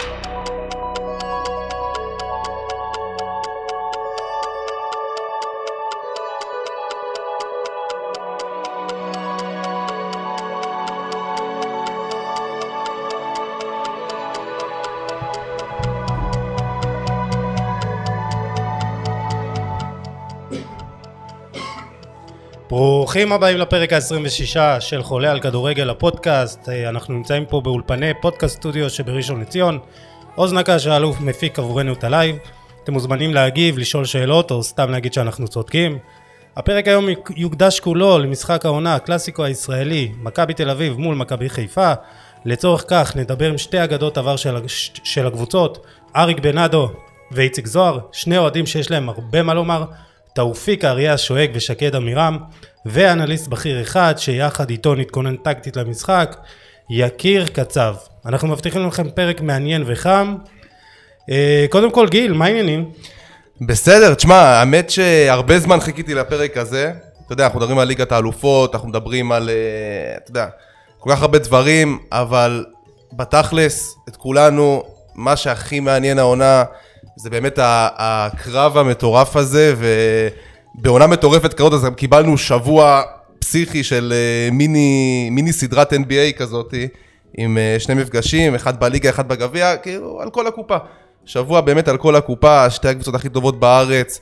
you ברוכים הבאים לפרק ה-26 של חולה על כדורגל הפודקאסט. אה, אנחנו נמצאים פה באולפני פודקאסט סטודיו שבראשון לציון. עוז נקש האלוף מפיק עבורנו את הלייב. אתם מוזמנים להגיב, לשאול שאלות או סתם להגיד שאנחנו צודקים. הפרק היום יוקדש כולו למשחק העונה הקלאסיקו הישראלי מכבי תל אביב מול מכבי חיפה. לצורך כך נדבר עם שתי אגדות עבר של, של הקבוצות אריק בנאדו ואיציק זוהר שני אוהדים שיש להם הרבה מה לומר תאופיק אריה השואג ושקד עמירם ואנליסט בכיר אחד שיחד איתו נתכונן טקטית למשחק יקיר קצב. אנחנו מבטיחים לכם פרק מעניין וחם. אה, קודם כל גיל מה העניינים? בסדר תשמע האמת שהרבה זמן חיכיתי לפרק הזה. אתה יודע אנחנו מדברים על ליגת האלופות אנחנו מדברים על אה, אתה יודע כל כך הרבה דברים אבל בתכלס את כולנו מה שהכי מעניין העונה זה באמת הקרב המטורף הזה, ובעונה מטורפת כזאת אז קיבלנו שבוע פסיכי של אה, מיני, מיני סדרת NBA כזאתי, עם אה, שני מפגשים, אחד בליגה, אחד בגביע, כאילו על כל הקופה. שבוע באמת על כל הקופה, שתי הקבוצות הכי טובות בארץ.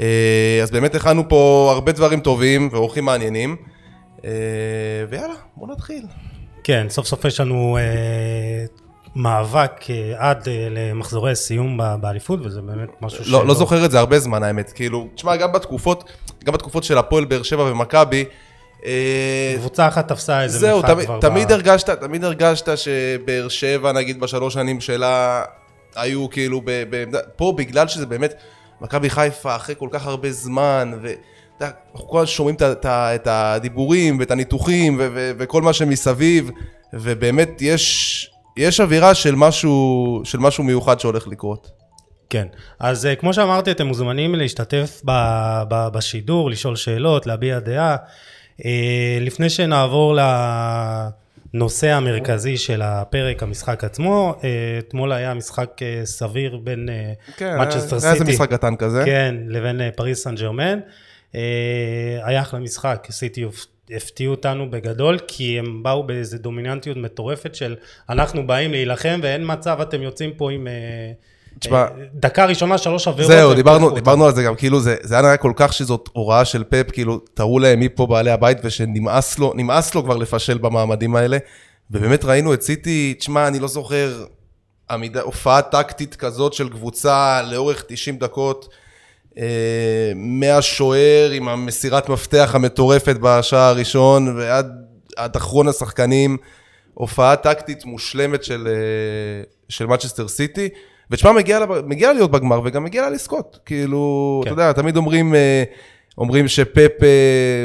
אה, אז באמת הכנו פה הרבה דברים טובים ואורחים מעניינים. ויאללה, בוא נתחיל. כן, סוף סוף יש לנו מאבק אה, עד אה, למחזורי סיום באליפות וזה באמת משהו לא, לא זוכר את זה הרבה זמן האמת, כאילו, תשמע גם בתקופות, גם בתקופות של הפועל באר שבע ומכבי אה, קבוצה אחת תפסה איזה זהו, תמיד, תמיד ב... הרגשת, תמיד הרגשת שבאר שבע נגיד בשלוש שנים שלה היו כאילו, ב, ב, פה בגלל שזה באמת מכבי חיפה אחרי כל כך הרבה זמן ואנחנו כל הזמן שומעים את, הדיבורים ואת הניתוחים ו, ו, וכל מה שמסביב ובאמת יש יש אווירה של משהו, של משהו מיוחד שהולך לקרות. כן, אז uh, כמו שאמרתי, אתם מוזמנים להשתתף ב, ב, בשידור, לשאול שאלות, להביע דעה. Uh, לפני שנעבור לנושא המרכזי של הפרק, המשחק עצמו, uh, אתמול היה משחק uh, סביר בין כן, מצ'סטר סיטי, היה איזה משחק קטן כזה, כן, לבין פריס סן ג'רמן. היה אחלה משחק, סיטי הפתיעו אותנו בגדול, כי הם באו באיזה דומיננטיות מטורפת של אנחנו באים להילחם ואין מצב אתם יוצאים פה עם... תשמע, אה, דקה ראשונה שלוש עבירות. זהו, דיברנו, דיברנו על זה גם, כאילו זה, זה היה נראה כל כך שזאת הוראה של פאפ, כאילו תראו להם מי פה בעלי הבית ושנמאס לו, נמאס לו כבר לפשל במעמדים האלה. ובאמת ראינו את סיטי, תשמע, אני לא זוכר עמידה, הופעה טקטית כזאת של קבוצה לאורך 90 דקות. אה, מהשוער עם המסירת מפתח המטורפת בשער הראשון ועד אחרון השחקנים, הופעה טקטית מושלמת של, אה, של מצ'סטר סיטי. ותשמע, מגיע, מגיע להיות בגמר וגם מגיע לה לזכות. כאילו, כן. אתה יודע, תמיד אומרים, אה, אומרים שפפ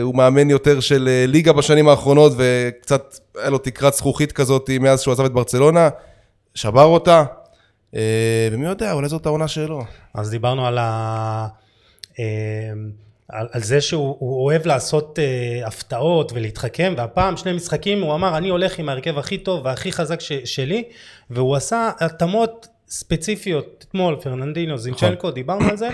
הוא מאמן יותר של ליגה בשנים האחרונות וקצת היה לו תקרת זכוכית כזאת מאז שהוא עזב את ברצלונה, שבר אותה. אה, ומי יודע, אולי זאת העונה שלו. אז דיברנו על, ה... אה, על, על זה שהוא אוהב לעשות uh, הפתעות ולהתחכם, והפעם שני משחקים הוא אמר אני הולך עם ההרכב הכי טוב והכי חזק ש, שלי, והוא עשה התאמות ספציפיות אתמול, פרננדינו, זינצ'נקו, נכון. דיברנו על זה,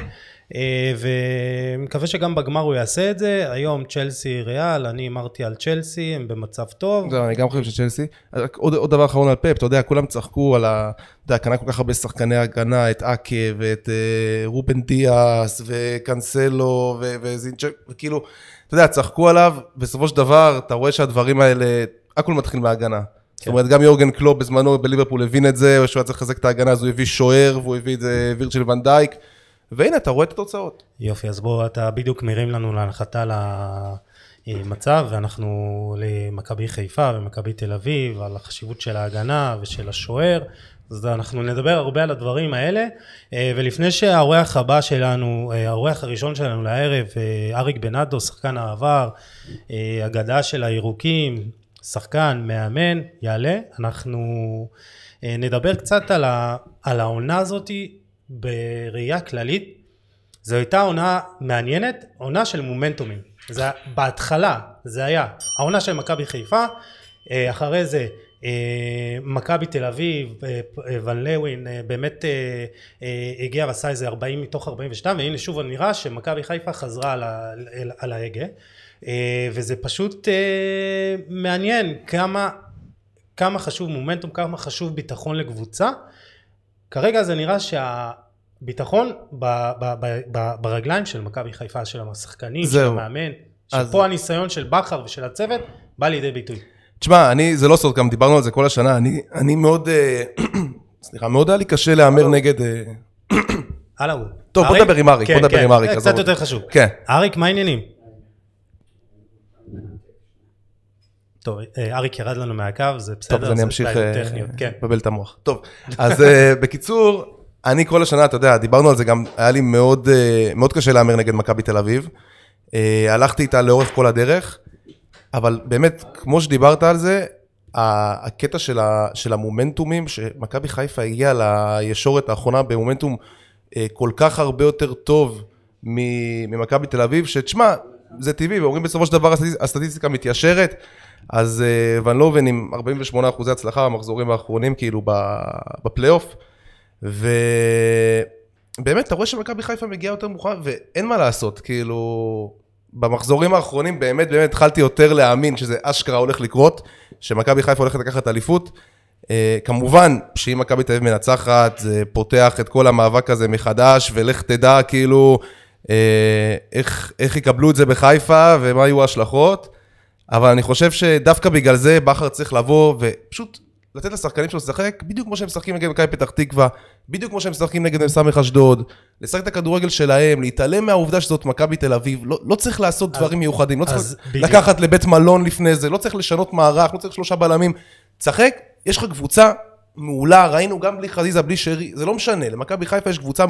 אה, ומקווה שגם בגמר הוא יעשה את זה. היום צ'לסי ריאל, אני אמרתי על צ'לסי, הם במצב טוב. זהו, אני גם חושב שצ'לסי. עוד, עוד דבר אחרון על פפ, אתה יודע, כולם צחקו על ה... אתה יודע, קנה כל כך הרבה שחקני הגנה, את אקה ואת uh, רובן דיאס וקנסלו וזינצ'ק, וכאילו, אתה יודע, צחקו עליו, בסופו של דבר, אתה רואה שהדברים האלה, הכל מתחיל מהגנה. כן. זאת אומרת, גם יורגן קלוב בזמנו בליברפול הבין את זה, שהוא היה צריך לחזק את ההגנה, אז הוא הביא שוער, והוא הביא את זה וירצ'ל ונדייק. והנה, אתה רואה את התוצאות. יופי, אז בוא, אתה בדיוק מרים לנו להנחתה למצב, ואנחנו למכבי חיפה ומכבי תל אביב, על החשיבות של ההגנה ושל השוער, אז אנחנו נדבר הרבה על הדברים האלה, אה, ולפני שהאורח הבא שלנו, אה, האורח הראשון שלנו לערב, אה, אריק בנאדו, שחקן העבר, אגדה של הירוקים, שחקן, מאמן, יעלה, אנחנו נדבר קצת על, ה, על העונה הזאתי בראייה כללית. זו הייתה עונה מעניינת, עונה של מומנטומים. זה בהתחלה זה היה העונה של מכבי חיפה, אה, אחרי זה אה, מכבי תל אביב, אה, אה, ון לוין אה, באמת אה, אה, הגיע ועשה איזה 40 מתוך 42 והנה שוב נראה שמכבי חיפה חזרה על, ההגה. אה, וזה פשוט אה, מעניין כמה, כמה חשוב מומנטום, כמה חשוב ביטחון לקבוצה כרגע זה נראה שהביטחון ב, ב, ב, ב, ברגליים של מכבי חיפה, של השחקנים, של. המאמן, אז- שפה הניסיון של בכר ושל הצוות בא לידי ביטוי. תשמע, אני, זה לא סוד, גם דיברנו על זה כל השנה, אני, אני מאוד, אה, סליחה, מאוד היה לי קשה להמר נגד... אה, הוא. טוב, בוא? נדבר עם אריק, כן, בוא נדבר כן, עם אריק, קצת. יותר חשוב. כן. אריק, מה העניינים? טוב, אה, אריק ירד לנו מהקו, זה בסדר, טוב, אז אני אמשיך בעיות אה, כן. לבלבל את המוח. טוב, אז אה, בקיצור, אני כל השנה, אתה יודע, דיברנו על זה גם, היה לי מאוד, מאוד קשה להמר נגד מכבי תל אביב. הלכתי איתה לאורך כל הדרך, אבל באמת, כמו שדיברת על זה, הקטע של, ה, של המומנטומים, שמכבי חיפה הגיעה לישורת האחרונה במומנטום כל כך הרבה יותר טוב ממכבי תל אביב, שתשמע, זה טבעי, ואומרים בסופו של דבר הסטטיס- הסטטיסטיקה מתיישרת, אז ון לובן עם 48 אחוזי הצלחה במחזורים האחרונים, כאילו בפלייאוף, ובאמת, אתה רואה שמכבי חיפה מגיעה יותר מאוחר, ואין מה לעשות, כאילו, במחזורים האחרונים באמת באמת התחלתי יותר להאמין שזה אשכרה הולך לקרות, שמכבי חיפה הולכת לקחת אליפות. אה, כמובן שאם מכבי תל אביב מנצחת, זה פותח את כל המאבק הזה מחדש, ולך תדע כאילו אה, איך, איך יקבלו את זה בחיפה ומה יהיו ההשלכות. אבל אני חושב שדווקא בגלל זה בכר צריך לבוא ופשוט לתת לשחקנים שלו לשחק בדיוק כמו שהם משחקים נגד מכבי פתח תקווה, בדיוק כמו שהם משחקים נגד מ"ס אשדוד, לשחק את הכדורגל שלהם, להתעלם מהעובדה שזאת מכבי תל אביב, לא, לא צריך לעשות דברים מיוחדים, לא אז צריך בדיוק. לקחת לבית מלון לפני זה, לא צריך לשנות מערך, לא צריך שלושה בלמים, תשחק, יש לך קבוצה מעולה, ראינו גם בלי חזיזה, בלי שרי, זה לא משנה, למכבי חיפה יש קבוצה,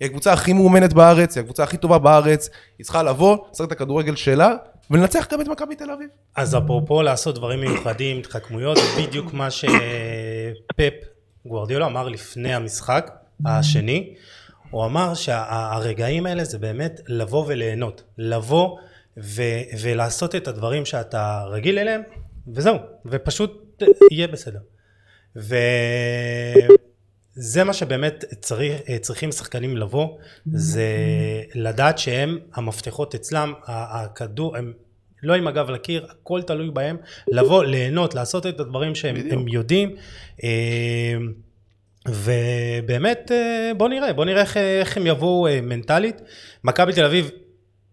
היא הקבוצה הכי מאומנת בארץ, היא הקבוצה הכי טובה בארץ, היא צריכה לבוא, לשחק את הכדורגל שלה, ולנצח גם את מכבי תל אביב. אז אפרופו לעשות דברים מיוחדים, התחכמויות, זה בדיוק מה שפפ גוורדיולה אמר לפני המשחק השני. הוא אמר שהרגעים האלה זה באמת לבוא וליהנות. לבוא ו- ולעשות את הדברים שאתה רגיל אליהם, וזהו. ופשוט יהיה בסדר. וזה מה שבאמת צריך, צריכים שחקנים לבוא, זה לדעת שהם המפתחות אצלם, הכדור, הם לא עם הגב לקיר, הכל תלוי בהם, לבוא, ליהנות, לעשות את הדברים שהם יודעים. אה, ובאמת אה, בוא נראה, בוא נראה איך, איך הם יבואו אה, מנטלית. מכבי תל אביב,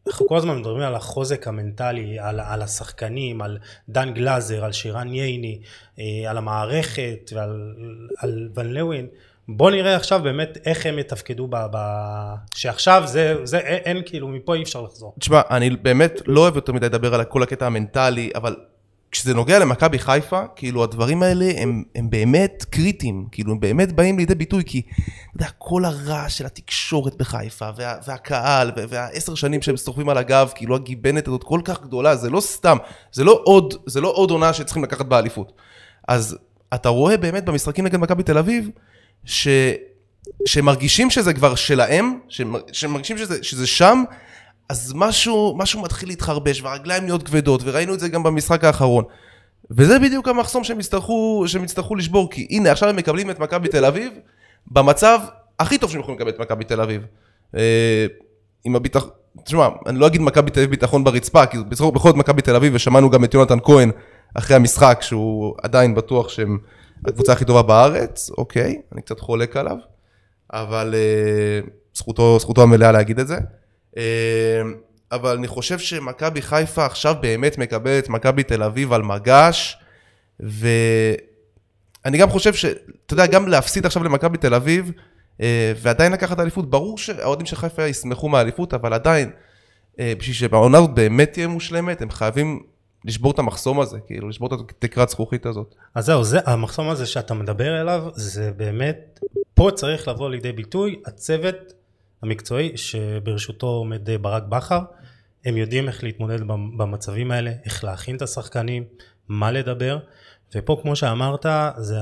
אנחנו כל הזמן מדברים על החוזק המנטלי, על, על השחקנים, על דן גלאזר, על שירן ייני, אה, על המערכת ועל על ון לוין. בוא נראה עכשיו באמת איך הם יתפקדו, ב, ב, שעכשיו זה, זה אין, אין כאילו, מפה אי אפשר לחזור. תשמע, אני באמת לא אוהב יותר מדי לדבר על כל הקטע המנטלי, אבל כשזה נוגע למכבי חיפה, כאילו הדברים האלה הם, הם באמת קריטיים, כאילו הם באמת באים לידי ביטוי, כי אתה יודע, כל הרעש של התקשורת בחיפה, וה, והקהל, וה- והעשר שנים שהם סוחבים על הגב, כאילו הגיבנת הזאת כל כך גדולה, זה לא סתם, זה לא עוד, זה לא עוד עונה שצריכים לקחת באליפות. אז אתה רואה באמת במשחקים נגד מכבי תל אביב, ש... שמרגישים שזה כבר שלהם, שמ- שמרגישים שזה, שזה שם, אז משהו, משהו מתחיל להתחרבש, והרגליים נהיות כבדות, וראינו את זה גם במשחק האחרון. וזה בדיוק המחסום שהם יצטרכו, שהם יצטרכו לשבור, כי הנה, עכשיו הם מקבלים את מכבי תל אביב, במצב הכי טוב שהם יכולים לקבל את מכבי תל אביב. אה, עם הביטחון, תשמע, אני לא אגיד מכבי תל אביב ביטחון ברצפה, כי בכל בכל זאת מכבי תל אביב, ושמענו גם את יונתן כהן אחרי המשחק, שהוא עדיין בטוח שהם הקבוצה הכי טובה בארץ, אוקיי, אני קצת חולק עליו, אבל אה, זכותו, זכותו המלאה להגיד את זה. אה, אבל אני חושב שמכבי חיפה עכשיו באמת מקבלת מכבי תל אביב על מגש, ואני גם חושב שאתה יודע, גם להפסיד עכשיו למכבי תל אביב, אה, ועדיין לקחת אליפות, ברור שהאוהדים של חיפה ישמחו מהאליפות, אבל עדיין, אה, בשביל שהעונה הזאת באמת תהיה מושלמת, הם חייבים לשבור את המחסום הזה, כאילו, לשבור את התקרת זכוכית הזאת. אז זהו, זה, המחסום הזה שאתה מדבר אליו, זה באמת, פה צריך לבוא לידי ביטוי הצוות המקצועי שברשותו עומד ברק בכר, הם יודעים איך להתמודד במ- במצבים האלה, איך להכין את השחקנים, מה לדבר, ופה כמו שאמרת, זה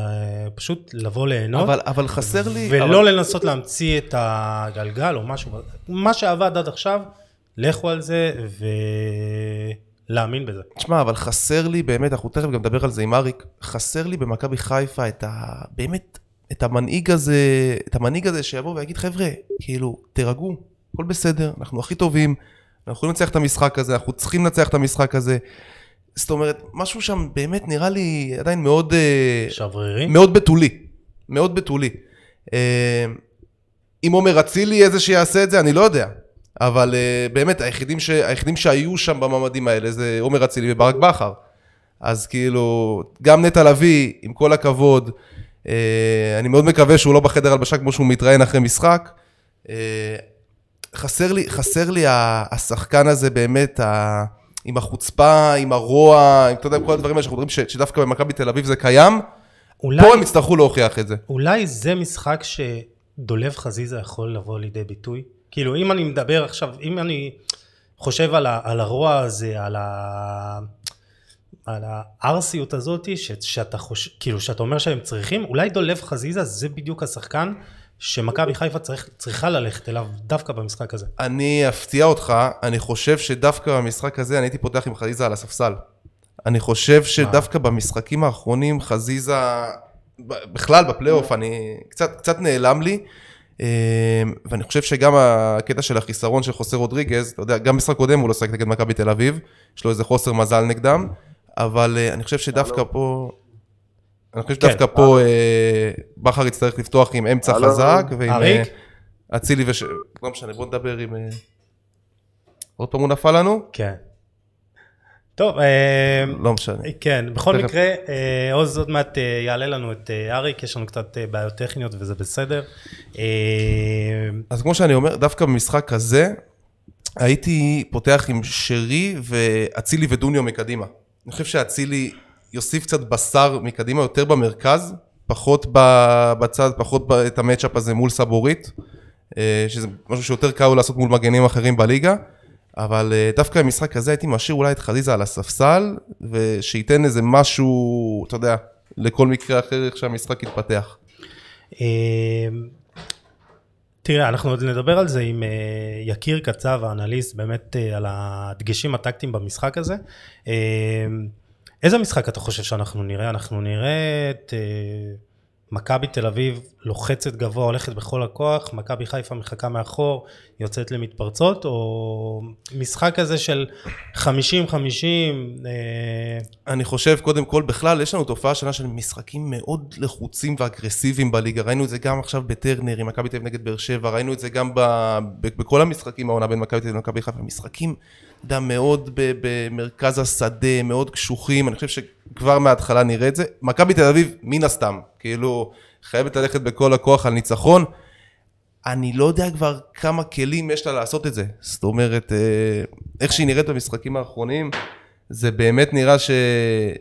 פשוט לבוא ליהנות, אבל, אבל חסר לי... ולא אבל... לנסות להמציא את הגלגל או משהו, מה שעבד עד עכשיו, לכו על זה להאמין בזה. תשמע, אבל חסר לי באמת, אנחנו תכף גם נדבר על זה עם אריק, חסר לי במכבי חיפה את ה... באמת, את המנהיג הזה, את המנהיג הזה שיבוא ויגיד, חבר'ה, כאילו, תירגעו, הכל בסדר, אנחנו הכי טובים, אנחנו יכולים לנצח את המשחק הזה, אנחנו צריכים לנצח את המשחק הזה. זאת אומרת, משהו שם באמת נראה לי עדיין מאוד... אה, שברירי? מאוד בתולי. מאוד בתולי. אה, אם עומר אצילי איזה שיעשה את זה, אני לא יודע. אבל uh, באמת, היחידים, ש... היחידים שהיו שם במעמדים האלה זה עומר אצילי וברק בכר. אז כאילו, גם נטע לביא, עם כל הכבוד, uh, אני מאוד מקווה שהוא לא בחדר הלבשה כמו שהוא מתראיין אחרי משחק. Uh, חסר לי, חסר לי השחקן הזה באמת, ה... עם החוצפה, עם הרוע, עם, אתה יודע, עם כל הדברים האלה שאנחנו ש... שדווקא במכבי תל אביב זה קיים. אולי, פה הם יצטרכו להוכיח את זה. אולי זה משחק שדולב חזיזה יכול לבוא לידי ביטוי? כאילו אם אני מדבר עכשיו, אם אני חושב על, ה, על הרוע הזה, על, ה, על הארסיות הזאת, ש, שאתה חושב, כאילו שאתה אומר שהם צריכים, אולי דולב חזיזה זה בדיוק השחקן שמכבי חיפה צריך, צריכה ללכת אליו דווקא במשחק הזה. אני אפתיע אותך, אני חושב שדווקא במשחק הזה אני הייתי פותח עם חזיזה על הספסל. אני חושב שדווקא במשחקים האחרונים חזיזה, בכלל בפלייאוף, אני, קצת, קצת נעלם לי. אמ, ואני חושב שגם הקטע של החיסרון של חוסר רודריגז, אתה יודע, גם משחק קודם הוא לא שחק נגד מכבי תל אביב, יש לו איזה חוסר מזל נגדם, אבל אה, אני חושב שדווקא פה, אני חושב שדווקא כן, פה אה, בכר יצטרך לפתוח עם אמצע חזק, ועם אה, אצילי וש... לא משנה, בוא נדבר עם... עוד פעם הוא נפל לנו? כן. טוב, אה, לא משנה. כן, בכל מקרה, אה, עוז עוד מעט אה, יעלה לנו את אריק, יש לנו קצת בעיות טכניות וזה בסדר. אז כמו שאני אומר, דווקא במשחק הזה, הייתי פותח עם שרי ואצילי ודוניו מקדימה. אני חושב שאצילי יוסיף קצת בשר מקדימה, יותר במרכז, פחות בצד, פחות את המצ'אפ הזה מול סבורית, שזה משהו שיותר קל לעשות מול מגנים אחרים בליגה. אבל אה, דווקא במשחק הזה הייתי משאיר אולי את חזיזה על הספסל, ושייתן איזה משהו, אתה יודע, לכל מקרה אחר איך שהמשחק יתפתח. אמ, תראה, אנחנו עוד נדבר על זה עם אה, יקיר קצב, האנליסט, באמת אה, על הדגשים הטקטיים במשחק הזה. איזה משחק אתה חושב שאנחנו נראה? אנחנו נראה את... מכבי תל אביב לוחצת גבוה, הולכת בכל הכוח, מכבי חיפה מחכה מאחור, יוצאת למתפרצות, או משחק כזה של 50-50? אה, אני חושב, קודם כל, בכלל, יש לנו תופעה שנה של משחקים מאוד לחוצים ואגרסיביים בליגה, ראינו את זה גם עכשיו בטרנר עם מכבי תל אביב נגד באר שבע, ראינו את זה גם ב... בכל המשחקים העונה בין מכבי תל אביב למכבי חיפה, משחקים, יודע, מאוד במרכז השדה, מאוד קשוחים, אני חושב ש... כבר מההתחלה נראה את זה. מכבי תל אביב, מן הסתם, כאילו, חייבת ללכת בכל הכוח על ניצחון. אני לא יודע כבר כמה כלים יש לה לעשות את זה. זאת אומרת, אה, איך שהיא נראית במשחקים האחרונים, זה באמת נראה ש...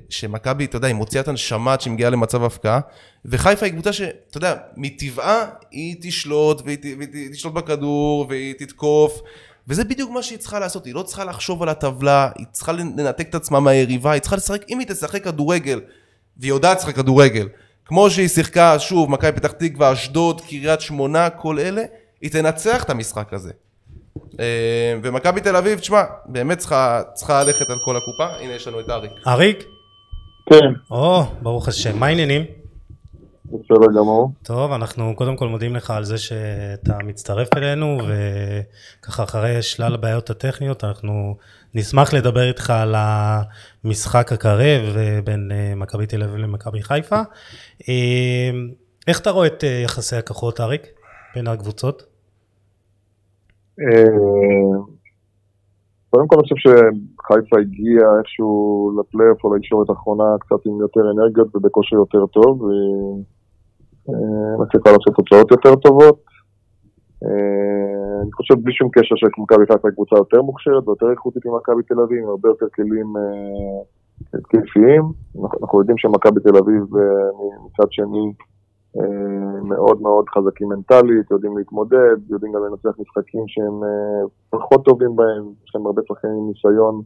שמכבי, אתה יודע, היא מוציאה את הנשמה עד שהיא מגיעה למצב הפקעה, וחיפה היא קבוצה שאתה יודע, מטבעה היא תשלוט, והיא, והיא תשלוט בכדור, והיא תתקוף, וזה בדיוק מה שהיא צריכה לעשות, היא לא צריכה לחשוב על הטבלה, היא צריכה לנתק את עצמה מהיריבה, היא צריכה לשחק, אם היא תשחק כדורגל, והיא יודעת לשחק כדורגל, כמו שהיא שיחקה, שוב, מכבי פתח תקווה, אשדוד, קריית שמונה, כל אלה, היא תנצח את המשחק הזה. אה, ומכבי תל אביב, תשמע, באמת צריכה, צריכה ללכת על כל הקופה, הנה יש לנו את אריק. אריק? כן. או, ברוך השם, מה העניינים? בסדר גמור. טוב, אנחנו קודם כל מודים לך על זה שאתה מצטרף אלינו, וככה אחרי שלל הבעיות הטכניות, אנחנו נשמח לדבר איתך על המשחק הקרב בין אה, מכבי תל אביב למכבי חיפה. אה, איך אתה רואה את אה, יחסי הכוחות, אריק, בין הקבוצות? קודם כל אני חושב שחיפה הגיעה איכשהו לפלייאוף או לישורת האחרונה קצת עם יותר אנרגיות ובכושר יותר טוב. מצליחה לעשות תוצאות יותר טובות. אה, אני חושב בלי שום קשר שמכבי חיפה היא קבוצה יותר מוכשרת ויותר איכותית ממכבי תל אביב, עם הרבה יותר כלים אה, התקפיים. אנחנו יודעים שמכבי תל אביב אה, מצד שני מאוד מאוד חזקים מנטלית, יודעים להתמודד, יודעים גם לנצח משחקים שהם פחות טובים בהם, יש להם הרבה שחקנים עם ניסיון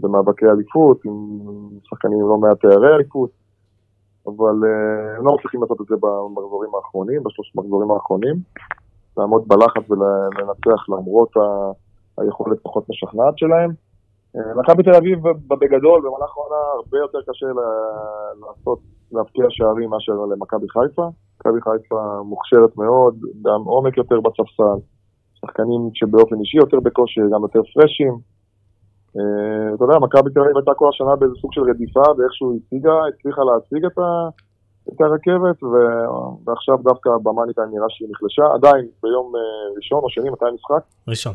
במאבקי אליפות, עם שחקנים לא מעט תארי אליפות. אבל הם לא מצליחים לעשות את זה במחזורים האחרונים, בשלושת המחזורים האחרונים. לעמוד בלחץ ולנצח למרות ה... היכולת פחות משכנעת שלהם. מכבי תל אביב בגדול, במהלך העונה הרבה יותר קשה לעשות, להבקיע שערים מאשר למכבי חיפה. מכבי חיפה מוכשרת מאוד, גם עומק יותר בספסל, שחקנים שבאופן אישי יותר בכושר, גם יותר פרשים. אה, אתה יודע, מכבי תל אביב הייתה כל השנה באיזה סוג של רדיפה, ואיכשהו הציגה, הצליחה להציג את, ה, את הרכבת, ו, ועכשיו דווקא במאניטיים נראה שהיא נחלשה. עדיין, ביום אה, ראשון או שני, מתי המשחק? ראשון.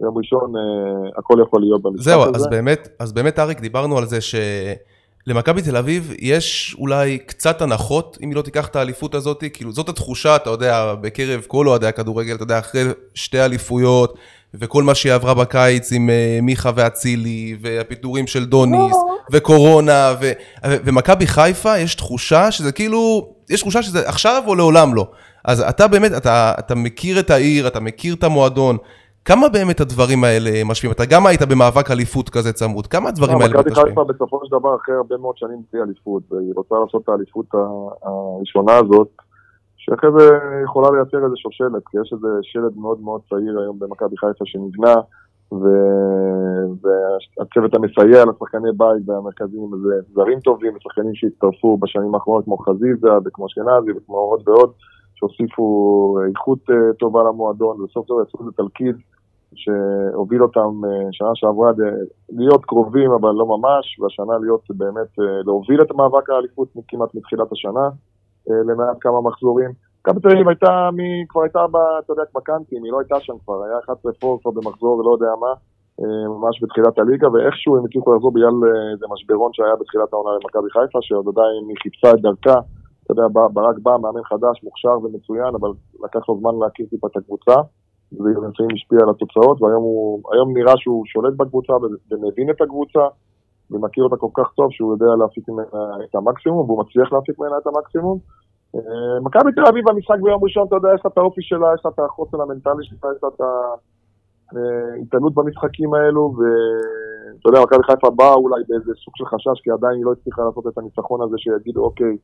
ביום ראשון אה, הכל יכול להיות במשחק זהו, הזה. אז באמת, אז באמת, אריק, דיברנו על זה שלמכבי תל אביב יש אולי קצת הנחות, אם היא לא תיקח את האליפות הזאת, כאילו זאת התחושה, אתה יודע, בקרב כל אוהדי הכדורגל, אתה יודע, אחרי שתי אליפויות, וכל מה שהיא עברה בקיץ עם uh, מיכה ואצילי, והפיטורים של דוניס, וקורונה, ו- ומכבי חיפה, יש תחושה שזה כאילו, יש תחושה שזה עכשיו או לעולם לא. אז אתה באמת, אתה, אתה מכיר את העיר, אתה מכיר את המועדון, כמה באמת הדברים האלה משפיעים? אתה גם היית במאבק אליפות כזה צמוד, כמה הדברים האלה מכבי משפיעים? חיפה בסופו של דבר, אחרי הרבה מאוד שנים בלי אליפות, והיא רוצה לעשות את האליפות הראשונה הזאת, שאחרי זה יכולה לייצר איזה שושלת, כי יש איזה שלד מאוד מאוד צעיר היום במכבי חיפה שנבנה, ו- והצוות המסייע לשחקני בית והמרכזים זה זרים טובים, שחקנים שהצטרפו בשנים האחרונות כמו חזיזה וכמו אשכנזי וכמו עוד ועוד, שהוסיפו איכות אה, טובה למועדון, וסוף סוף יצאו איזה תלכיד שהוביל אותם אה, שנה שעברה להיות קרובים אבל לא ממש, והשנה להיות באמת, אה, להוביל את מאבק האליפות כמעט מתחילת השנה, למעט כמה מחזורים. מכבי תל אביב הייתה, מ- כבר הייתה, אתה יודע, בקאנטים, היא לא הייתה שם כבר, היה 11 פור כבר במחזור ולא יודע מה, אה, ממש בתחילת הליגה, ואיכשהו הם הצליחו לחזור בגלל אה, איזה משברון שהיה בתחילת העונה למכבי חיפה, שעוד עדיין היא חיפשה את דרכה, אתה יודע, ברק בא, מאמן חדש, מוכשר ומצוין, אבל לקח לו זמן להכיר טיפה את הקבוצה, גם לפעמים השפיע על התוצאות, והיום הוא, נראה שהוא שולט בקבוצה ומבין את הקבוצה, ומכיר אותה כל כך טוב שהוא יודע להפיק ממנה את המקסימום, והוא מצליח להפיק ממנה את המקסימום. אה, מכבי תל אביב במשחק ביום ראשון, אתה יודע, יש לה את האופי שלה, יש לה את החוסן המנטלי שלה, יש לה את ההתעלות במשחקים האלו, ואתה יודע, מכבי חיפה באה אולי באיזה סוג של חשש, כי עדיין היא לא הצליחה לעשות את הניצחון הזה, שיגידו, אוקיי,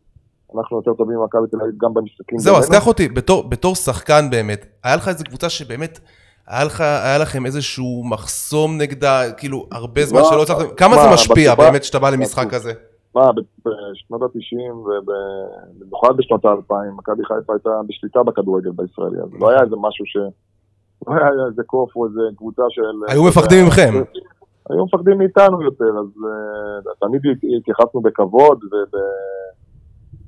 אנחנו יותר טובים ממכבי תל אביב גם במשחקים זהו, אז בינינו." קח אותי, בתור, בתור שחקן באמת, היה לך איזה קבוצה שבאמת, היה, לך, היה לכם איזשהו מחסום נגדה, כאילו, הרבה זמן לא, שלא הצלחתם, כמה מה, זה משפיע בתקופה- באמת שאתה בא למשחק כזה? מה, בשנות ה-90 ובמיוחד בשנות ה-2000, מכבי חיפה הייתה בשליטה בכדורגל בישראלי, אז לא היה איזה משהו ש... לא היה איזה קוף או איזה קבוצה של... היו מפחדים ממכם. היו מפחדים מאיתנו יותר, אז uh, תמיד התייחסנו בכבוד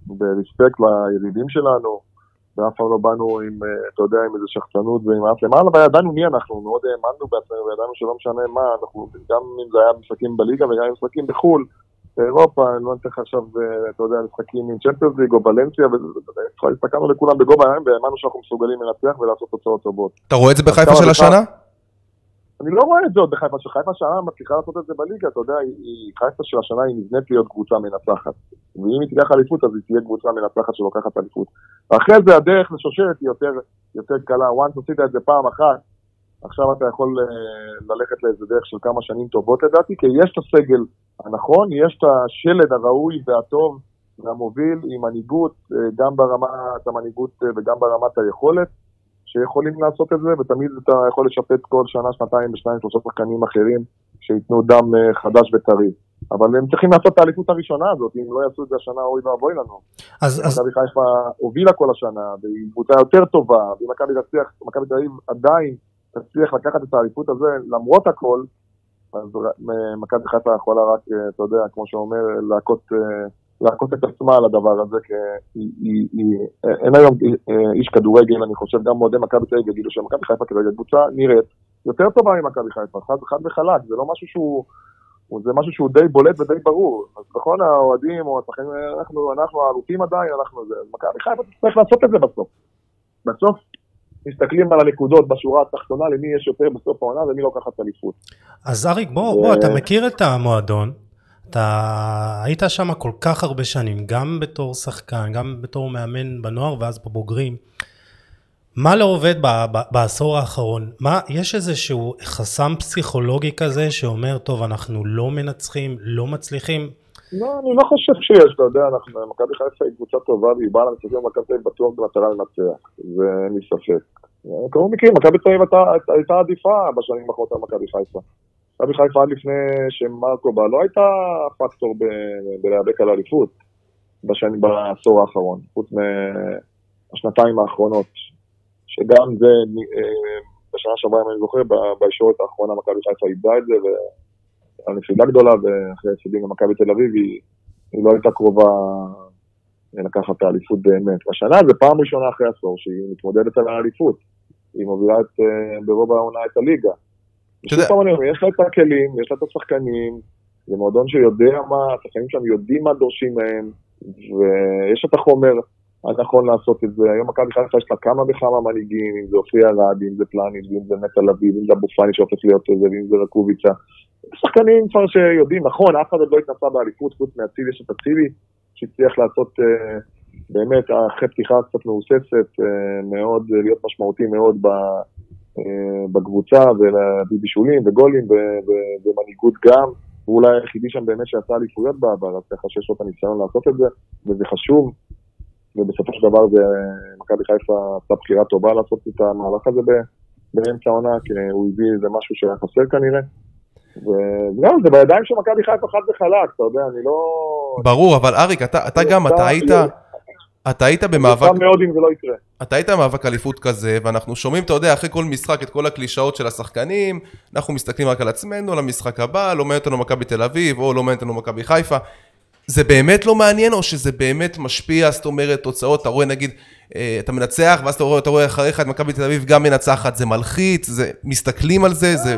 וברספקט ליריבים שלנו, ואף פעם לא באנו עם, uh, אתה יודע, עם איזה שחצנות ועם אף למעלה, וידענו מי אנחנו, מאוד האמנו בעצמנו, וידענו שלא משנה מה, אנחנו, גם אם זה היה משחקים בליגה וגם אם משחקים בחו"ל, באירופה, אני לא נותן לך עכשיו, אה, אתה יודע, משחקים עם צ'מפיונס ליג או ולנסיה, והסתכלנו לכולם בגובה העיניים והאמנו שאנחנו מסוגלים לנצח ולעשות תוצאות טובות. אתה רואה את זה בחיפה של? השנה? אני לא רואה את זה עוד בחיפה, שחיפה השנה מצליחה לעשות את זה בליגה, אתה יודע, חיפה של השנה היא נבנית להיות קבוצה מנצחת. ואם היא תיקח אליפות, אז היא תהיה קבוצה מנצחת שלוקחת אליפות. ואחרי זה הדרך לשושלת היא יותר, יותר קלה. once עשית את זה פעם אחת, עכשיו אתה יכול אה, ללכת לאיזה דרך של כמה שנים טובות לדעתי, כי יש את הסגל הנכון, יש את השלד הראוי והטוב והמוביל עם מנהיגות, אה, גם ברמת המנהיגות אה, וגם ברמת היכולת. שיכולים לעשות את זה, ותמיד אתה יכול לשפט כל שנה, שנתיים, בשניים, שלושה שחקנים אחרים שייתנו דם אה, חדש וטרי. אבל הם צריכים לעשות את האליפות הראשונה הזאת, אם לא יעשו את זה השנה, אוי ואבוי לנו. אז, אז מכבי חיפה הובילה כל השנה, והיא קבוצה יותר טובה, ואם מכבי תצליח, מכבי תל אביב עדיין תצליח לקחת את האליפות הזה, למרות הכל, אז ר- מכבי חיפה יכולה רק, אה, אתה יודע, כמו שאומר, להכות, אה, להכות את עצמה על הדבר הזה, כי היא, היא, היא, אין היום אה, איש כדורגל, אני חושב, גם אוהדי מכבי תל אביב יגידו שמכבי חיפה כרגע קבוצה נראית יותר טובה ממכבי חיפה, חד, חד וחלק, זה לא משהו שהוא... הוא- זה משהו שהוא די בולט ודי ברור. אז נכון, האוהדים או השחקנים, אנחנו, אנחנו האלופים עדיין, אנחנו זה. מכבי חיפה תצטרך לעשות את זה בסוף. בסוף מסתכלים על הנקודות בשורה התחתונה, למי יש יותר בסוף העונה ומי לוקחת אליפות. אז אריק, בוא, בוא, אתה מכיר את המועדון, אתה היית שם כל כך הרבה שנים, גם בתור שחקן, גם בתור מאמן בנוער ואז בבוגרים. מה לא עובד ב- ב- בעשור האחרון? מה, יש איזשהו חסם פסיכולוגי כזה שאומר, טוב, אנחנו לא מנצחים, לא מצליחים? לא, אני לא חושב שיש, אתה יודע, אנחנו, מכבי חיפה היא קבוצה טובה והיא באה למשחקים במכבי אביב בטוח במטרה לנצח, ואין לי ספק. כמו מכירים, מכבי הייתה- הייתה עדיפה בשנים האחרונות על מכבי חיפה. מכבי חיפה עד לפני שמרקו בא, לא הייתה פקטור בלהיאבק על האליפות בשנים, בעשור האחרון, חוץ מהשנתיים האחרונות, שגם זה, אה, בשנה שעברה, אם אני זוכר, בישורת האחרונה מכבי חיפה איבדה את זה, והייתה נפילה גדולה, ואחרי הפסדים למכבי תל אביב, היא, היא לא הייתה קרובה לקחת את האליפות באמת. השנה זה פעם ראשונה אחרי עשור שהיא מתמודדת על האליפות. היא מובילה את, אה, ברוב העונה את הליגה. שוב פעם אני אומר, יש לה את הכלים, יש לה את השחקנים, זה מועדון שיודע מה, השחקנים שם יודעים מה דורשים מהם, ויש את החומר הנכון לעשות את זה. היום מכבי חיפה יש לה כמה וכמה מנהיגים, אם זה אופי ארד, אם זה פלניץ', ואם זה נטע לביא, ואם זה אבו פאני שהופך להיות איזה, ואם זה רקוביצה. שחקנים כבר שיודעים, נכון, אף אחד עוד לא התנסה באליפות, חוץ מהצילי, יש את אצילי, שהצליח לעשות אה, באמת אחרי פתיחה קצת מהוססת, אה, מאוד, להיות משמעותי מאוד ב, בקבוצה, ולהביא בישולים וגולים ומנהיגות גם. הוא אולי היחידי שם באמת שעשה אליפויות בעבר, אז ככה שיש לו את הניסיון לעשות את זה, וזה חשוב. ובסופו של דבר זה, מכבי חיפה עשתה בחירה טובה לעשות את המהלך הזה באמצע העונה, כי הוא הביא איזה משהו שהיה חסר כנראה. וזהו, זה בידיים של מכבי חיפה חד וחלק, אתה יודע, אני לא... ברור, אבל אריק, אתה, אתה גם, אתה היית, אתה היית במאבק, אני מאוד אם זה לא יקרה. אתה היית במאבק אליפות כזה, ואנחנו שומעים, אתה יודע, אחרי כל משחק את כל הקלישאות של השחקנים, אנחנו מסתכלים רק על עצמנו, על המשחק הבא, לא מעניין אותנו מכבי תל אביב, או לא מעניין אותנו מכבי חיפה. זה באמת לא מעניין, או שזה באמת משפיע, זאת אומרת, תוצאות, אתה רואה נגיד, אה, אתה מנצח, ואז אתה רואה, אתה רואה אחריך את מכבי תל אביב גם מנצחת, זה מלחיץ, זה, מסתכלים על זה, זה...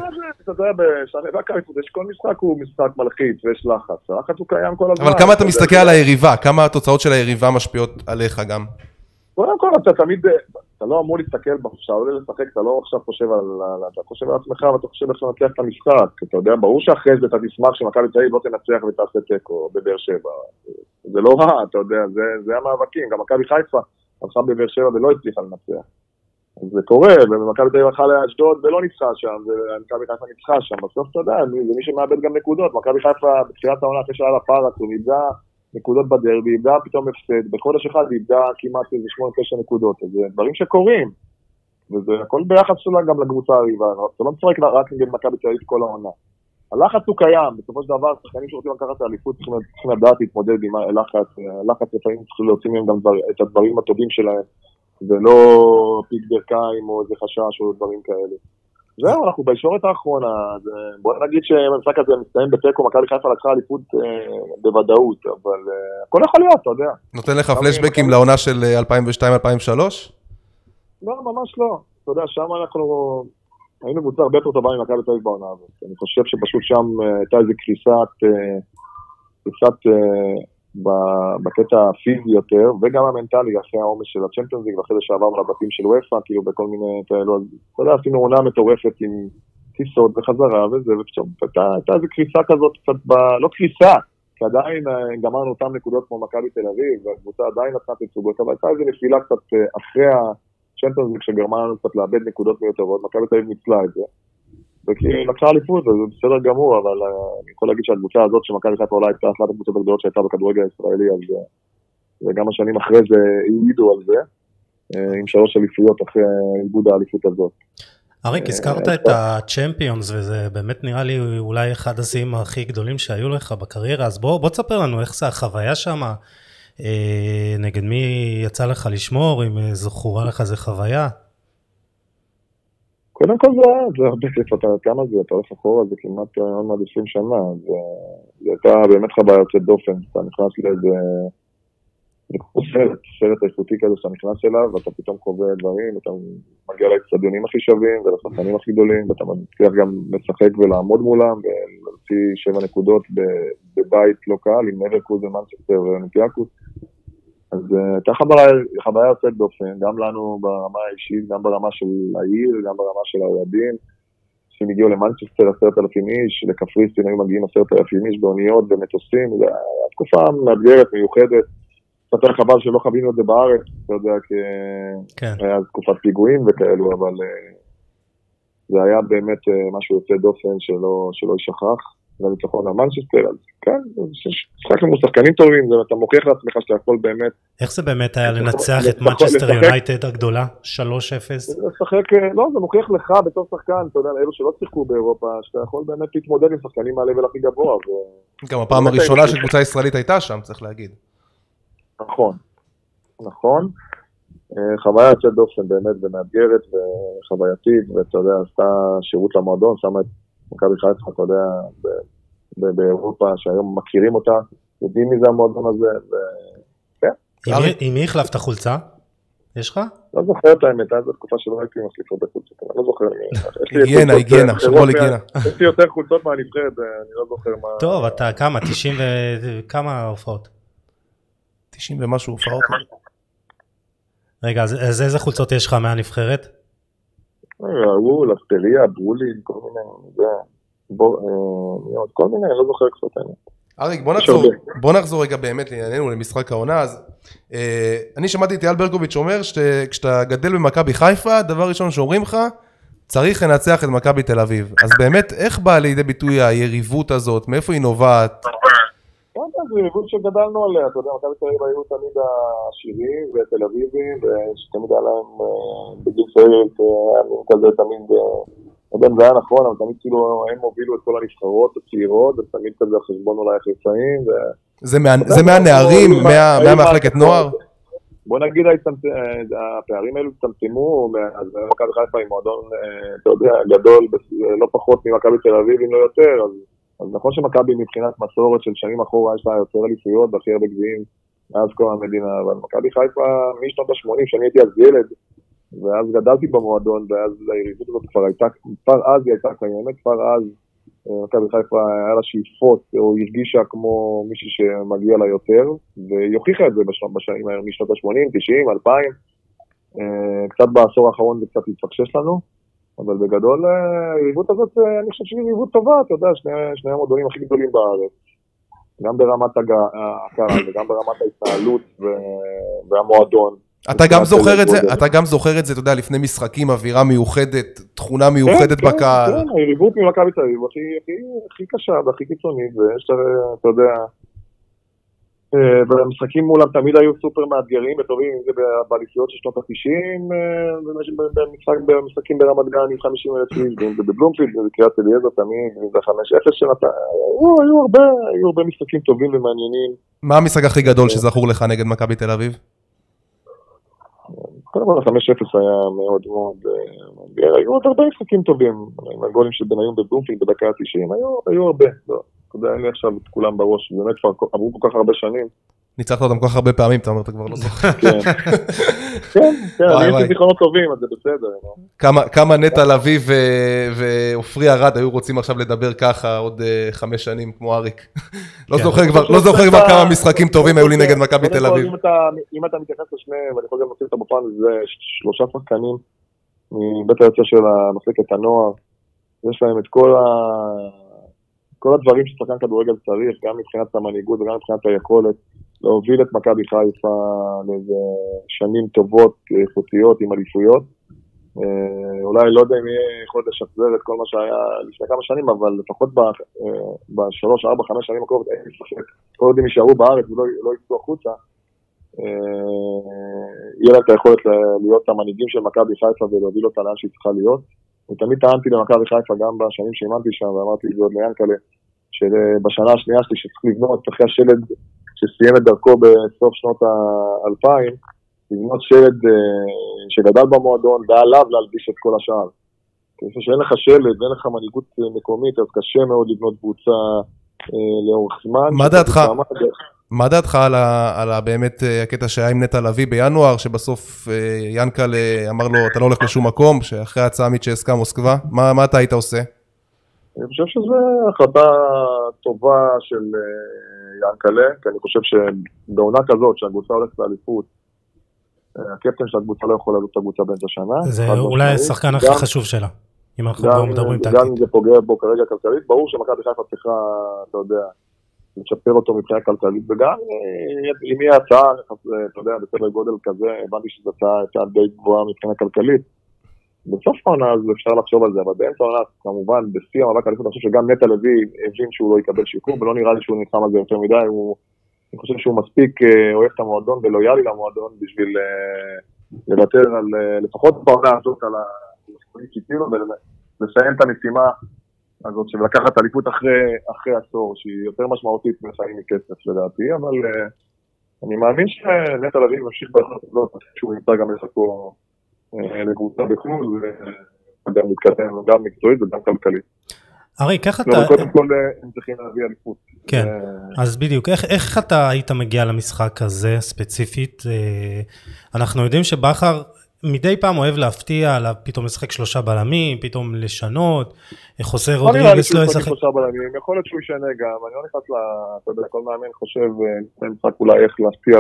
אתה יודע, בשחק האליפות יש כל משחק הוא משחק מלחיץ ויש לחץ, הלחץ הוא קיים כל הזמן. אבל כמה אתה מסתכל על היריבה, כמה התוצאות של היריבה משפיעות עליך גם. קודם כל אתה תמיד, אתה לא אמור להסתכל, כשאתה עולה לשחק, אתה לא עכשיו חושב על, על- אתה חושב על עצמך ואתה חושב איך לנצח את המשחק. אתה יודע, ברור שאחרי זה אתה תשמח שמכבי תל אביב לא תנצח ותעשה תיקו בבאר שבע. זה לא רע, אתה יודע, זה, זה המאבקים. גם מכבי חיפה הלכה בבאר שבע ולא הצליחה לנצח. זה קורה, ומכבי תל אביב הלכה לאשדוד ולא ניצחה שם, ומכבי חיפה ניצחה שם. בסוף אתה יודע, זה מי שמאבד גם נקודות. מכבי חיפה בתחילת העונה, אחרי שהיה לה פארק, הוא איבדה נקודות בדרבי, איבדה פתאום הפסד, בחודש אחד איבדה כמעט איזה שמונה תשע נקודות, אז זה דברים שקורים. וזה הכל ביחס שלה גם לקבוצה הריבה, אתה לא משחק רק נגד מכבי תל אביב כל העונה. הלחץ הוא קיים, בסופו של דבר, שחקנים שרוצים לקחת את האליפות צריכים לדעת להתמודד עם הלחץ, הלחץ לפעמים צריכים להוציא מהם גם את הדברים הטובים שלהם, ולא פיק ברכיים או איזה חשש או דברים כאלה. זהו, אנחנו בישורת האחרונה, אה, בוא נגיד שהמשחק הזה מסתיים בתיקו, מכבי חיפה לקחה אליפות אה, בוודאות, אבל אה, הכל יכול להיות, אתה יודע. נותן לך פלשבקים לעונה של אה, 2002-2003? לא, ממש לא. אתה יודע, שם אנחנו היינו קבוצה הרבה יותר טובה ממכבי תל אביב בעונה הזאת. אני חושב שפשוט שם אה, הייתה איזו קריסת, אה, קריסת אה, בקטע הפיזי יותר, וגם המנטלי אחרי העומס של הצ'מפיונס ליג, ואחרי זה שעברנו לבתים של וופא, כאילו בכל מיני כאלו, אז אתה יודע, עשינו עונה מטורפת עם טיסות וחזרה וזה, ופתאום הייתה איזו קריסה כזאת קצת, ב... לא קריסה, כי עדיין אה, גמרנו אותן נקודות כמו מכבי תל אביב, והקבוצה עדיין נתנה תצוגות, אבל הייתה איזו נפילה קצת אה, אחרי הצ'מפיונס ליג שגרמה לנו קצת לאבד נקודות מיותרות, מכבי תל אביב ניצלה את זה. וכי לקחה אליפות, אז זה בסדר גמור, אבל אה, אני יכול להגיד שהקבוצה הזאת שמכבי חיפה אולי הייתה אחת הקבוצות הגדולות שהייתה בכדורגל הישראלי, אז אה, וגם השנים אחרי זה העידו על זה, אה, עם שלוש אליפויות אחרי איבוד האליפות הזאת. אריק, אה, הזכרת את הצ'מפיונס, וזה באמת נראה לי אולי אחד השיאים הכי גדולים שהיו לך בקריירה, אז בוא, בוא תספר לנו איך זה החוויה שם, אה, נגד מי יצא לך לשמור, אם אה, זכורה לך איזה חוויה. קודם כל זה זה הרבה כיף, אתה כמה זה, אתה הולך אחורה, זה כמעט אה, עוד מעט 20 שנה, זה הייתה באמת חוויה יוצאת דופן, אתה נכנס לאיזה, סרט, סרט איכותי כזה שאתה נכנס אליו, ואתה פתאום חווה דברים, אתה מגיע לאצטדיונים הכי שווים ולשחקנים הכי גדולים, ואתה מצליח גם לשחק ולעמוד מולם, ולהוציא שבע נקודות בבית לא קל, עם לברקוזן ומנצ'סטר ואולימפיאקוס. אז אה, הייתה חוויה, חוויה יוצאת דופן, גם לנו ברמה האישית, גם ברמה של העיר, גם ברמה של האוהדים. אנשים הגיעו למנצ'סטר עשרת אלפים איש, לקפריסין היו מגיעים עשרת אלפים איש באוניות, במטוסים, זו הייתה תקופה מאתגרת, מיוחדת. קצת היה חבל שלא חווינו את זה בארץ, אתה יודע, כי כן. היה אז תקופת פיגועים וכאלו, אבל אה, זה היה באמת אה, משהו יוצא דופן שלא, שלא יישכח. לניצחון על מנצ'סטר, אז כן, משחק עם שחקנים טובים, זה- אתה מוכיח לעצמך שאתה יכול באמת איך זה באמת היה לנצח את מנצ'סטר יונייטד הגדולה? 3-0? לשחק, אה, לא, זה מוכיח לך בתור שחקן, אתה יודע, אלו שלא שיחקו באירופה, שאתה יכול באמת להתמודד עם שחקנים מהלבל הכי גבוה, גם הפעם הראשונה שקבוצה ישראלית הייתה שם, צריך להגיד. נכון, נכון. אה, חוויה יוצאת דופן באמת ומאתגרת וחווייתית, ואתה יודע, עשתה שירות למועדון, שמה את מכבי חיפה, אתה יודע, ב- ב- באירופה, שהיום מכירים אותה, יודעים מי זה המועדון הזה. מי- עם מי החלפת חולצה? יש לך? ולא זוכר את האמת, הייתה תקופה שלא הייתי מחליף הרבה חולצות, אבל לא זוכר. היגיינה, היגיינה, אחרות היגיינה. מה- יש לי יותר חולצות מהנבחרת, אה, אני לא זוכר מה... טוב, אתה כמה? 90 וכמה הופעות? 90 ומשהו הופעות. רגע, אז אז איזה חולצות יש לך מהנבחרת? ראול, אסטריה, ברולין, כל מיני, זה, בור, אה? כל מיני, אני לא זוכר קצת. האמת. אריק, בוא נחזור. בוא נחזור רגע באמת לענייננו, למשחק העונה. אז אה, אני שמעתי את אייל ברקוביץ' אומר שכשאתה גדל במכבי חיפה, דבר ראשון שאומרים לך, צריך לנצח את מכבי תל אביב. אז באמת, איך באה לידי ביטוי היריבות הזאת? מאיפה היא נובעת? יודע, זה יריבות שגדלנו עליה, אתה יודע, מכבי תל אביב היו תמיד העשירים ותל אביבים, ושתמיד היה להם אה, בגיל צעיר, אה, היה מין כזה תמיד, אה, לא יודע אם זה היה נכון, אבל תמיד כאילו הם הובילו את כל הנבחרות הצעירות, ותמיד כזה החשבון אולי חיצאים, ו- זה מה- זה מהנערים, מהמחלקת. נוער? בוא נגיד אה, הפערים האלו הצטמצמו, אז מכבי חיפה היא מועדון, אה, אתה יודע, גדול, לא פחות ממכבי תל אביב, אם לא יותר, אז, אז נכון שמכבי מבחינת מסורת של שנים אחורה יש לה יותר אליפויות והכי הרבה גביעים מאז קום המדינה, אבל מכבי חיפה משנות ה-80, שאני הייתי אז ילד, ואז גדלתי במועדון, ואז היריבות הזאת כבר הייתה, כבר אז היא הייתה קיימת, כבר אז אה, מכבי חיפה היה לה שאיפות, או הרגישה כמו מישהי שמגיע לה יותר, והיא הוכיחה את זה בשנים האלה, משנות ה-80, 90, 2000. אה, קצת בעשור האחרון זה קצת התפקשש לנו, אבל בגדול אה, היריבות הזאת, אה, אני חושב שהיא יריבות טובה, אתה יודע, שני, שני המועדונים הכי גדולים בארץ. גם ברמת הקהל וגם ברמת ההתנהלות והמועדון. אתה גם זוכר את זה. אתה גם זוכר את זה, אתה יודע, לפני משחקים, אווירה מיוחדת, תכונה מיוחדת כן, כן, בקהל. כן, היריבות ממכבי תל אביב הכי, קשה והכי קיצונית, ויש, אה, אתה יודע, אה, והמשחקים מולם תמיד היו סופר מאתגרים וטובים, אם זה באליפויות של שנות ה-90, במשחק, במשחקים ברמת גן עם 50 אלף איש, ואם זה בבלומפילד, ובקריית אליעזר תמיד, ואם זה 5-0 שנתן, היו, הרבה, משחקים טובים ומעניינים. מה המשחק הכי גדול שזכור לך נגד מכבי תל אביב? קודם כל ה-5-0 היה מאוד מאוד, אה. היו עוד הרבה משחקים טובים, עם הגולים של בניון בבלומפילד בדקה ה-90, היו, היו הרבה, לא, אתה יודע, אין לי עכשיו את כולם בראש, באמת כבר עברו כל כך הרבה שנים. ניצחת אותם כל כך הרבה פעמים, אתה אומר, אתה כבר לא זוכר. כן, כן, כן, אני לי זיכרונות טובים, אז זה בסדר. כמה- כמה נטע לביא ועופרי ארד היו רוצים עכשיו לדבר ככה עוד אה, חמש שנים, כמו אריק. לא כן. זוכר כבר- לא זוכר כבר כמה משחקים טובים היו לי נגד מכבי תל אביב. אם אתה- אם אתה מתייחס לשניהם, ואני יכול גם לשים אותם בפן, זה שלושה שחקנים מבית היוצר של מחלקת הנוער, יש להם את כל ה... כל הדברים ששחקן כדורגל צריך, גם מבחינת המנהיגות וגם מבחינת היכולת להוביל את מכבי חיפה לאיזה שנים טובות, איכותיות, עם אליפויות. אה, אולי לא יודע אם יהיה יכול לשחזר את כל מה שהיה לפני כמה שנים, אבל לפחות אה, בשלוש, ארבע, חמש שנים הקרובות, אין לי ספק, כל עוד הם יישארו בארץ ולא לא יצאו החוצה, אה, יהיה להם את היכולת להיות המנהיגים של מכבי חיפה ולהוביל אותה לאן שהיא צריכה להיות. אני תמיד טענתי למכבי חיפה, גם בשנים שאימנתי שם, ואמרתי את זה עוד ליענקלה, שבשנה השנייה שלי שצריך לבנות אחרי השלד שסיים את דרכו בסוף שנות האלפיים, לבנות שלד אה, שגדל במועדון ועליו להלביש את כל השאר. כי אני חושב שאין לך שלד ואין לך מנהיגות מקומית, אז קשה מאוד לבנות קבוצה אה, לאורך זמן. מה דעתך? מה דעתך על, ה, על ה, באמת אה, הקטע שהיה עם נטע לביא בינואר, שבסוף אה, ינקל אמר לו, אתה לא הולך לשום מקום, שאחרי ההצעה מצ'סקה מוסקבה, מה, מה אתה היית עושה? אני חושב שזו החלטה טובה של אה, ינקלה, כי אני חושב שבעונה כזאת, שהקבוצה הולכת לאליפות, הקפטן של הקבוצה לא יכול לעלות את הקבוצה באמצע השנה. זה אולי. השחקן הכי גם- חשוב שלה, אם אנחנו גם, מדברים גם אם טקטית. זה פוגע בו כרגע כלכלית, ברור שמכבי חיפה צריכה, אתה יודע, לשפר אותו מבחינה כלכלית, וגם אה, אם יהיה הצעה, אתה יודע, בסדר גודל כזה, הבנתי שזו הצעה די גבוהה מבחינה כלכלית. בסוף העונה אז אפשר לחשוב על זה, אבל באמצע העונה, כמובן, בשיא המאבק האליפות, אני חושב שגם נטע לביא הבין שהוא לא יקבל שיקום, ולא נראה לי שהוא נלחם על זה יותר מדי, הוא, אני חושב שהוא מספיק אה, אוהב את המועדון ולויאלי למועדון בשביל אה, לוותר על, לפחות בעונה הזאת, על שהטילו, ולסיים את המשימה הזאת של לקחת אליפות אחרי, אחרי עשור, שהיא יותר משמעותית מחיים מכסף לדעתי, אבל אה, אני מאמין שנטע לביא ממשיך בהחלט הזאת, שהוא נמצא גם לחכו אה, לקבוצה בחו"ל, וגם מתקדם גם מקצועית וגם כלכלית. אריק, איך אתה... לא, קודם כל אה, הם צריכים להביא אליפות. כן, אז בדיוק, איך, איך אתה היית מגיע למשחק הזה ספציפית? אנחנו יודעים שבכר מדי פעם אוהב להפתיע, לה- פתאום לשחק שלושה בלמים, פתאום לשנות, חוסה לא נראה לי רודריגס שהוא לא ישחק ישחק. שלושה בלמים, יכול להיות שהוא ישנה גם, אני לא נכנס ל... אתה יודע, כל מאמן חושב, אה, לפני משחק אולי איך להפתיע,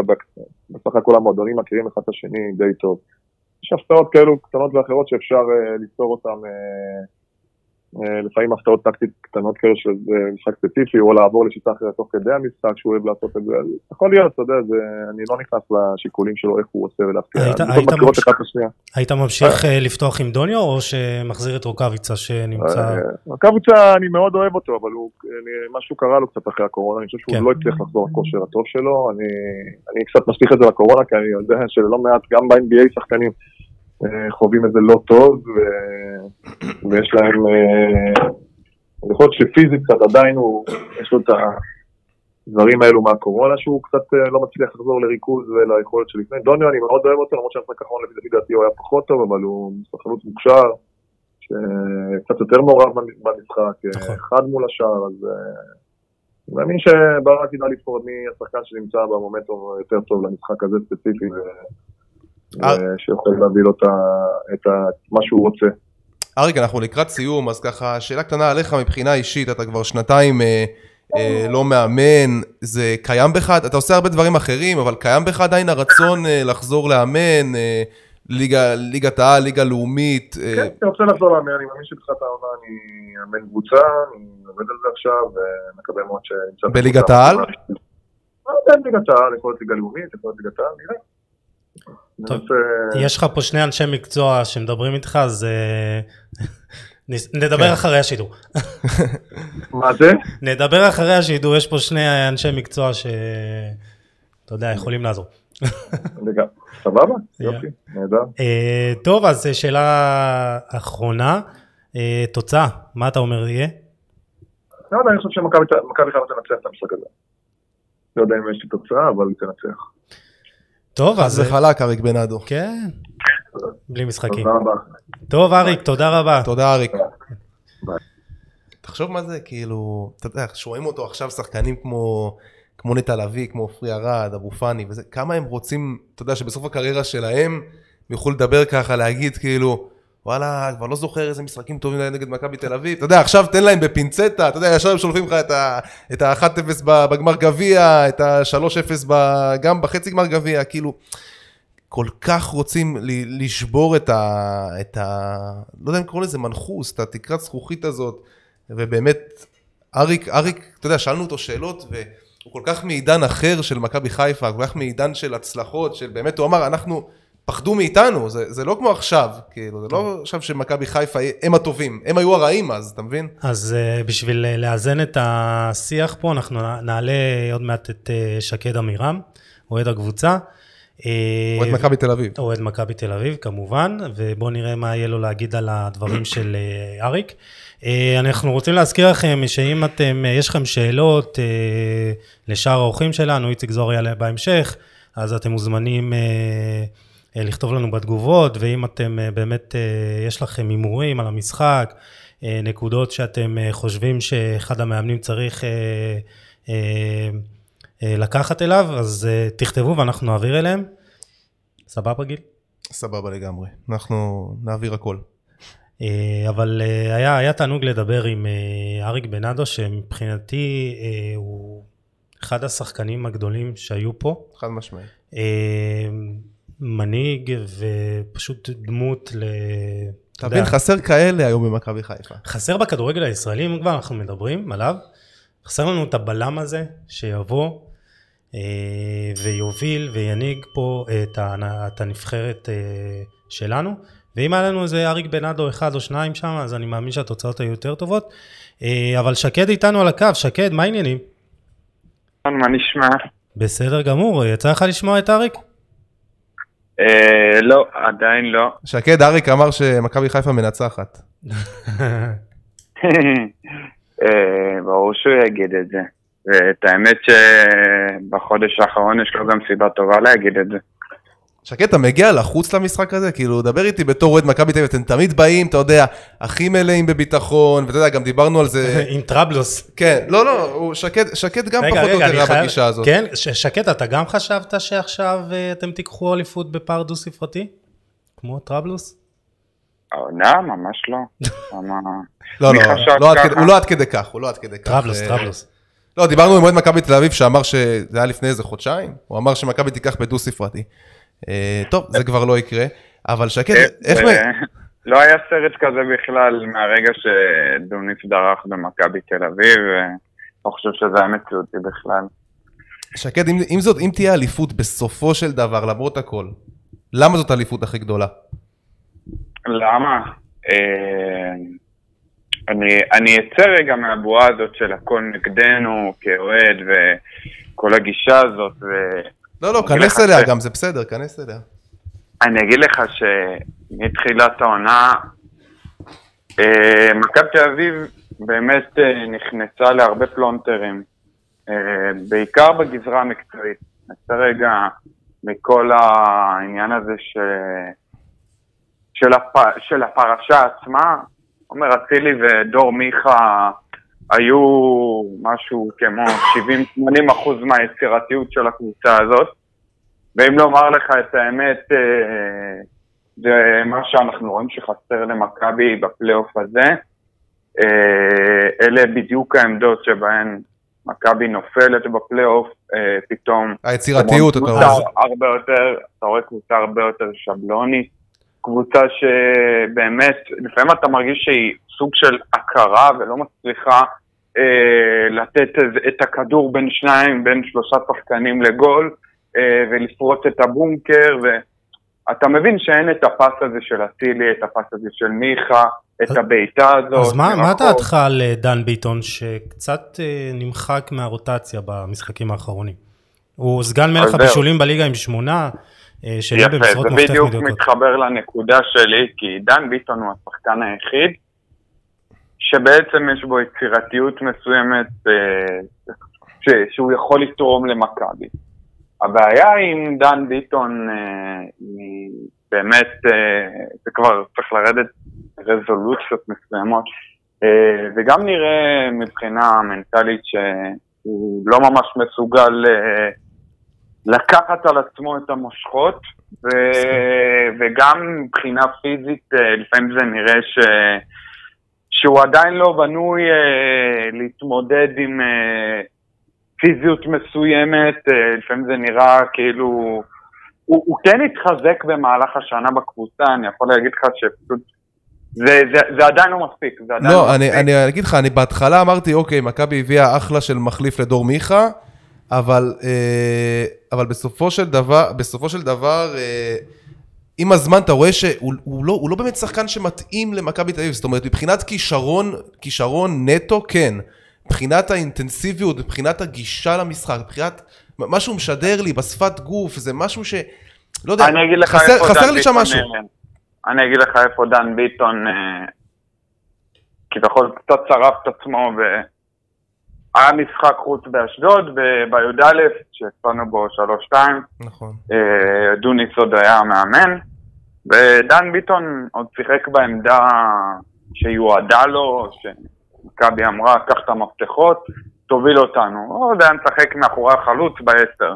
בסך הכל המועדונים מכירים אחד את השני די טוב. יש הפתעות כאלו קטנות ואחרות שאפשר אה, לפתור אותן, אה, אה, לפעמים הפתעות טקטית קטנות כאלו של אה, משחק ספציפי, או לעבור לשיטה אחרת תוך כדי המשחק, שהוא אוהב לעשות את זה, אז יכול להיות, אתה יודע, זה, אני לא נכנס לשיקולים שלו איך הוא עושה ולהפתיע. היית- ממש- ממשיך אה, לפתוח עם דוניו, או שמחזיר את רוקאביצה שנמצא... אה, קבוצה, אני מאוד אוהב אותו, אבל הוא, משהו קרה לו קצת אחרי הקורונה, אני חושב שהוא כן. לא הצליח לחזור לכושר הטוב שלו, אני, אני קצת משליך את זה לקורונה, כי אני יודע שלא מעט, גם ב-NBA שחקנים אה, חווים את זה לא טוב, ו, ויש להם, אה, יכול להיות שפיזית קצת עדיין הוא, יש לו את הדברים האלו מהקורונה, שהוא קצת אה, לא מצליח לחזור לריכוז וליכולת שלפני. דוניו, אני מאוד אוהב אותו, למרות שהמשחק האחרון לפי דעתי הוא היה פחות טוב, אבל הוא חלוץ מוכשר. שקצת יותר מעורב במשחק, נכון. אחד מול השאר, אז אה, אני מאמין שברק ידע לבחור מי השחקן שנמצא במומנטום יותר טוב למשחק הזה ספציפי, ו- אה. ושיכול להביא לו את מה שהוא רוצה. אריק, אנחנו לקראת סיום, אז ככה, שאלה קטנה עליך מבחינה אישית, אתה כבר שנתיים אה, אה, לא מאמן, זה קיים בך, אתה עושה הרבה דברים אחרים, אבל קיים בך עדיין הרצון אה, לחזור לאמן, אה, ליגה, ליגת העל, ליגה לאומית, אה, כן, אני רוצה לחזור לאמן, אני מאמין שבתחילת העונה אני אאמן קבוצה, אני עובד על זה עכשיו, ומקווה מאוד שנמצא... בליגת. העל? לא יודע, ליגת העל, יכול להיות ליגה לאומית, יכול להיות ליגת העל, נראה. טוב, אני רוצה- יש לך פה שני אנשי מקצוע שמדברים איתך, אז אה, נדבר כן. אחרי השידור. מה זה? נדבר אחרי השידור, יש פה שני אנשי מקצוע ש... אתה יודע, יכולים לעזור. סבבה? יופי, נהדר. אה, טוב, אז אה, שאלה אחרונה, אה, תוצאה, מה אתה אומר יהיה? לא יודע, אני חושב שמכבי חיפה תנצח את המשחק הזה. לא יודע אם יש לי תוצאה, אבל היא תנצח. טוב, אז אז... זה חלק, אריק בנאדו. כן, בלי משחקים. תודה רבה. טוב, אריק, תודה רבה. תודה, אריק. תחשוב מה זה, כאילו, אתה יודע, שרואים אותו עכשיו שחקנים כמו, כמו נטע לביא, כמו עופרי ארד, אבו פאני וזה, כמה הם רוצים, אתה יודע, שבסוף הקריירה שלהם, הם יוכלו לדבר ככה, להגיד כאילו, וואלה, כבר לא זוכר איזה משחקים טובים נגד מכבי תל אביב, אתה יודע, עכשיו תן להם בפינצטה, אתה יודע, ישר הם שולחים לך את ה- את ה-1-0 בגמר גביע, את ה-3-0 ב- גם בחצי גמר גביע, כאילו, כל כך רוצים לשבור את ה... את ה... לא יודע אם קוראים לזה מנחוס, את התקרת זכוכית הזאת, ובאמת, אריק, אריק, אתה יודע, שאלנו אותו שאלות, והוא כל כך מעידן אחר של מכבי חיפה, כל כך מעידן של הצלחות, של באמת, הוא אמר, אנחנו, פחדו מאיתנו, זה, זה לא כמו עכשיו, כאילו, זה לא עכשיו שמכבי חיפה הם הטובים, הם היו הרעים אז, אתה מבין? אז uh, בשביל uh, לאזן את השיח פה, אנחנו נעלה עוד מעט את uh, שקד עמירם, אוהד הקבוצה. אוהד מכבי תל אביב. אוהד מכבי תל אביב כמובן, ובואו נראה מה יהיה לו להגיד על הדברים של אה, אריק. אה, אנחנו רוצים להזכיר לכם שאם אתם, אה, יש לכם שאלות אה, לשאר האורחים שלנו, איציק זוהר יעלה בהמשך, אז אתם מוזמנים אה, לכתוב לנו בתגובות, ואם אתם אה, באמת, אה, יש לכם הימורים על המשחק, אה, נקודות שאתם אה, חושבים שאחד המאמנים צריך אה, אה, אה, לקחת אליו, אז אה, תכתבו ואנחנו נעביר אליהם. סבבה גיל? סבבה לגמרי, אנחנו נעביר הכל. אה, אבל אה, היה, היה תענוג לדבר עם אה, אריק בנאדו, שמבחינתי אה, הוא אחד השחקנים הגדולים שהיו פה. חד משמעי. מנהיג ופשוט דמות ל... אתה מבין, חסר כאלה היום במכבי חיפה. חסר בכדורגל הישראלי, אם כבר אנחנו מדברים עליו, חסר לנו את הבלם הזה שיבוא אה, ויוביל וינהיג פה את, ה, את הנבחרת אה, שלנו, ואם היה לנו איזה אריק בנאדו אחד או שניים שם, אז אני מאמין שהתוצאות היו יותר טובות. אה, אבל שקד איתנו על הקו, שקד, מה העניינים? מה נשמע? בסדר גמור, יצא לך לשמוע את אריק? אה, לא, עדיין לא. שקד, אריק אמר שמכבי חיפה מנצחת. אה, ברור שהוא יגיד את זה. ואת האמת שבחודש האחרון יש לו גם סיבה טובה להגיד את זה. שקד, אתה מגיע לחוץ למשחק הזה? כאילו, דבר איתי בתור אוהד מכבי תל אביב, אתם תמיד באים, אתה יודע, הכי מלאים בביטחון, ואתה יודע, גם דיברנו על זה... עם טראבלוס. כן, לא, לא, הוא שקד, שקד גם רגע, פחות או יותר חייב... בגישה הזאת. כן, ש- שקד, אתה גם חשבת שעכשיו אה, אתם תיקחו אליפות בפער דו-ספרתי? כמו טראבלוס? העונה? ממש לא. לא, לא, חשב לא עד ככה? כדי- הוא לא עד כדי כך, הוא לא עד כדי כך. טראבלוס, אה, טראבלוס. לא, דיברנו עם אוהד מכבי תל אביב שאמר שזה היה לפני איזה חודשיים, הוא אמר שמכבי תיקח בדו-ספרתי. אה, טוב, זה כבר לא יקרה, אבל שקד, איך... אה, לא היה סרט כזה בכלל מהרגע שדוניס דרך במכבי תל אביב, ולא חושב שזה היה מציאותי בכלל. שקד, אם, זאת, אם תהיה אליפות בסופו של דבר, למרות הכל, למה זאת האליפות הכי גדולה? למה? אה, אני, אני אצא רגע מהבועה הזאת של הכל נגדנו כאוהד וכל הגישה הזאת. לא, לא, כנס אליה ש- גם, זה בסדר, כנס אליה. אני אגיד לך שמתחילת העונה, אה, מכבי תל אביב באמת אה, נכנסה להרבה פלונטרים, אה, בעיקר בגזרה המקצועית. נצא רגע מכל העניין הזה ש... של, הפ... של הפרשה עצמה. עומר אצילי ודור מיכה היו משהו כמו 70-80 אחוז מהיצירתיות של הקבוצה הזאת. ואם לומר לך את האמת, אה, זה מה שאנחנו רואים שחסר למכבי בפלייאוף הזה. אה, אלה בדיוק העמדות שבהן מכבי נופלת בפלייאוף, אה, פתאום... היצירתיות, אתה רואה. הרבה יותר, אתה רואה קבוצה הרבה יותר שבלונית, קבוצה שבאמת, לפעמים אתה מרגיש שהיא סוג של הכרה ולא מצליחה אה, לתת את- הכדור בין שניים, בין שלושה שחקנים לגול, אה, ולפרוץ את הבונקר, ואתה מבין שאין את הפס הזה של אצילי, את הפס הזה של מיכה, את הבעיטה הזאת. אז מה, מה. דעתך על אה, דן ביטון, שקצת אה, נמחק מהרוטציה במשחקים האחרונים? הוא סגן מלך. הבישולים בליגה עם שמונה, אה, שני יפה, במשרות זה מפתח בדיוק. מתחבר לנקודה שלי, כי דן ביטון הוא השחקן היחיד שבעצם יש בו יצירתיות מסוימת אה, ש- שהוא יכול לתרום למכבי. הבעיה עם דן ביטון אה, היא באמת, אה, זה כבר צריך לרדת רזולוציות מסוימות, וגם נראה מבחינה מנטלית שהוא לא ממש מסוגל לקחת על עצמו את המושכות, ו... וגם מבחינה פיזית, לפעמים זה נראה ש... שהוא עדיין לא בנוי אה, להתמודד עם אה, פיזיות מסוימת, אה, לפעמים זה נראה כאילו... הוא, הוא כן התחזק במהלך השנה בקבוצה, אני יכול להגיד לך שפשוט... זה, זה, זה עדיין לא מספיק, זה עדיין לא, לא אני, מספיק. אני אגיד לך, אני בהתחלה אמרתי, אוקיי, מכבי הביאה אחלה של מחליף לדור מיכה, אבל, אה, אבל בסופו של דבר, בסופו של דבר, אה, עם הזמן אתה רואה שהוא הוא לא, הוא לא באמת שחקן שמתאים למכבי תל אביב, זאת אומרת, מבחינת כישרון, כישרון נטו, כן. מבחינת האינטנסיביות, מבחינת הגישה למשחק, מבחינת מה שהוא משדר לי בשפת גוף, זה משהו ש... לא יודע, אני אגיד לך חסר, חסר לי שם משהו. אה, אני אגיד לך איפה דן ביטון אה, כביכול קצת שרף את עצמו ו... היה משחק חוץ באשדוד, בי"א, שהפענו בו 3-2, נכון. אה, דוניס עוד היה המאמן, ודן ביטון עוד שיחק בעמדה שיועדה לו, שמכבי אמרה, קח את המפתחות, תוביל אותנו. עוד היה משחק מאחורי החלוץ בעשר.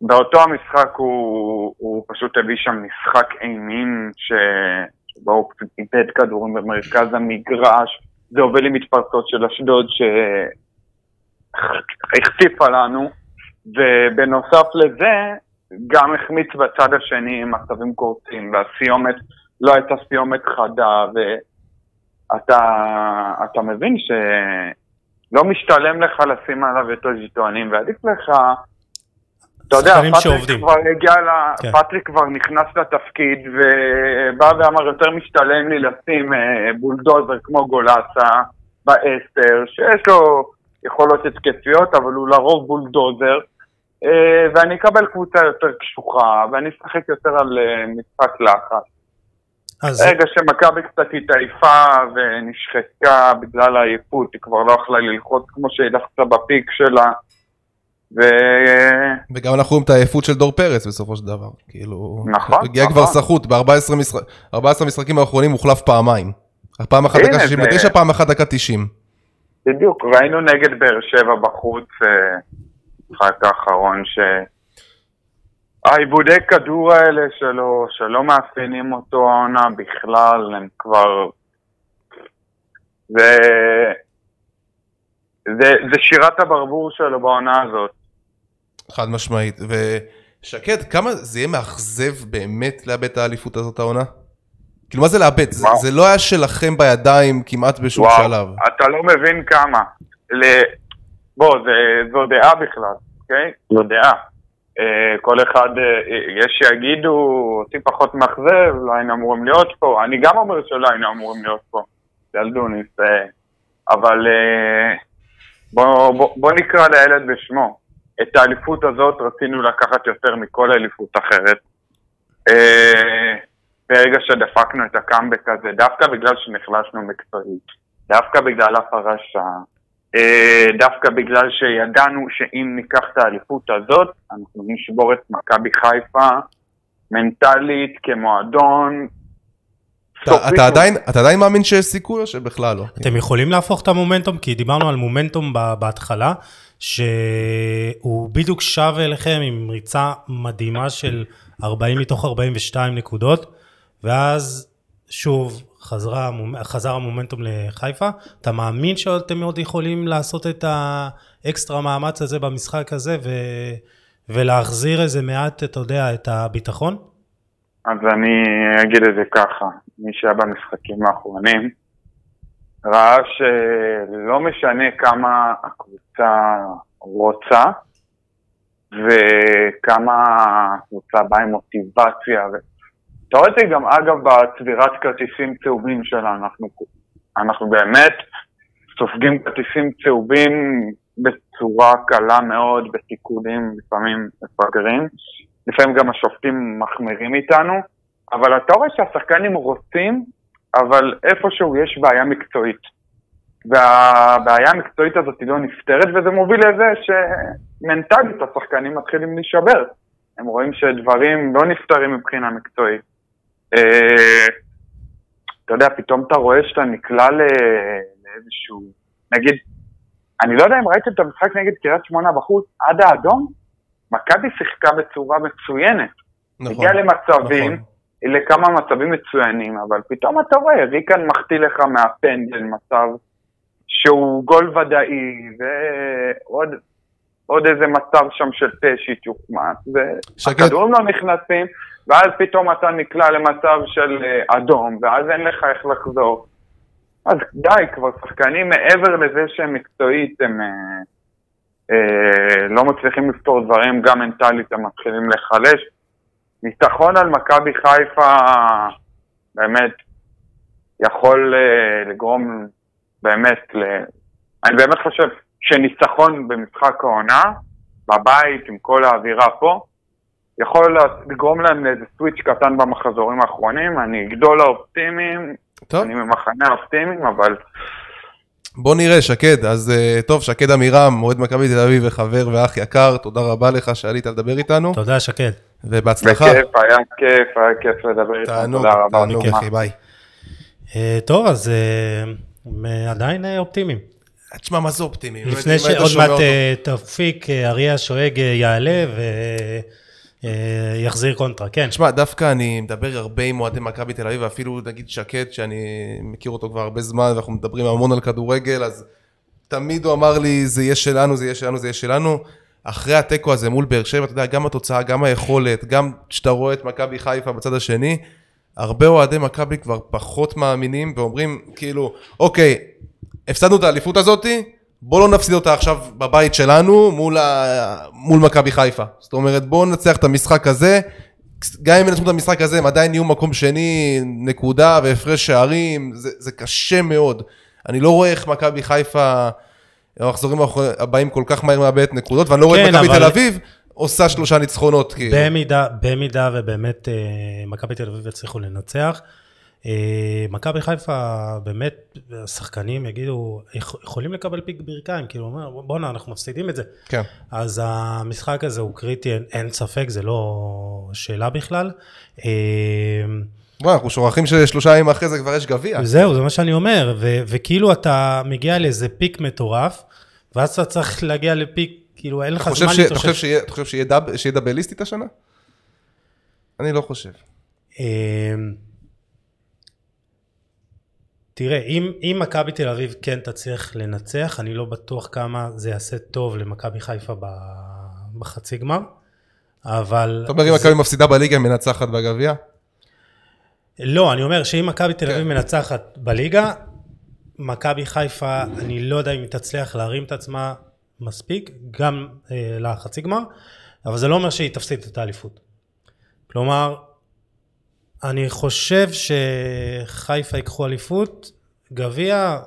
באותו המשחק הוא, הוא פשוט הביא שם משחק אימים, ש... שבו הוא פשוט איבד כדורים במרכז המגרש, זה הוביל עם מתפרצות של אשדוד שהחטיפה לנו, ובנוסף לזה, גם החמיץ בצד השני מצבים קורצים, והסיומת לא הייתה סיומת חדה, ואתה אתה מבין שלא משתלם לך לשים עליו את הז'יטונים, ועדיף לך אתה יודע, פטריק שעובדים. כבר הגיע, ל... כן. פטריק כבר נכנס לתפקיד ובא ואמר יותר משתלם לי לשים אה, בולדוזר כמו גולסה בעשר, שיש לו יכולות התקפיות, אבל הוא לרוב בולדוזר, ואני אקבל קבוצה יותר קשוחה, ואני אשחק יותר על אה, משחק לחץ. אז רגע שמכבי קצת התעייפה ונשחקה בגלל העייפות, היא כבר לא יכלה ללחוץ כמו שהיא לחצה בפיק שלה. ו... וגם אנחנו רואים את העייפות של דור פרץ בסופו של דבר. כאילו... נכון, הגיע נכון. כבר סחוט, ב-14 משחק, 14 משחקים האחרונים הוחלף פעמיים. פעם אחת דקה זה- 69, פעם אחת דקה 90. בדיוק, ראינו נגד באר שבע בחוץ, אה, משחק האחרון, ש... העיבודי כדור האלה שלו, שלא מאפיינים אותו העונה בכלל, הם כבר... זה... זה, זה שירת הברבור שלו בעונה הזאת. חד משמעית. ושקד, כמה זה יהיה מאכזב באמת לאבד את האליפות הזאת העונה? כאילו מה זה לאבד? זה. זה לא היה שלכם בידיים כמעט בשום וואו, שלב. אתה לא מבין כמה. ל... בוא, זה, זו דעה בכלל, אוקיי? זו דעה. אה, כל אחד, אה, יש שיגידו, אותי פחות מאכזב, לא היינו אמורים להיות פה. אני גם אומר שלא היינו אמורים להיות פה. ילדוניס. אה, אבל אה, בוא, בוא, בוא נקרא לילד בשמו. את האליפות הזאת רצינו לקחת יותר מכל אליפות אחרת. אה, ברגע שדפקנו את הקאמבק הזה, דווקא בגלל שנחלשנו מקצועית, דווקא בגלל הפרשה, דווקא בגלל שידענו שאם ניקח את האליפות הזאת, אנחנו נשבור את מכבי חיפה מנטלית, כמועדון. אתה, עדיין, אתה עדיין מאמין שיש סיכוי או שבכלל לא? אתם יכולים להפוך את המומנטום, כי דיברנו על מומנטום בהתחלה, שהוא בדיוק שב אליכם עם ריצה מדהימה של 40 מתוך 42 נקודות, ואז שוב חזרה, חזר המומנטום לחיפה. אתה מאמין שאתם עוד יכולים לעשות את האקסטרה מאמץ הזה במשחק הזה, ו... ולהחזיר איזה מעט, אתה יודע, את הביטחון? אז אני אגיד את זה ככה, מי שהיה במשחקים האחרונים, ראה שלא משנה כמה הקבוצה רוצה, וכמה הקבוצה באה עם מוטיבציה. אתה רואה את זה גם, אגב, בצבירת כרטיסים צהובים שלנו, אנחנו, אנחנו באמת סופגים כרטיסים צהובים בצורה קלה מאוד, בתיקונים לפעמים מפגרים. לפעמים גם השופטים מחמירים איתנו, אבל אתה רואה שהשחקנים רוצים, אבל איפשהו יש בעיה מקצועית. והבעיה המקצועית הזאת לא נפתרת, וזה מוביל לזה שמנטלית השחקנים מתחילים להישבר. הם רואים שדברים לא נפתרים מבחינה מקצועית. אה, אתה יודע, פתאום אתה רואה שאתה נקלע לאיזשהו, נגיד, אני לא יודע אם ראיתם את המשחק נגד קריית שמונה בחוץ, עד האדום, מכבי שיחקה בצורה מצוינת. נכון. הגיע למצבים, נכון. לכמה מצבים מצוינים, אבל פתאום אתה רואה, ריקן מחטיא לך מהפנדל מצב שהוא גול ודאי, ועוד עוד איזה מצב שם של פשית יוחמץ, שקט. והכדורים לא נכנסים, ואז פתאום אתה נקלע למצב של אה, אדום, ואז אין לך איך לחזור. אז די, כבר שחקנים מעבר לזה שהם מקצועית, הם אה, אה, לא מצליחים לפתור דברים, גם מנטלית הם מתחילים להיחלש. ניצחון על מכבי חיפה באמת יכול אה, לגרום באמת, ל... אני באמת חושב שניצחון במשחק העונה, בבית עם כל האווירה פה, יכול לגרום להם לאיזה סוויץ' קטן במחזורים האחרונים, אני גדול האופטימיים, טוב, אני ממחנה האופטימיים, אבל בוא נראה, שקד. אז אה, טוב, שקד עמירם, אוהד מכבי תל אביב וחבר ואח יקר, תודה רבה לך שעלית לדבר איתנו, תודה, שקד. ובהצלחה. בכיף, היה כיף, היה כיף לדבר איתך, תענוג, תודה רבה. תענוג, דוגמה. אחי, ביי. אה, טוב, אז אה, עדיין אופטימיים. תשמע, מה זה אופטימי? לפני היית שעוד מעט אה, תופיק אה, אריה השואג אה, יעלה ויחזיר קונטרה, כן. תשמע, דווקא אני מדבר הרבה עם אוהדי מכבי תל אביב, ואפילו נגיד שקד, שאני מכיר אותו כבר הרבה זמן, ואנחנו מדברים המון על כדורגל, אז תמיד הוא אמר לי, זה יהיה שלנו, זה יהיה שלנו, זה יהיה שלנו. אחרי התיקו הזה מול באר שבע, אתה יודע, גם התוצאה, גם היכולת, גם כשאתה רואה את מכבי חיפה בצד השני, הרבה אוהדי מכבי כבר פחות מאמינים, ואומרים, כאילו, אוקיי, הפסדנו את האליפות הזאתי, בוא לא נפסיד אותה עכשיו בבית שלנו מול, ה... מול מכבי חיפה. זאת אומרת, בואו ננצח את המשחק הזה. גם אם ינצחו את המשחק הזה, הם עדיין יהיו מקום שני, נקודה והפרש שערים, זה, זה קשה מאוד. אני לא רואה איך מכבי חיפה, המחזורים הבאים כל כך מהר מאבדת נקודות, ואני לא רואה את כן, מכבי אבל- תל אביב עושה שלושה ניצחונות, כאילו. במידה, במידה ובאמת אה, מכבי תל אביב יצליחו לנצח, מכבי חיפה באמת, השחקנים יגידו, יכ- יכולים לקבל פיק ברכיים, כאילו, אומר, בואנה, אנחנו מפסידים את זה. כן. אז המשחק הזה הוא קריטי, אין, אין ספק, זה לא שאלה בכלל. אה, בוא, אנחנו שוכחים ששלושה ימים אחרי זה כבר יש גביע. זהו, זה מה שאני אומר, ו- וכאילו אתה מגיע לאיזה פיק מטורף, ואז אתה צריך להגיע לפיק, כאילו אין לך זמן ש- אתה חושב להתאושש. שיהיה- שיהיה דאב- שיהיה דאבליסטית השנה? אני לא חושב. תראה, אם, אם מכבי תל אביב כן תצליח לנצח, אני לא בטוח כמה זה יעשה טוב למכבי חיפה ב- בחצי גמר, אבל... אתה אומר אם מכבי מפסידה בליגה, היא מנצחת בגביע? לא, אני אומר שאם מכבי תל אביב כן. מנצחת בליגה, מכבי חיפה, אני לא יודע אם היא תצליח להרים את עצמה מספיק, גם אה, לחצי גמר, אבל זה לא אומר שהיא תפסיד את האליפות. כלומר, אני חושב שחיפה ייקחו אליפות, גביע,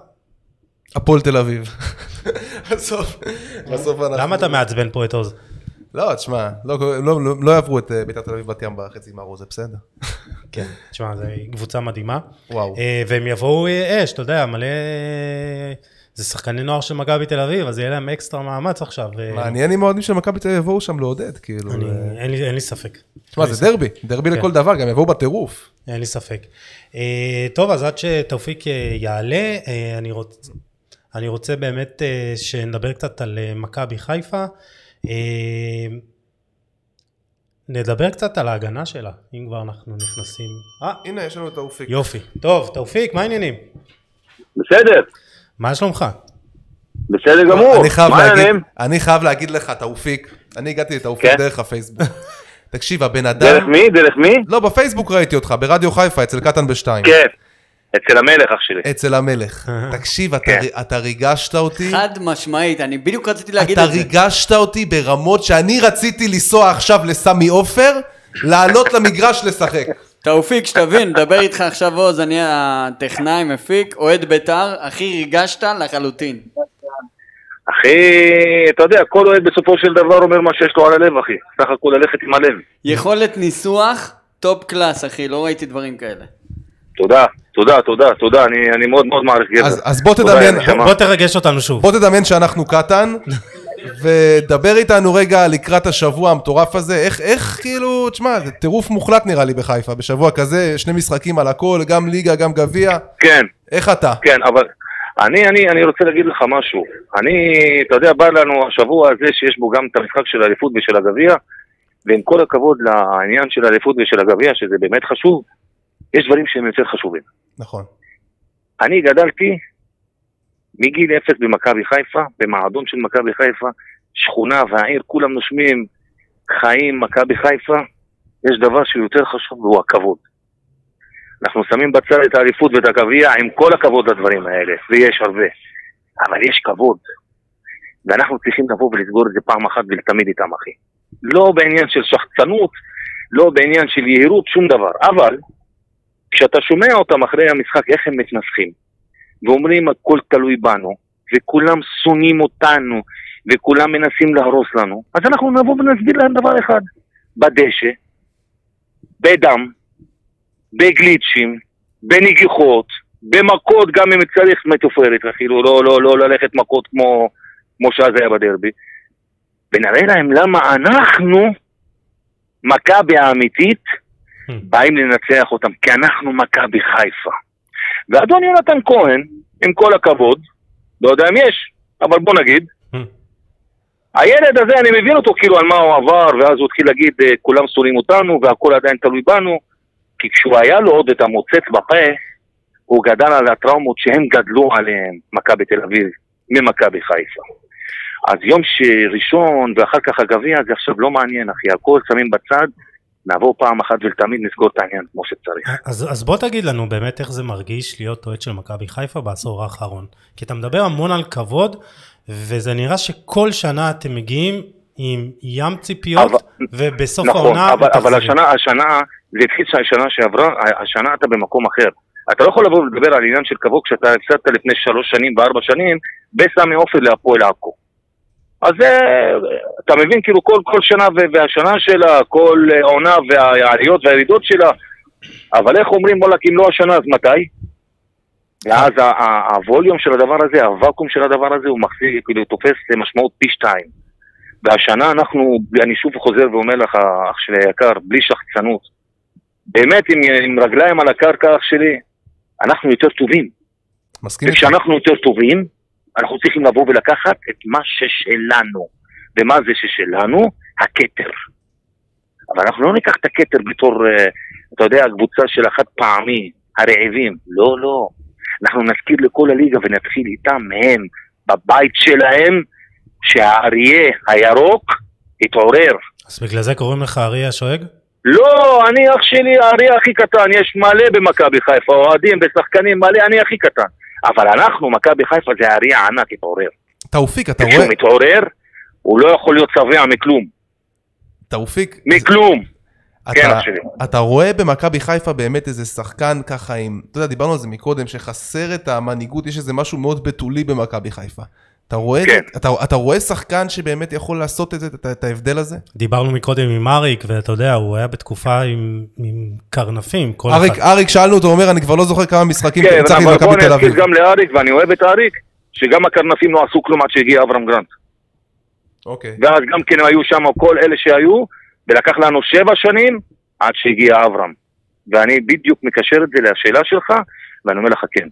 הפועל תל אביב. בסוף, בסוף אנחנו... למה אתה מעצבן פה את עוז? לא, תשמע, לא, לא, לא, לא יעברו את אה, בית"ר תל אביב בת ים בחצי גמר, זה בסדר. כן, תשמע, זו קבוצה מדהימה. וואו. אה, והם יבואו אה, אש, אתה יודע, מלא... זה שחקני נוער של מכבי תל אביב, אז יהיה להם אקסטרה מאמץ עכשיו. אה, מעניין אם האוהדים של מכבי תל אביב יבואו שם לעודד, כאילו. אני, אה, אין, לי, אין לי ספק. תשמע, זה דרבי, דרבי כן. לכל דבר, גם יבואו בטירוף. אין לי ספק. אה, טוב, אז עד שתאופיק אה, יעלה, אה, אני, רוצ, אני רוצה באמת אה, שנדבר קצת על מכבי חיפה. אה, נדבר קצת על ההגנה שלה, אם כבר אנחנו נכנסים. אה, הנה, יש לנו את האופיק. יופי. טוב, תאופיק, מה העניינים? בסדר, מה שלומך? בסדר גמור. אני חייב מה העניינים? אני חייב להגיד לך, תאופיק, אני הגעתי לתאופיק כן. דרך הפייסבוק. תקשיב, הבן אדם... דרך מי? דרך מי? לא, בפייסבוק ראיתי אותך, ברדיו חיפה, אצל קטן בשתיים. כן, אצל המלך אח שלי. אצל המלך. תקשיב, אתה- כן. אתה ריגשת אותי. חד משמעית, אני בדיוק רציתי להגיד אתה את זה. ריגשת אותי ברמות שאני רציתי לנסוע עכשיו לסמי עופר, לעלות למגרש לשחק. תאופיק, שתבין, מדבר איתך עכשיו עוז, אני הטכנאי, מפיק, אוהד בית"ר, הכי ריגשת לחלוטין. אחי, אתה יודע, כל אוהד בסופו של דבר אומר מה שיש לו על הלב, אחי. סך הכל ללכת עם הלב. יכולת ניסוח, top class, אחי, לא ראיתי דברים כאלה. תודה, תודה, תודה, תודה, אני, אני מאוד מאוד מעריך גבר. אז- אז בוא תדמיין-. בוא תרגש אותנו שוב. בוא תדמיין שאנחנו קטן, ודבר איתנו רגע לקראת השבוע המטורף הזה, איך, איך כאילו, תשמע, זה טירוף מוחלט נראה לי בחיפה, בשבוע כזה, שני משחקים על הכל, גם ליגה, גם גביע, כן, איך אתה? כן, אבל אני, אני, אני רוצה להגיד לך משהו. אני, אתה יודע, בא לנו השבוע הזה שיש בו גם את המשחק של האליפות ושל הגביע, ועם כל הכבוד לעניין של האליפות ושל הגביע, שזה באמת חשוב, יש דברים שהם יותר חשובים. נכון. אני גדלתי מגיל אפס במכבי חיפה, במועדון של מכבי חיפה, שכונה והעיר, כולם נושמים חיים מכבי חיפה, יש דבר שהוא יותר חשוב והוא הכבוד. אנחנו שמים בצד את האליפות ואת הגביע עם כל הכבוד לדברים האלה, ויש הרבה, אבל יש כבוד. ואנחנו צריכים לבוא ולסגור את זה פעם אחת ולתמיד איתם, אחי. לא בעניין של שחצנות, לא בעניין של יהירות, שום דבר. אבל, כשאתה שומע אותם אחרי המשחק, איך הם מתנסחים, ואומרים הכל תלוי בנו, וכולם שונאים אותנו, וכולם מנסים להרוס לנו, אז אנחנו נבוא ונסביר להם דבר אחד, בדשא, בדם, בגליצ'ים, בנגיחות, במכות גם אם צריך מתופרת, אפילו לא, לא, לא ללכת מכות כמו, כמו שאז היה בדרבי, ונראה להם למה אנחנו, מכבי האמיתית, באים לנצח אותם, כי אנחנו מכבי חיפה. ואדון יונתן כהן, עם כל הכבוד, לא יודע אם יש, אבל בוא נגיד, הילד הזה, אני מבין אותו כאילו על מה הוא עבר, ואז הוא התחיל להגיד, אה, כולם שונאים אותנו, והכל עדיין תלוי בנו, כי כשהוא היה לו עוד את המוצץ בפה, הוא גדל על הטראומות שהם גדלו עליהם, מכבי תל אביב, ממכבי חיפה. אז יום ראשון ואחר כך הגביע זה עכשיו לא מעניין, אחי, הכל שמים בצד, נעבור פעם אחת ולתמיד נסגור את העניין כמו שצריך. אז, אז בוא תגיד לנו באמת איך זה מרגיש להיות אוהד של מכבי חיפה בעשור האחרון. כי אתה מדבר המון על כבוד, וזה נראה שכל שנה אתם מגיעים עם ים ציפיות, אבל- ובסוף נכון, העונה אבל, אבל מתאכזבים. השנה, השנה, זה התחיל שהשנה שעברה, השנה אתה במקום אחר. אתה לא יכול לבוא ולדבר על עניין של כבוד כשאתה הפסדת לפני שלוש שנים וארבע שנים בסמי עופר להפועל עכו. אז זה, אתה מבין, כאילו כל, כל שנה והשנה שלה, כל אה, עונה והעליות והירידות שלה, אבל איך אומרים, וואלכ, אם לא השנה, אז מתי? ואז הווליום של הדבר הזה, הוואקום של הדבר הזה, הוא מחזיק, כאילו, תופס משמעות פי שתיים. והשנה אנחנו, אני שוב חוזר ואומר לך, אח שלי היקר, בלי שחצנות, באמת עם, עם רגליים על הקרקע, אח שלי, אנחנו יותר טובים. מסכים? וכשאנחנו יותר טובים, אנחנו צריכים לבוא ולקחת את מה ששלנו. ומה זה ששלנו? הכתר. אבל אנחנו לא ניקח את הכתר בתור, אה, אתה יודע, הקבוצה של החד פעמי, הרעבים. לא, לא. אנחנו נזכיר לכל הליגה ונתחיל איתם, מהם, בבית שלהם, שהאריה הירוק התעורר. אז בגלל זה קוראים לך אריה השואג? לא, אני אח שלי האריה הכי קטן, יש מלא במכבי חיפה, אוהדים ושחקנים מלא, אני הכי קטן. אבל אנחנו, מכבי חיפה זה האריה הענק, התעורר. תאופיק, אתה כשהוא רואה, מתעורר, הוא לא יכול להיות שבע מכלום. תאופיק, מכלום. כן, אתה, שלי. אתה רואה במכבי חיפה באמת איזה שחקן ככה עם, אתה יודע, דיברנו על זה מקודם, שחסר את המנהיגות, יש איזה משהו מאוד בתולי במכבי חיפה. אתה רואה, את כן. זה? אתה, אתה רואה שחקן שבאמת יכול לעשות את, זה, את, את ההבדל הזה? דיברנו מקודם עם אריק, ואתה יודע, הוא היה בתקופה עם, עם קרנפים, כל אריק, אחד. אריק, שאלנו אותו, הוא אומר, אני כבר לא זוכר כמה משחקים כן, ניצחתי אבל בוא במכבי תל נזכיר אביב. גם לאריק, ואני אוהב את אריק, שגם הקרנפים לא עשו כלום עד שהגיע אברהם גרנט. אוקיי. ואז גם כן היו שם כל אלה שהיו, ולקח לנו שבע שנים עד שהגיע אברהם. ואני בדיוק מקשר את זה לשאלה שלך, ואני אומר לך כן,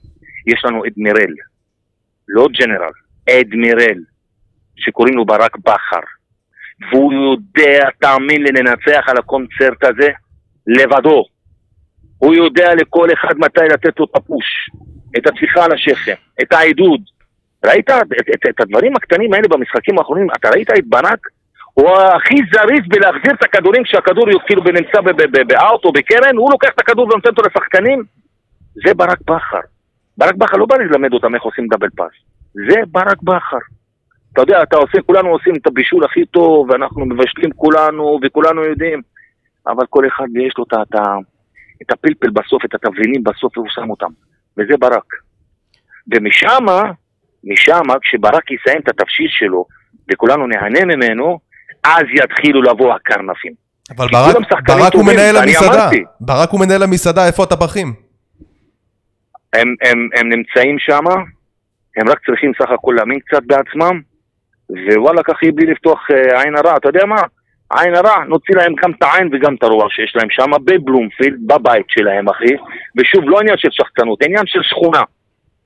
יש לנו אדמירל, לא ג'נרל, אדמירל, שקוראים לו ברק בכר, והוא יודע, תאמין לי, לנצח על הקונצרט הזה לבדו. הוא יודע לכל אחד מתי לתת לו את הפוש, את הטפיחה על השכם, את העידוד. ראית את, את, את, הדברים הקטנים האלה במשחקים האחרונים? אתה ראית את ברק? הוא הכי זריז בלהחזיר את הכדורים כשהכדור כאילו נמצא באאוט או בקרן, הוא לוקח את הכדור ונותן אותו לשחקנים. זה ברק בכר. ברק בכר לא בא ללמד אותם איך עושים דאבל פאס. זה ברק בכר. אתה יודע, אתה עושה, כולנו עושים את הבישול הכי טוב, ואנחנו מבשלים כולנו, וכולנו יודעים, אבל כל אחד יש לו את, את, את הפלפל בסוף, את התבלינים בסוף, והוא שם אותם. וזה ברק. ומשמה, משמה, כשברק יסיים את התבשיל שלו, וכולנו נהנה ממנו, אז יתחילו לבוא הקרנפים. אבל ברק, ברק הוא מנהל המסעדה. ברק הוא מנהל המסעדה, איפה הטבחים? הם, הם, הם נמצאים שם, הם רק צריכים סך הכל להאמין קצת בעצמם, ווואלה ככה בלי לפתוח אה, עין הרע, אתה יודע מה? עין הרע, נוציא להם גם את העין וגם את הרוח שיש להם שם בבלומפילד, בבית שלהם אחי, ושוב, לא עניין של שחצנות, עניין של שכונה.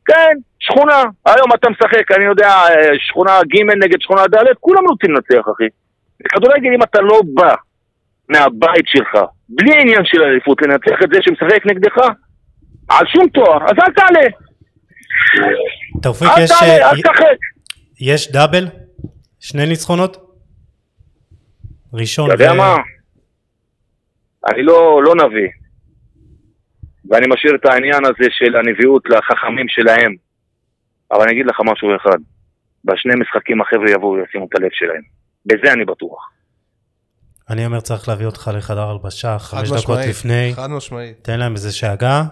כן, שכונה, היום אתה משחק, אני יודע, אה, שכונה ג' נגד שכונה ד', כולם רוצים לנצח אחי. בכדורגל אם אתה לא בא מהבית שלך, בלי עניין של אליפות, לנצח את זה שמשחק נגדך, על שום תואר, אז אל תעלה, תאופיק, יש, אה. יש דאבל? שני ניצחונות? ראשון אתה יודע ו- מה? אני לא, לא נביא. ואני משאיר את העניין הזה של הנביאות לחכמים שלהם. אבל אני אגיד לך משהו אחד. בשני משחקים החבר'ה יבואו וישימו את הלב שלהם. בזה אני בטוח. אני אומר צריך להביא אותך לחדר הלבשה, חמש דקות משמעית, לפני, חד משמעית. תן להם איזה שאגה.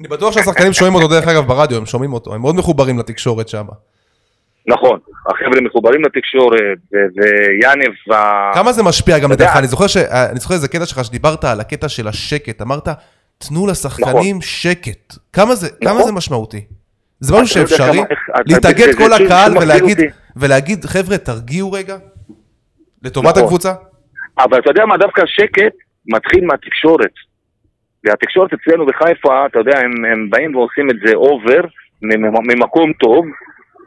אני בטוח שהשחקנים שומעים אותו דרך אגב ברדיו, הם שומעים אותו, הם מאוד מחוברים לתקשורת שם. נכון, החבר'ה מחוברים לתקשורת, ו- ויאנב, וה- כמה זה משפיע גם לדעתך? אני זוכר ש... אני זוכר איזה קטע שלך שדיברת על הקטע של השקט, אמרת, תנו לשחקנים שקט. כמה זה, כמה נכון. זה משמעותי? זה משהו שאפשרי? כמה- להתאגד כל הקהל ולהגיד. ולהגיד, חבר'ה, תרגיעו רגע? לטובת נכון. הקבוצה? אבל אתה יודע מה, דווקא השקט מתחיל מהתקשורת. והתקשורת אצלנו בחיפה, אתה יודע, הם, הם באים ועושים את זה over, ממ- ממקום טוב.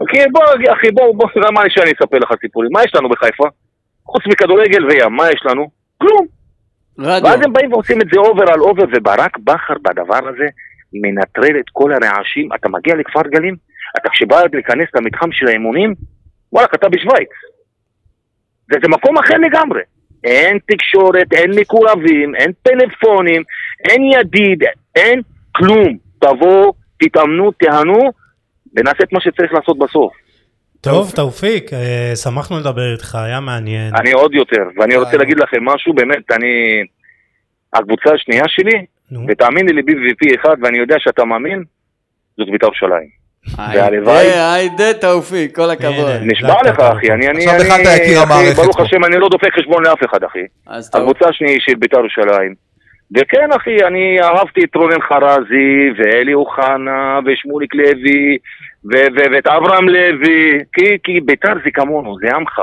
כי בוא, אחי, בוא, בוא, למה שאני אספר לך סיפורים? מה יש לנו בחיפה? חוץ מכדורגל וים, מה יש לנו? כלום. רדיו. ואז הם באים ועושים את זה over על over, וברק בכר בדבר הזה מנטרל את כל הרעשים. אתה מגיע לכפר גלים, אתה כשבא להיכנס למתחם של האימונים, וואלה, אתה בשוויץ. זה, זה מקום אחר לגמרי. אין תקשורת, אין מקורבים, אין פלאפונים, אין ידיד, אין כלום. תבואו, תתאמנו, תיהנו, ונעשה את מה שצריך לעשות בסוף. טוב, תאופיק, אה, שמחנו לדבר איתך, היה מעניין. אני עוד יותר, ואני רוצה אה. להגיד לכם משהו, באמת, אני... הקבוצה השנייה שלי, נו, ותאמיני לי בי אחד, ואני יודע שאתה מאמין, זאת בית"ר ירושלים. והלוואי- היידה, היידה תאופיק, כל הכבוד. נשבע לך, אחי, אני, אני, עכשיו אני, ברוך. השם, אני לא דופק חשבון לאף אחד, אחי. הקבוצה השנייה של בית"ר ירושלים. וכן, אחי, אני אהבתי את רונן חרזי, ואלי אוחנה, ושמוליק לוי, ואת אברהם לוי, כי, כי בית"ר זה כמונו, זה עמך.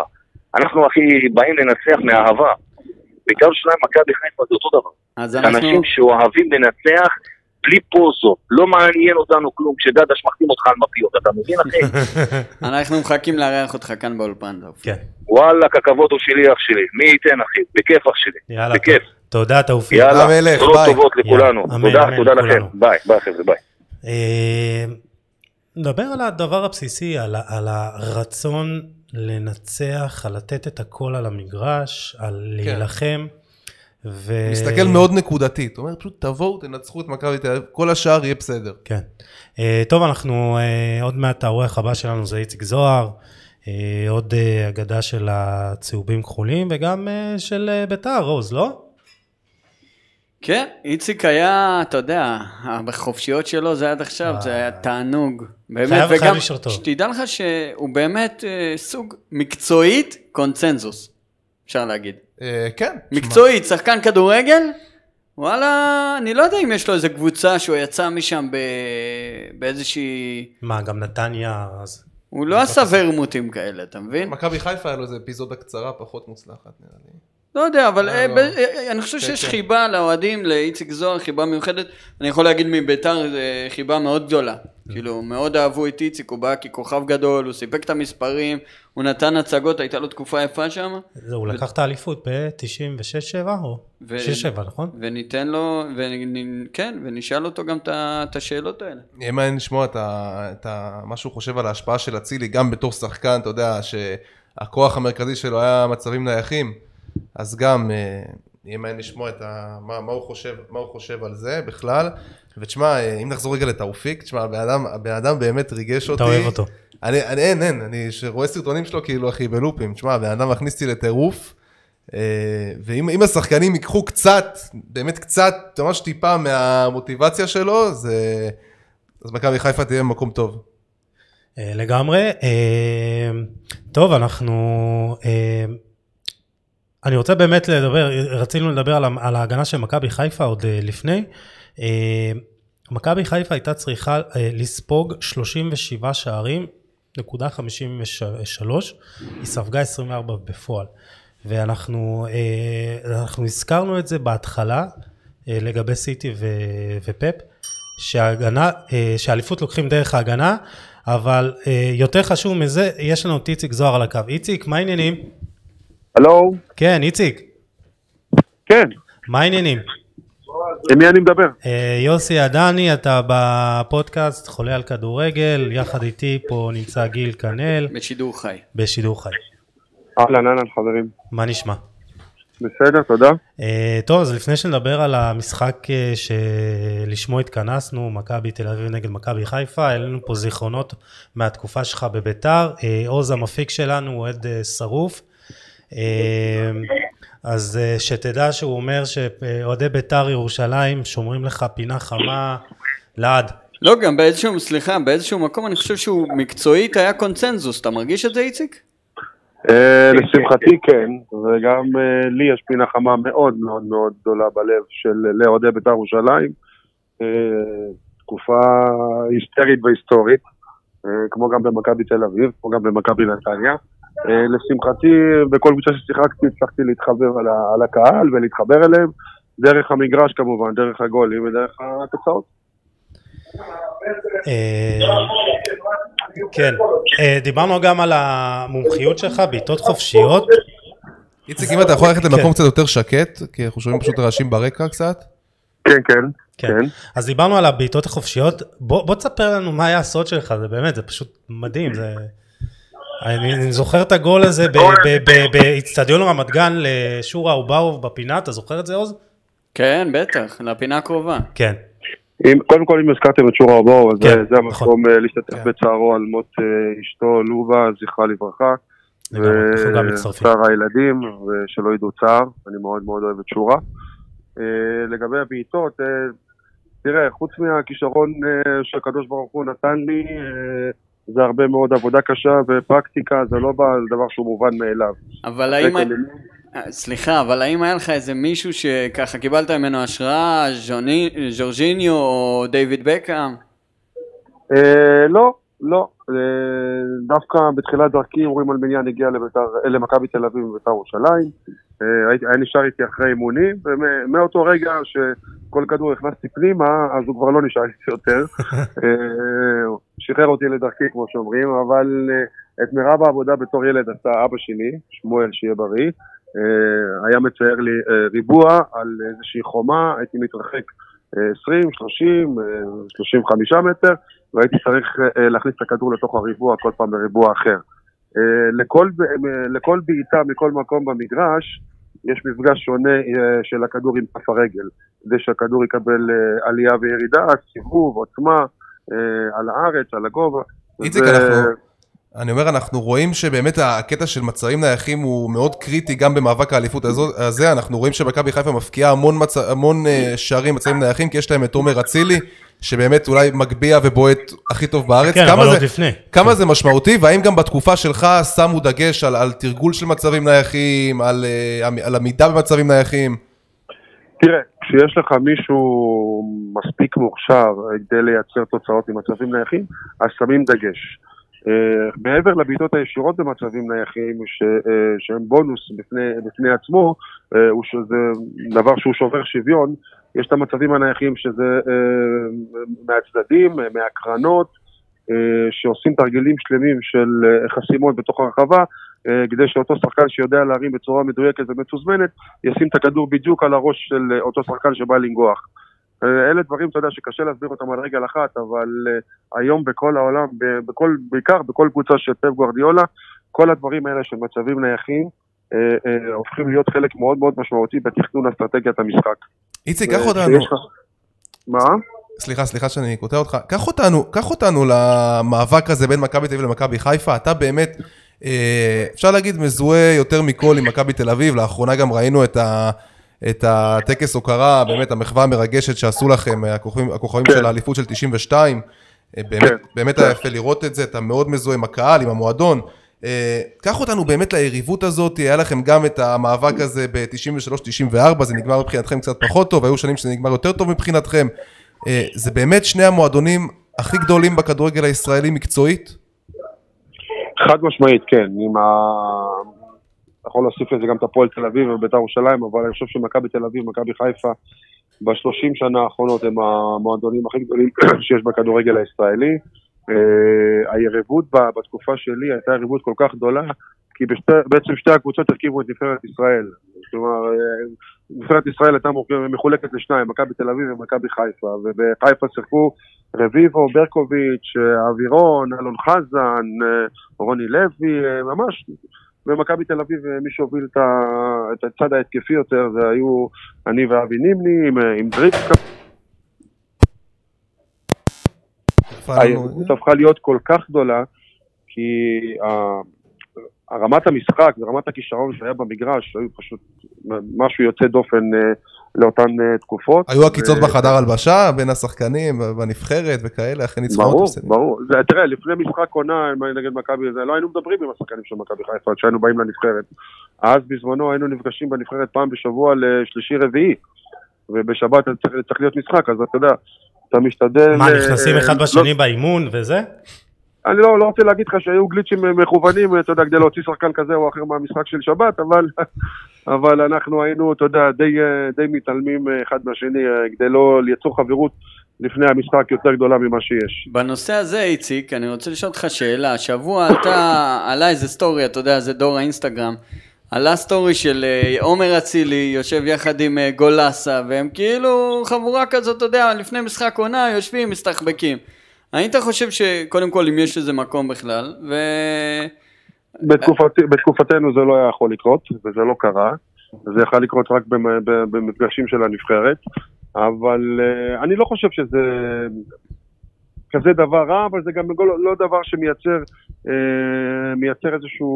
אנחנו, אחי, באים לנצח מאהבה. בית"ר ירושלים, מכבי חיפה זה אותו דבר. אנשים שאוהבים לנצח בלי פוזות. לא מעניין אותנו כלום כשדדש מחתים אותך על מפיות, אתה מבין, אחי? אנחנו מחכים לארח אותך כאן באולפן, תאופיק. כן, וואלכ, הכבוד הוא שלי, אח שלי. מי ייתן, אחי? בכיף, אח שלי. יאללה, בכיף. תודה תאופיק. יאללה, ביי. טובות לכולנו. תודה, אמן תודה לכם. ביי, ביי חבר'ה, ביי. אה, נדבר על הדבר הבסיסי, על, על הרצון לנצח, על לתת את הכל על המגרש, על להילחם. ו... מסתכל מאוד נקודתית, הוא אומר פשוט תבואו, תנצחו את מכבי תל אביב, כל השאר יהיה בסדר. כן. אה, טוב, אנחנו, אה, עוד מעט האורח הבא שלנו זה איציק זוהר, אה, עוד אגדה של הצהובים כחולים, וגם של ביתר, רוז, לא? כן, איציק היה, אתה יודע, בחופשיות שלו זה עד עכשיו, זה היה תענוג. באמת, חייב- וגם. שתדע לך שהוא באמת סוג מקצועית קונצנזוס, אפשר להגיד. אה, כן. מקצועית, שחקן כדורגל, וואלה, אני לא יודע אם יש לו איזה קבוצה שהוא יצא משם ב... באיזושהי... מה, גם נתניה, אז... הוא לא עשה ורמוטים כאלה, אתה מבין? מכבי חיפה היה לו איזה אפיזודה קצרה פחות מוצלחת נראה לי. לא יודע, אבל אה, אה, לא. ב- אה, אני חושב כן, שיש כן. חיבה לאוהדים, לאיציק זוהר, חיבה מיוחדת. אני יכול להגיד מביתר, זה חיבה מאוד גדולה. כאילו, מאוד אהבו את איציק, הוא בא ככוכב גדול, הוא סיפק את המספרים, הוא נתן הצגות, הייתה לו תקופה יפה שם. זה, הוא לקח את האליפות ב-96-7 או? ו- 6-7, נכון? וניתן לו, וכן, ונשאל אותו גם את השאלות האלה. יהיה מעניין לשמוע את, ה, את ה, מה שהוא חושב על ההשפעה של אצילי, גם בתור שחקן, אתה יודע, שהכוח המרכזי שלו היה מצבים נייחים, אז גם אה, יהיה מעניין לשמוע את ה, מה, מה, הוא חושב, מה הוא חושב על זה בכלל. ותשמע, אה, אם נחזור רגע לתאופיק, תשמע, הבן אדם, הבן אדם באמת ריגש אותי. אתה אוהב אותו. אני, אני, אין, אין, אני רואה סרטונים שלו כאילו, אחי, בלופים. תשמע, הבן אדם מכניס אותי לטירוף. אה, ואם אם השחקנים ייקחו קצת, באמת קצת, ממש טיפה מהמוטיבציה שלו, זה... אז מכבי חיפה תהיה במקום טוב. לגמרי. טוב, אנחנו... אני רוצה באמת לדבר, רצינו לדבר על, על ההגנה של מכבי חיפה עוד אה, לפני. אה, מכבי חיפה הייתה צריכה אה, לספוג 37 שערים, נקודה 53, היא ספגה 24 בפועל. ואנחנו אנחנו הזכרנו את זה בהתחלה לגבי סיטי ו- ופפ, שההגנה, שהאליפות לוקחים דרך ההגנה, אבל יותר חשוב מזה, יש לנו את איציק זוהר על הקו. איציק, מה העניינים? הלו? כן, איציק, כן, מה העניינים? עם מי אני מדבר? אה, יוסי עדני, אתה בפודקאסט חולה על כדורגל, יחד איתי פה נמצא גיל כנל, בשידור חי. בשידור חי. אהלן, אהלן, חברים. מה נשמע? בסדר, תודה. אה, טוב, אז לפני שנדבר על המשחק אה, שלשמו התכנסנו, מכבי תל אביב נגד מכבי חיפה, היה לנו פה זיכרונות מהתקופה שלך בביתר. עוז המפיק שלנו הוא אוהד שרוף. אה, אז אה, שתדע שהוא אומר שאוהדי ביתר ירושלים שומרים לך פינה חמה לעד. לא, גם באיזשהו, סליחה, באיזשהו מקום אני חושב שהוא מקצועית היה קונצנזוס. אתה מרגיש את זה, איציק? אה, לשמחתי כן, וגם אה, לי יש פינה חמה מאוד מאוד מאוד גדולה בלב של לאוהדי בית"ר ירושלים. תקופה היסטרית והיסטורית, כמו גם במכבי תל אביב, כמו גם במכבי נתניה. אה, לשמחתי, בכל קבוצה ששיחקתי הצלחתי להתחבר על, ה- על הקהל ולהתחבר אליהם, דרך המגרש כמובן, דרך הגולים ודרך התוצאות. אה, כן, אה, דיברנו גם על המומחיות שלך, בעיטות חופשיות. איציק, אם אתה יכול ללכת כן. למקום קצת יותר שקט, כי אנחנו שומעים פשוט רעשים ברקע קצת. כן, כן, כן. כן. אז דיברנו על הבעיטות החופשיות, בוא, בוא תספר לנו מה היה הסוד שלך, זה באמת, זה פשוט מדהים, זה... אני, זוכר את הגול הזה ב- ב- ב- באיצטדיון רמת גן לשורה אוברוב בפינה, אתה זוכר את זה עוז? כן, בטח, לפינה הקרובה. כן. אם, קודם כל, אם הזכרתם את שורה אבו, אז כן, זה- נכון. המקום אה, להשתתף כן. בצערו על מות אה, אשתו לובה, זכרה לברכה. וצער הילדים, ושלא ידעו צער, אני מאוד מאוד אוהב את שורה. אה, לגבי הבעיטות, אה, תראה, חוץ מהכישרון שהקדוש ברוך הוא נתן לי, זה הרבה מאוד עבודה קשה ופרקטיקה, זה לא בא- דבר שהוא מובן מאליו. אבל האם... אה, סליחה, אבל האם היה לך איזה מישהו שככה קיבלת ממנו השראה, ז'וני- ז'ורג'יניו או דיוויד בקאם? אה, לא, לא. אה, דווקא בתחילת דרכי אורי מלמיניאן הגיע למכבי תל אביב וביתר ירושלים. אה, היה נשאר איתי אחרי אימונים, ומאותו רגע שכל כדור הכנסתי פנימה, אז הוא כבר לא נשאר איתי יותר. אה, שחרר אותי לדרכי, כמו שאומרים, אבל אה, את מירב העבודה בתור ילד עשה אבא שלי, שמואל, שיהיה בריא. היה מצייר לי ריבוע על איזושהי חומה, הייתי מתרחק אה, 20, 30, אה, 35 מטר, והייתי צריך להכניס את הכדור לתוך הריבוע, כל פעם בריבוע אחר. לכל, לכל בעיטה מכל מקום במגרש, יש מפגש שונה אה, של הכדור עם כף הרגל, כדי שהכדור יקבל אה, עלייה וירידה, סיבוב, עוצמה, אה, על הארץ, על הגובה. איציק, ו- אנחנו... אני אומר, אנחנו רואים שבאמת הקטע של מצבים נייחים הוא מאוד קריטי גם במאבק האליפות הזה. אנחנו רואים שמכבי חיפה מפקיעה המון, מצ... המון שערים מצבים נייחים, כי יש להם את עומר אצילי, שבאמת אולי מגביה ובועט הכי טוב בארץ. כן, אבל זה... עוד לפני. כמה זה משמעותי, והאם גם בתקופה שלך שמו דגש על, על תרגול של מצבים נייחים, על, אה, על עמידה במצבים נייחים? תראה, כשיש לך מישהו מספיק מוכשר כדי לייצר תוצאות ממצבים נייחים, אז שמים דגש. Uh, מעבר לבעיטות הישירות במצבים נייחים, ש, uh, שהם בונוס בפני, בפני עצמו, uh, הוא שזה דבר שהוא שובר שוויון, יש את המצבים הנייחים שזה uh, מהצדדים, uh, מהקרנות, uh, שעושים תרגילים שלמים של חסימות בתוך הרחבה, כדי שאותו שחקן שיודע להרים בצורה מדויקת ומתוזמנת, ישים את הכדור בדיוק על הראש של אה, אותו שחקן שבא לנגוח. אה, אלה דברים, אתה יודע, שקשה להסביר אותם על רגל אחת, אבל אה, היום בכל העולם, בכל, בעיקר בכל קבוצה של פפ גוורדיולה, כל הדברים האלה של מצבים נייחים, אה, אה, הופכים להיות חלק מאוד מאוד משמעותי בתכנון אסטרטגיית המשחק. איציק, אה, קח אותנו, מה? סליחה, סליחה שאני קוטע אותך, קח אותנו, קח אותנו למאבק הזה בין מכבי תל אביב למכבי חיפה, אתה באמת, אה, אפשר להגיד, מזוהה יותר מכל עם מכבי תל אביב, לאחרונה גם ראינו את ה... את הטקס הוקרה, באמת המחווה המרגשת שעשו לכם, הכוכבים, הכוכבים כן. של האליפות של 92, אה, באמת, כן, באמת כן. היה יפה לראות את זה, אתה מאוד מזוהה עם הקהל, עם המועדון. אה, קח אותנו באמת ליריבות הזאת, היה לכם גם את המאבק הזה ב-93-94, זה נגמר מבחינתכם קצת פחות טוב, היו שנים שזה נגמר יותר טוב מבחינתכם. אה, זה באמת שני המועדונים הכי גדולים בכדורגל הישראלי מקצועית? חד משמעית, כן. עם ה... יכול להוסיף לזה גם את הפועל תל אביב ובית"ר ירושלים, אבל אני חושב שמכבי תל אביב ומכבי חיפה בשלושים שנה האחרונות הם המועדונים הכי גדולים שיש בכדורגל הישראלי. אה, היריבות בתקופה שלי הייתה יריבות כל כך גדולה, כי בעצם שתי הקבוצות הרכיבו את נבחרת ישראל. כלומר, אה, נבחרת ישראל הייתה מחולקת לשניים, מכבי תל אביב ומכבי חיפה, ובחיפה שיחקו רביבו, ברקוביץ', אה, אבירון, אלון חזן, רוני לוי, ממש. במכבי תל אביב מי שהוביל את הצד ההתקפי יותר זה היו אני ואבי נימני עם דריפקה. היריבות הפכה להיות כל כך גדולה, כי הרמת המשחק ורמת הכישרון שהיה במגרש היו פשוט משהו יוצא דופן אה, לאותן אה, תקופות. היו עקיצות בחדר הלבשה בין השחקנים בנבחרת וכאלה, אחרי ניצחונות? ברור? ברור. זה, תראה, לפני משחק עונה נגד מכבי, לא היינו מדברים עם השחקנים של מכבי חיפה, כשהיינו באים לנבחרת. אז בזמנו היינו נפגשים בנבחרת פעם בשבוע לשלישי-רביעי, ובשבת צריך להיות משחק, אז אתה יודע, אתה משתדל... מה, אה, נכנסים אה, אחד לא- בשני באימון וזה? אני לא, לא רוצה להגיד לך שהיו גליצ'ים אה, מכוונים, אתה יודע, כדי להוציא שחקן כזה או אחר מהמשחק של שבת, אבל, אבל אנחנו היינו, אתה יודע, די, אה, די מתעלמים אה, אחד מהשני, אה, כדי לא ליצור חברות לפני המשחק יותר גדולה ממה שיש. בנושא הזה, איציק, אני רוצה לשאול אותך שאלה. השבוע עלתה, עלה איזה סטורי, אתה יודע, זה דור האינסטגרם. עלה סטורי של אה, עומר אצילי, יושב יחד עם אה, גולסה, והם כאילו חבורה כזאת, אתה יודע, לפני משחק עונה, יושבים, מסתחבקים. היית חושב שקודם כל אם יש לזה מקום בכלל, ו... בתקופת, בתקופתנו זה לא היה יכול לקרות, וזה לא קרה. זה יכול לקרות רק במפגשים של הנבחרת. אבל אה, אני לא חושב שזה כזה דבר רע, אבל זה גם לא, לא דבר שמייצר אה, מייצר איזשהו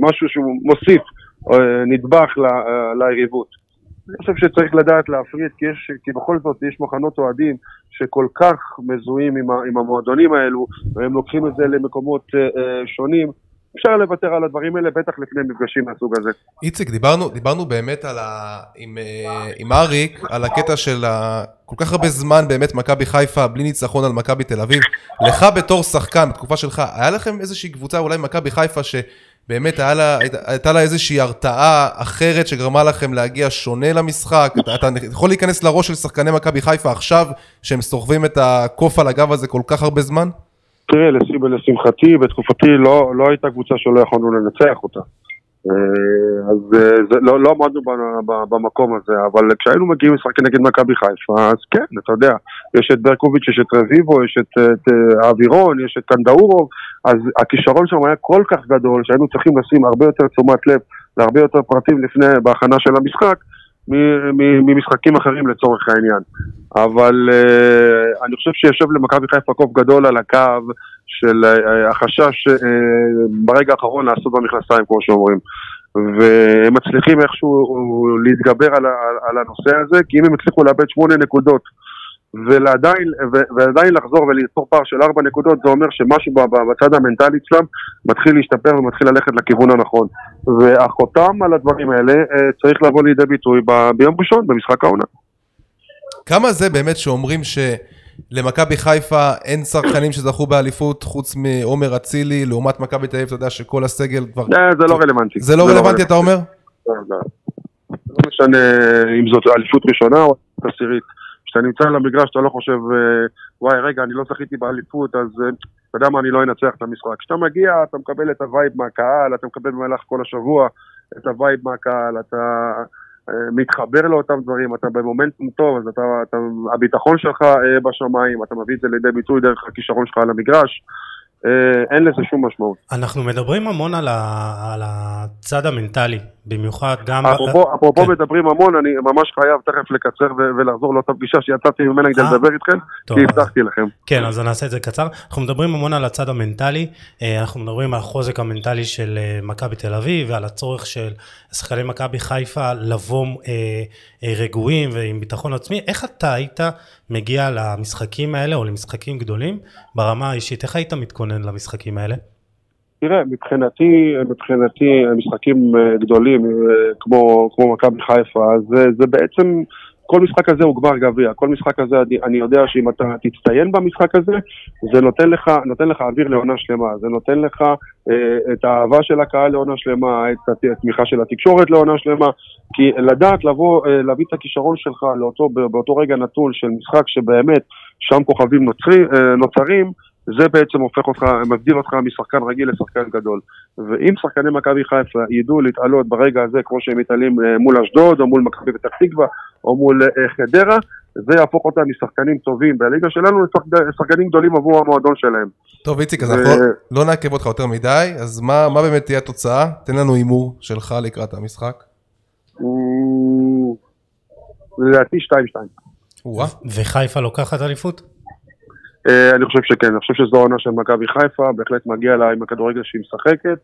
משהו שהוא מוסיף אה, נדבך ל, אה, ליריבות. אני חושב שצריך לדעת להפריד, כי, יש, כי בכל זאת יש מחנות אוהדים שכל כך מזוהים עם, עם המועדונים האלו, והם לוקחים את זה למקומות אה, אה, שונים. אפשר לוותר על הדברים האלה, בטח לפני מפגשים מהסוג הזה. איציק, דיברנו, דיברנו באמת על ה... עם, אה, עם אריק, על הקטע של ה... כל כך הרבה זמן באמת מכבי חיפה בלי ניצחון על מכבי תל אביב. לך בתור שחקן, בתקופה שלך, היה לכם איזושהי קבוצה, אולי מכבי חיפה, שבאמת היה לה, הייתה לה איזושהי הרתעה אחרת שגרמה לכם להגיע שונה למשחק? אתה, אתה יכול להיכנס לראש של שחקני מכבי חיפה עכשיו, שהם סוחבים את הקוף על הגב הזה כל כך הרבה זמן? תראה, לשמחתי, בתקופתי לא, לא הייתה קבוצה שלא יכולנו לנצח אותה. אה, אז אה, זה, לא, לא עמדנו במקום הזה, אבל כשהיינו מגיעים לשחק נגד מכבי חיפה, אז כן, אתה יודע, יש את ברקוביץ', יש את רביבו, יש את, את אה, אבירון, יש את קנדאורוב, אז הכישרון שם היה כל כך גדול, שהיינו צריכים לשים הרבה יותר תשומת לב להרבה יותר פרטים לפני, בהכנה של המשחק, ממשחקים אחרים לצורך העניין. אבל uh, אני חושב שיושב למכבי חיפה קוף גדול על הקו של uh, החשש uh, ברגע האחרון לעשות במכנסיים, כמו שאומרים. והם מצליחים איכשהו להתגבר על, על, על הנושא הזה, כי אם הם הצליחו לאבד שמונה נקודות ולעדיין, ועדיין לחזור וליצור פער של ארבע נקודות, זה אומר שמשהו בצד המנטלי אצלם מתחיל להשתפר ומתחיל ללכת לכיוון הנכון. והחותם על הדברים האלה אה, צריך לבוא לידי ביטוי ביום ראשון, במשחק העונה. כמה זה באמת שאומרים שלמכבי חיפה אין שחקנים שזכו באליפות חוץ מעומר אצילי, לעומת מכבי תל אביב, אתה יודע שכל הסגל כבר... אה, זה לא רלוונטי. זה לא, לא רלוונטי, אתה אומר? לא, לא. לא משנה אם זאת אליפות ראשונה או עשירית. כשאתה נמצא על המגרש אתה לא חושב, אה, וואי, רגע, אני לא זכיתי באליפות, אז אה, אתה יודע מה, אני לא אנצח את המשחק. כשאתה מגיע, אתה מקבל את ה vibe מהקהל, אתה מקבל במהלך כל השבוע את ה vibe מהקהל, אתה אה, מתחבר לאותם דברים, אתה במומנטום טוב, אז אתה, אתה, הביטחון שלך בשמיים, אתה מביא את זה לידי ביטוי דרך הכישרון שלך על המגרש. אין לזה שום משמעות. אנחנו מדברים המון על, ה, על הצד המנטלי, במיוחד גם... אפרופו, אפרופו כן. מדברים המון, אני ממש חייב תכף לקצר ולחזור לאותה פגישה שיצאתי ממנה כדי אה, לדבר איתכם, כי הבטחתי לכם. כן, אז נעשה את זה קצר. אנחנו מדברים המון על הצד המנטלי, אה, אנחנו מדברים על החוזק המנטלי של מכבי תל אביב ועל הצורך של שחקני מכבי חיפה לבוא רגועים ועם ביטחון עצמי. איך אתה היית מגיע למשחקים האלה או למשחקים גדולים ברמה האישית? איך היית מתכונן למשחקים האלה? תראה, מבחינתי, מבחינתי משחקים אה, גדולים אה, כמו, כמו מכבי חיפה, זה, זה בעצם, כל משחק הזה הוא גמר גביע, כל משחק הזה אני, אני יודע שאם אתה תצטיין במשחק הזה, זה נותן לך, נותן לך אוויר לעונה שלמה, זה נותן לך אה, את האהבה של הקהל לעונה שלמה, את התמיכה של התקשורת לעונה שלמה, כי לדעת לבוא, אה, להביא את הכישרון שלך לאותו, באותו רגע נתון של משחק שבאמת שם כוכבים נוצרי, אה, נוצרים, זה בעצם הופך אותך, מבדיל אותך משחקן רגיל לשחקן גדול. ואם שחקני מכבי חיפה ידעו להתעלות ברגע הזה כמו שהם מתעלים אה, מול אשדוד או מול מכבי פתח תקווה או מול חדרה, זה יהפוך אותם משחקנים טובים בליגה שלנו לשחקנים גדולים עבור המועדון שלהם. טוב איציק, אז אנחנו לא נעכב אותך יותר מדי, אז מה, מה באמת תהיה התוצאה? תן לנו הימור שלך לקראת המשחק. לדעתי 2-2. וחיפה לוקחת אליפות? אה, אני חושב שכן, אני חושב שזו העונה של מכבי חיפה, בהחלט מגיע לה עם הכדורגל שהיא משחקת,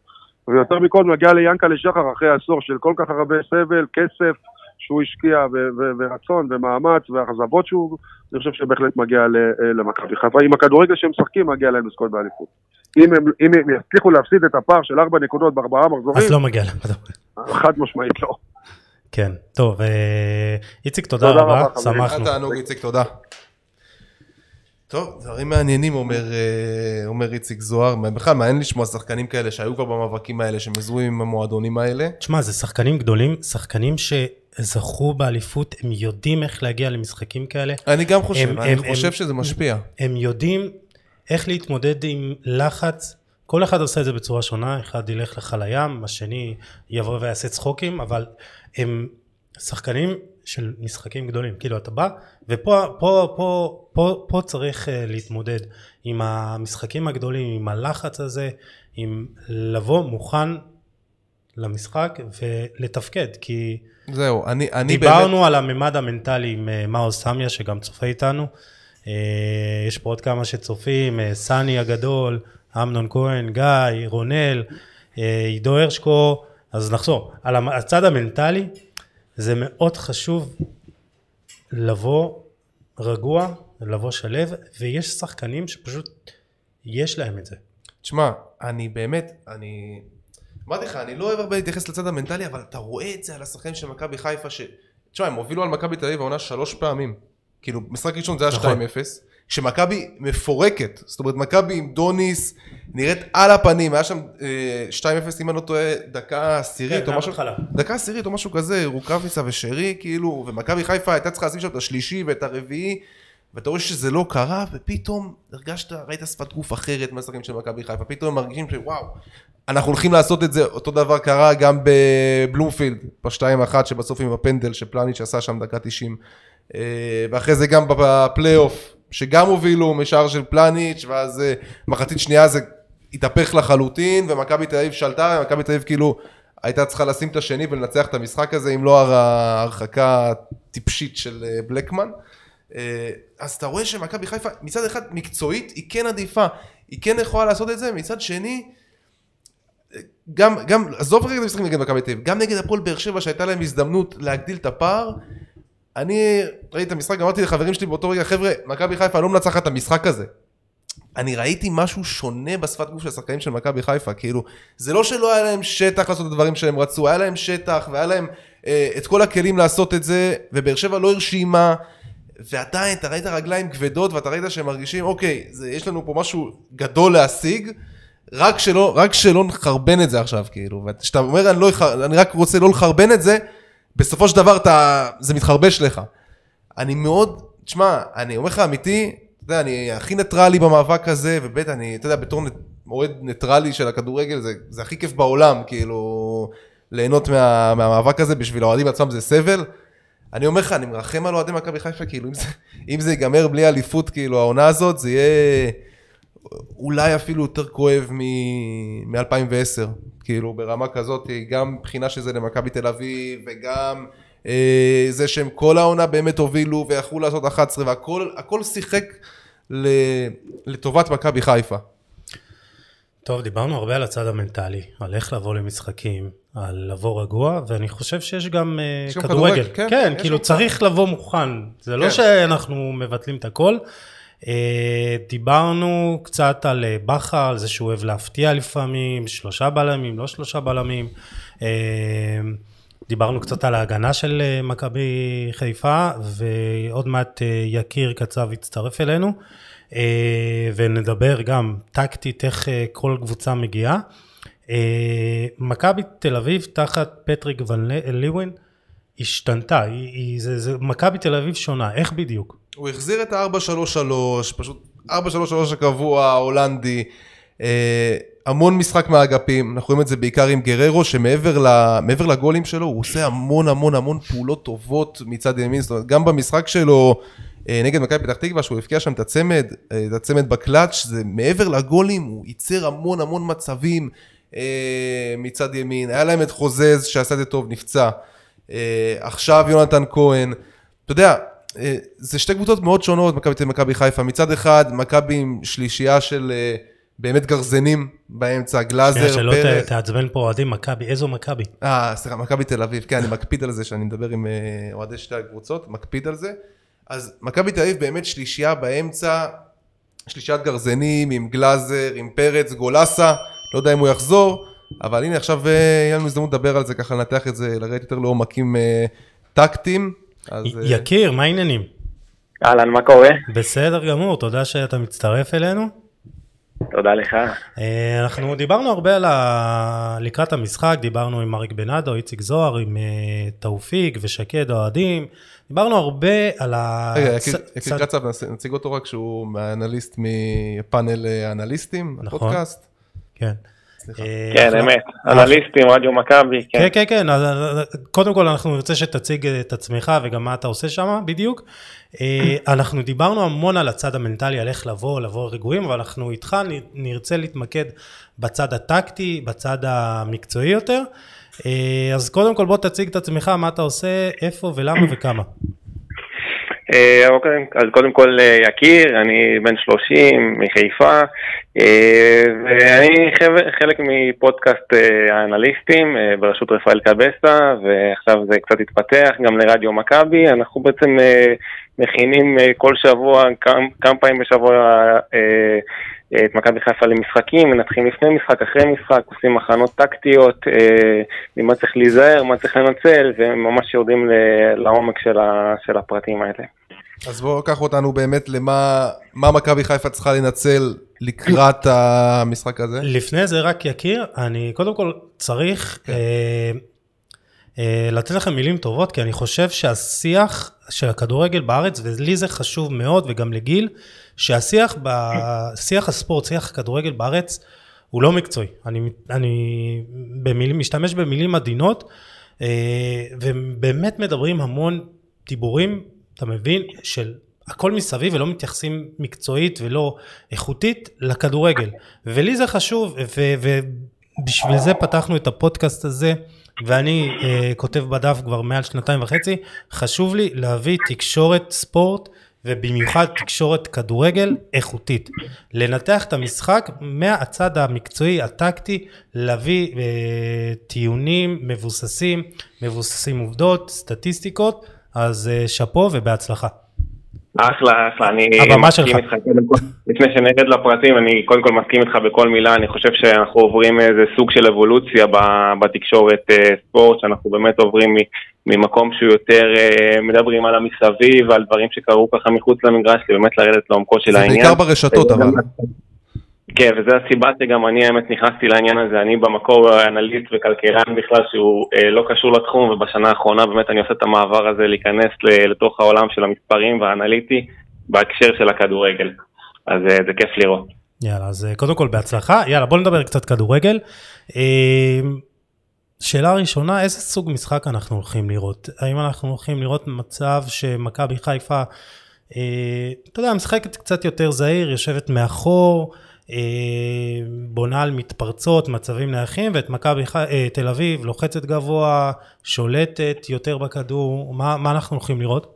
ויותר מכל מגיע ליאנקלה שחר אחרי עשור של כל כך הרבה סבל, כסף, שהוא השקיע ורצון ומאמץ ואכזבות שהוא, אני חושב שבהחלט מגיע אה, למכבי חיפה. עם הכדורגל שהם משחקים, מגיע להם לזכות באליפות. אם הם, אם הם יצליחו להפסיד את הפער של ארבע נקודות בארבעה מחזורים... אז לא מגיע להם. חד משמעית לא. כן, טוב, אה, איציק תודה רבה, שמחנו. תענוג איציק, תודה. טוב, דברים מעניינים אומר, אה, אומר איציק זוהר, בכלל מעניין לשמוע שחקנים כאלה שהיו כבר במאבקים האלה, שמזוהים עם המועדונים האלה. תשמע, זה שחקנים גדולים, שחקנים שזכו באליפות, הם יודעים איך להגיע למשחקים כאלה. אני גם חושב, הם, אני הם, חושב הם, שזה משפיע. הם, הם יודעים איך להתמודד עם לחץ, כל אחד עושה את זה בצורה שונה, אחד ילך לך לים, השני יבוא ויעשה צחוקים, אבל הם שחקנים של משחקים גדולים, כאילו אתה בא ופה פה, פה, פה, פה צריך uh, להתמודד עם המשחקים הגדולים, עם הלחץ הזה, עם לבוא מוכן למשחק ולתפקד, כי זהו, אני, אני דיברנו באמת... על הממד המנטלי עם אה, מאור סמיה, שגם צופה איתנו. אה, יש פה עוד כמה שצופים, אה, סני הגדול, אמנון כהן, גיא, רונל, אה, עידו הרשקו. אז נחזור. על הצד המנטלי, זה מאוד חשוב לבוא רגוע, לבוא שלב, ויש שחקנים שפשוט יש להם את זה. תשמע, אני באמת, אני... אמרתי לך, אני לא אוהב הרבה להתייחס לצד המנטלי, אבל אתה רואה את זה על השחקנים של מכבי חיפה, ש... תשמע, הם הובילו על מכבי תל אביב העונה שלוש פעמים. כאילו, משחק ראשון זה היה 2-0, כשמכבי מפורקת, זאת אומרת, מכבי עם דוניס נראית על הפנים, היה שם אה, 2-0, אם אני לא טועה, דקה עשירית כן, או משהו, מההתחלה. דקה עשירית או משהו כזה, רוקאביצה ושרי, כאילו, ומכבי חיפה הייתה צריכה לשים שם את השלישי ואת הרביעי, ואתה רואה שזה לא קרה, ופתאום הרגשת, ראית שפת גוף אחרת מהשחקנים של מכבי חיפה, פתאום הם מרגישים שוואו, אנחנו הולכים לעשות את זה, אותו דבר קרה גם בבלומפילד, בשתיים אחת שבסוף עם הפנדל שפלניץ' עשה שם דקה 90, אה, ואחרי זה גם בפלייאוף, שגם הובילו משער של פלניץ', ואז אה, מחצית שנייה זה התהפך לחלוטין, ומכבי תל אביב שלטה, ומכבי תל אביב כאילו הייתה צריכה לשים את השני ולנצח את המשחק הזה, אם לא הר- ההרחקה הטיפשית של אה, בלקמן. אה, אז אתה רואה שמכבי חיפה מצד אחד מקצועית היא כן עדיפה, היא כן יכולה לעשות את זה, מצד שני גם, גם, עזוב רגע את המשחקים נגד מכבי תל אביב, גם נגד הפועל באר שבע שהייתה להם הזדמנות להגדיל את הפער, אני ראיתי את המשחק, אמרתי לחברים שלי באותו רגע, חבר'ה, מכבי חיפה לא מנצחת את המשחק הזה. אני ראיתי משהו שונה בשפת גוף של השחקנים של מכבי חיפה, כאילו, זה לא שלא היה להם שטח לעשות את הדברים שהם רצו, היה להם שטח והיה להם אה, את כל הכלים לעשות את זה, ובאר שבע לא הרשימה, ועדיין אתה ראית רגליים כבדות ואתה ראית שהם מרגישים, אוקיי, זה, יש לנו פה משהו גדול להשיג, רק שלא, רק שלא נחרבן את זה עכשיו, כאילו, וכשאתה אומר אני, לא, אני רק רוצה לא לחרבן את זה, בסופו של דבר אתה, זה מתחרבש לך. אני מאוד, תשמע, אני אומר לך אמיתי, אתה יודע, אני הכי ניטרלי במאבק הזה, ובית, אני, אתה יודע, בתור אוהד ניטרלי של הכדורגל, זה, זה הכי כיף בעולם, כאילו, ליהנות מה, מהמאבק הזה, בשביל האוהדים עצמם זה סבל. אני אומר לך, אני מרחם על אוהדי מכבי חיפה, כאילו, אם זה, אם זה ייגמר בלי אליפות, כאילו, העונה הזאת, זה יהיה אולי אפילו יותר כואב מ-2010, כאילו, ברמה כזאת, גם מבחינה שזה למכבי תל אביב, וגם אה, זה שהם כל העונה באמת הובילו, ויכלו לעשות 11, והכל הכל שיחק ל, לטובת מכבי חיפה. טוב, דיברנו הרבה על הצד המנטלי, על איך לבוא למשחקים, על לבוא רגוע, ואני חושב שיש גם, גם כדורגל. כדורגל, כן, כן, כאילו צריך לבוא מוכן. זה לא כן. שאנחנו מבטלים את הכל. אה, דיברנו קצת על אה, בכר, על זה שהוא אוהב להפתיע לפעמים, שלושה בלמים, לא שלושה בלמים. אה, דיברנו קצת על ההגנה של מכבי חיפה, ועוד מעט יקיר קצב יצטרף אלינו. ונדבר גם טקטית איך כל קבוצה מגיעה. מכבי תל אביב תחת פטריק ון ליוון השתנתה, מכבי תל אביב שונה, איך בדיוק? הוא החזיר את ה-4-3-3, פשוט 4-3-3 הקבוע, ההולנדי, אה, המון משחק מהאגפים, אנחנו רואים את זה בעיקר עם גררו, שמעבר לגולים שלו, הוא עושה המון המון המון פעולות טובות מצד ימין, זאת אומרת, גם במשחק שלו אה, נגד מכבי פתח תקווה, שהוא הבקיע שם את הצמד, אה, את הצמד בקלאץ', זה מעבר לגולים, הוא ייצר המון המון מצבים אה, מצד ימין, היה להם את חוזז שעשה את זה טוב, נפצע, אה, עכשיו יונתן כהן, אתה יודע, זה שתי קבוצות מאוד שונות, מכבי תל אביב ומכבי חיפה. מצד אחד, מכבי עם שלישייה של אה, באמת גרזנים באמצע, גלאזר, שנייה, שלא פרץ. ת- תעצבן פה אוהדים מכבי, איזו מכבי? אה, סליחה, מכבי תל אביב, כן, אני מקפיד על זה שאני מדבר עם אה, אוהדי שתי הקבוצות, מקפיד על זה. אז מכבי תל אביב באמת שלישייה באמצע, שלישיית גרזנים עם גלאזר, עם פרץ, גולסה, לא יודע אם הוא יחזור, אבל הנה עכשיו אה, יהיה לנו הזדמנות לדבר על זה, ככה לנתח את זה, לרדת יותר לעומקים אה, טקטיים. אז, אה, יקיר, מה העניינים? אהלן, מה קורה? בסדר גמור, תודה שאתה מצטרף אלינו. תודה לך. אה, אנחנו דיברנו הרבה על ה... לקראת המשחק, דיברנו עם אריק בנאדו, איציק זוהר, עם אה, תאופיק ושקד אוהדים, דיברנו הרבה על ה... רגע, יקיר- קצב, נציג אותו רק שהוא מהאנליסט מפאנל האנליסטים, נכון. הפודקאסט. כן. סליחה. אה, כן, אמת. אנליסטים, רדיו מכבי, כן, כן. כן, כן, קודם כל אנחנו נרצה שתציג את עצמך וגם מה אתה עושה שם בדיוק. אה, אנחנו דיברנו המון על הצד המנטלי, על איך לבוא, לבוא רגועים, אבל אנחנו איתך נרצה להתמקד בצד הטקטי, בצד המקצועי יותר. אה, אז קודם כל בוא תציג את עצמך, מה אתה עושה, איפה ולמה וכמה. אה, אוקיי, אז קודם כל אה, יקיר, אני בן 30 מחיפה, אה, ואני חלק מפודקאסט האנליסטים בראשות רפאל קבסה, ועכשיו זה קצת התפתח גם לרדיו מכבי, אנחנו בעצם מכינים כל שבוע, כמה, פעמים בשבוע את מכבי חיפה למשחקים, מנתחים לפני משחק, אחרי משחק, עושים הכנות טקטיות, אה, ממה צריך להיזהר, מה צריך לנצל, וממש יורדים לעומק של, ה, של הפרטים האלה. אז בואו קח אותנו באמת למה מה מכבי חיפה צריכה לנצל לקראת המשחק הזה. לפני זה רק יכיר, אני קודם כל צריך כן. אה, אה, לתת לכם מילים טובות, כי אני חושב שהשיח של הכדורגל בארץ, ולי זה חשוב מאוד, וגם לגיל, שהשיח, בשיח הספורט, שיח הכדורגל בארץ, הוא לא מקצועי. אני, אני במילים, משתמש במילים עדינות, אה, ובאמת מדברים המון דיבורים, אתה מבין, של הכל מסביב ולא מתייחסים מקצועית ולא איכותית לכדורגל. ולי זה חשוב, ו- ובשביל זה פתחנו את הפודקאסט הזה, ואני uh, כותב בדף כבר מעל שנתיים וחצי, חשוב לי להביא תקשורת ספורט. ובמיוחד תקשורת כדורגל איכותית. לנתח את המשחק מהצד המקצועי, הטקטי, להביא אה, טיעונים מבוססים, מבוססים עובדות, סטטיסטיקות, אז אה, שאפו ובהצלחה. אחלה, אחלה, אני מסכים. איתך, לפני שנרד לפרטים, אני קודם כל מסכים איתך בכל מילה, אני חושב שאנחנו עוברים איזה סוג של אבולוציה בתקשורת אה, ספורט, שאנחנו באמת עוברים ממקום שהוא יותר אה, מדברים על המסביב, על דברים שקרו ככה מחוץ למגרש, ובאמת לרדת לעומקו של זה העניין. בעיקר ברשתות אבל. כן, וזו הסיבה שגם אני האמת נכנסתי לעניין הזה, אני במקור אנליסט וכלכלן בכלל שהוא אה, לא קשור לתחום, ובשנה האחרונה באמת אני עושה את המעבר הזה להיכנס לתוך העולם של המספרים והאנליטי בהקשר של הכדורגל. אז אה, זה כיף לראות. יאללה, אז אה, קודם כל בהצלחה. יאללה, בוא נדבר קצת כדורגל. אה, שאלה ראשונה, איזה סוג משחק אנחנו הולכים לראות? האם אנחנו הולכים לראות מצב שמכבי חיפה, אה, אתה יודע, משחקת קצת יותר זהיר, יושבת מאחור, אה, בונה על מתפרצות, מצבים נייחים, ואת מכבי חי- אה, תל אביב לוחצת גבוה, שולטת יותר בכדור, מה, מה אנחנו הולכים לראות?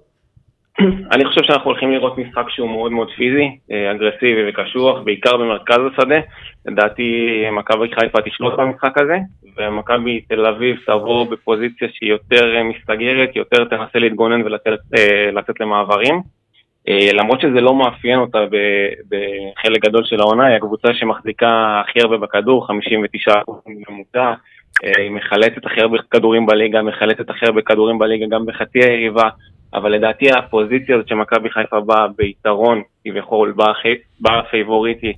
אני חושב שאנחנו הולכים לראות משחק שהוא מאוד מאוד פיזי, אה, אגרסיבי וקשוח, בעיקר במרכז השדה. לדעתי מכבי חיפה תשלוט במשחק הזה, ומכבי תל אביב תבוא בפוזיציה שהיא יותר אה, מסתגרת, יותר תנסה להתגונן ולצאת אה, למעברים. למרות שזה לא מאפיין אותה בחלק גדול של העונה, היא הקבוצה שמחזיקה הכי הרבה בכדור, 59% ממוצע, היא מחלצת הכי הרבה כדורים בליגה, מחלצת הכי הרבה כדורים בליגה גם בחצי היריבה, אבל לדעתי הפוזיציה הזאת שמכבי חיפה באה ביתרון, כביכול, באה באה פייבוריטית,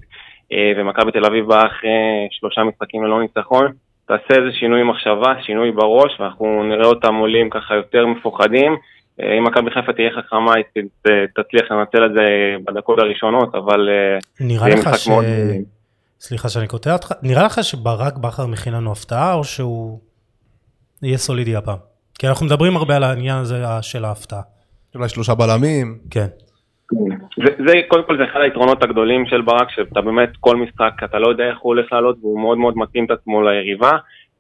אה, ומכבי תל אביב באה אחרי שלושה משחקים ללא ניצחון, תעשה איזה שינוי מחשבה, שינוי בראש, ואנחנו נראה אותם עולים ככה יותר מפוחדים. אה, אם מכבי חיפה תהיה חכמה, היא תצליח לנצל את זה בדקות הראשונות, אבל אה, נראה לך ש... מאוד- סליחה שאני קוטע אותך, נראה לך שברק בכר מכין לנו הפתעה, או שהוא יהיה סולידי הפעם? כי אנחנו מדברים הרבה על העניין הזה של ההפתעה. אולי שלושה בלמים. כן. זה, זה, קודם כל זה אחד היתרונות הגדולים של ברק, שאתה באמת כל משחק, אתה לא יודע איך הוא הולך לעלות, והוא מאוד מאוד מתאים את עצמו ליריבה.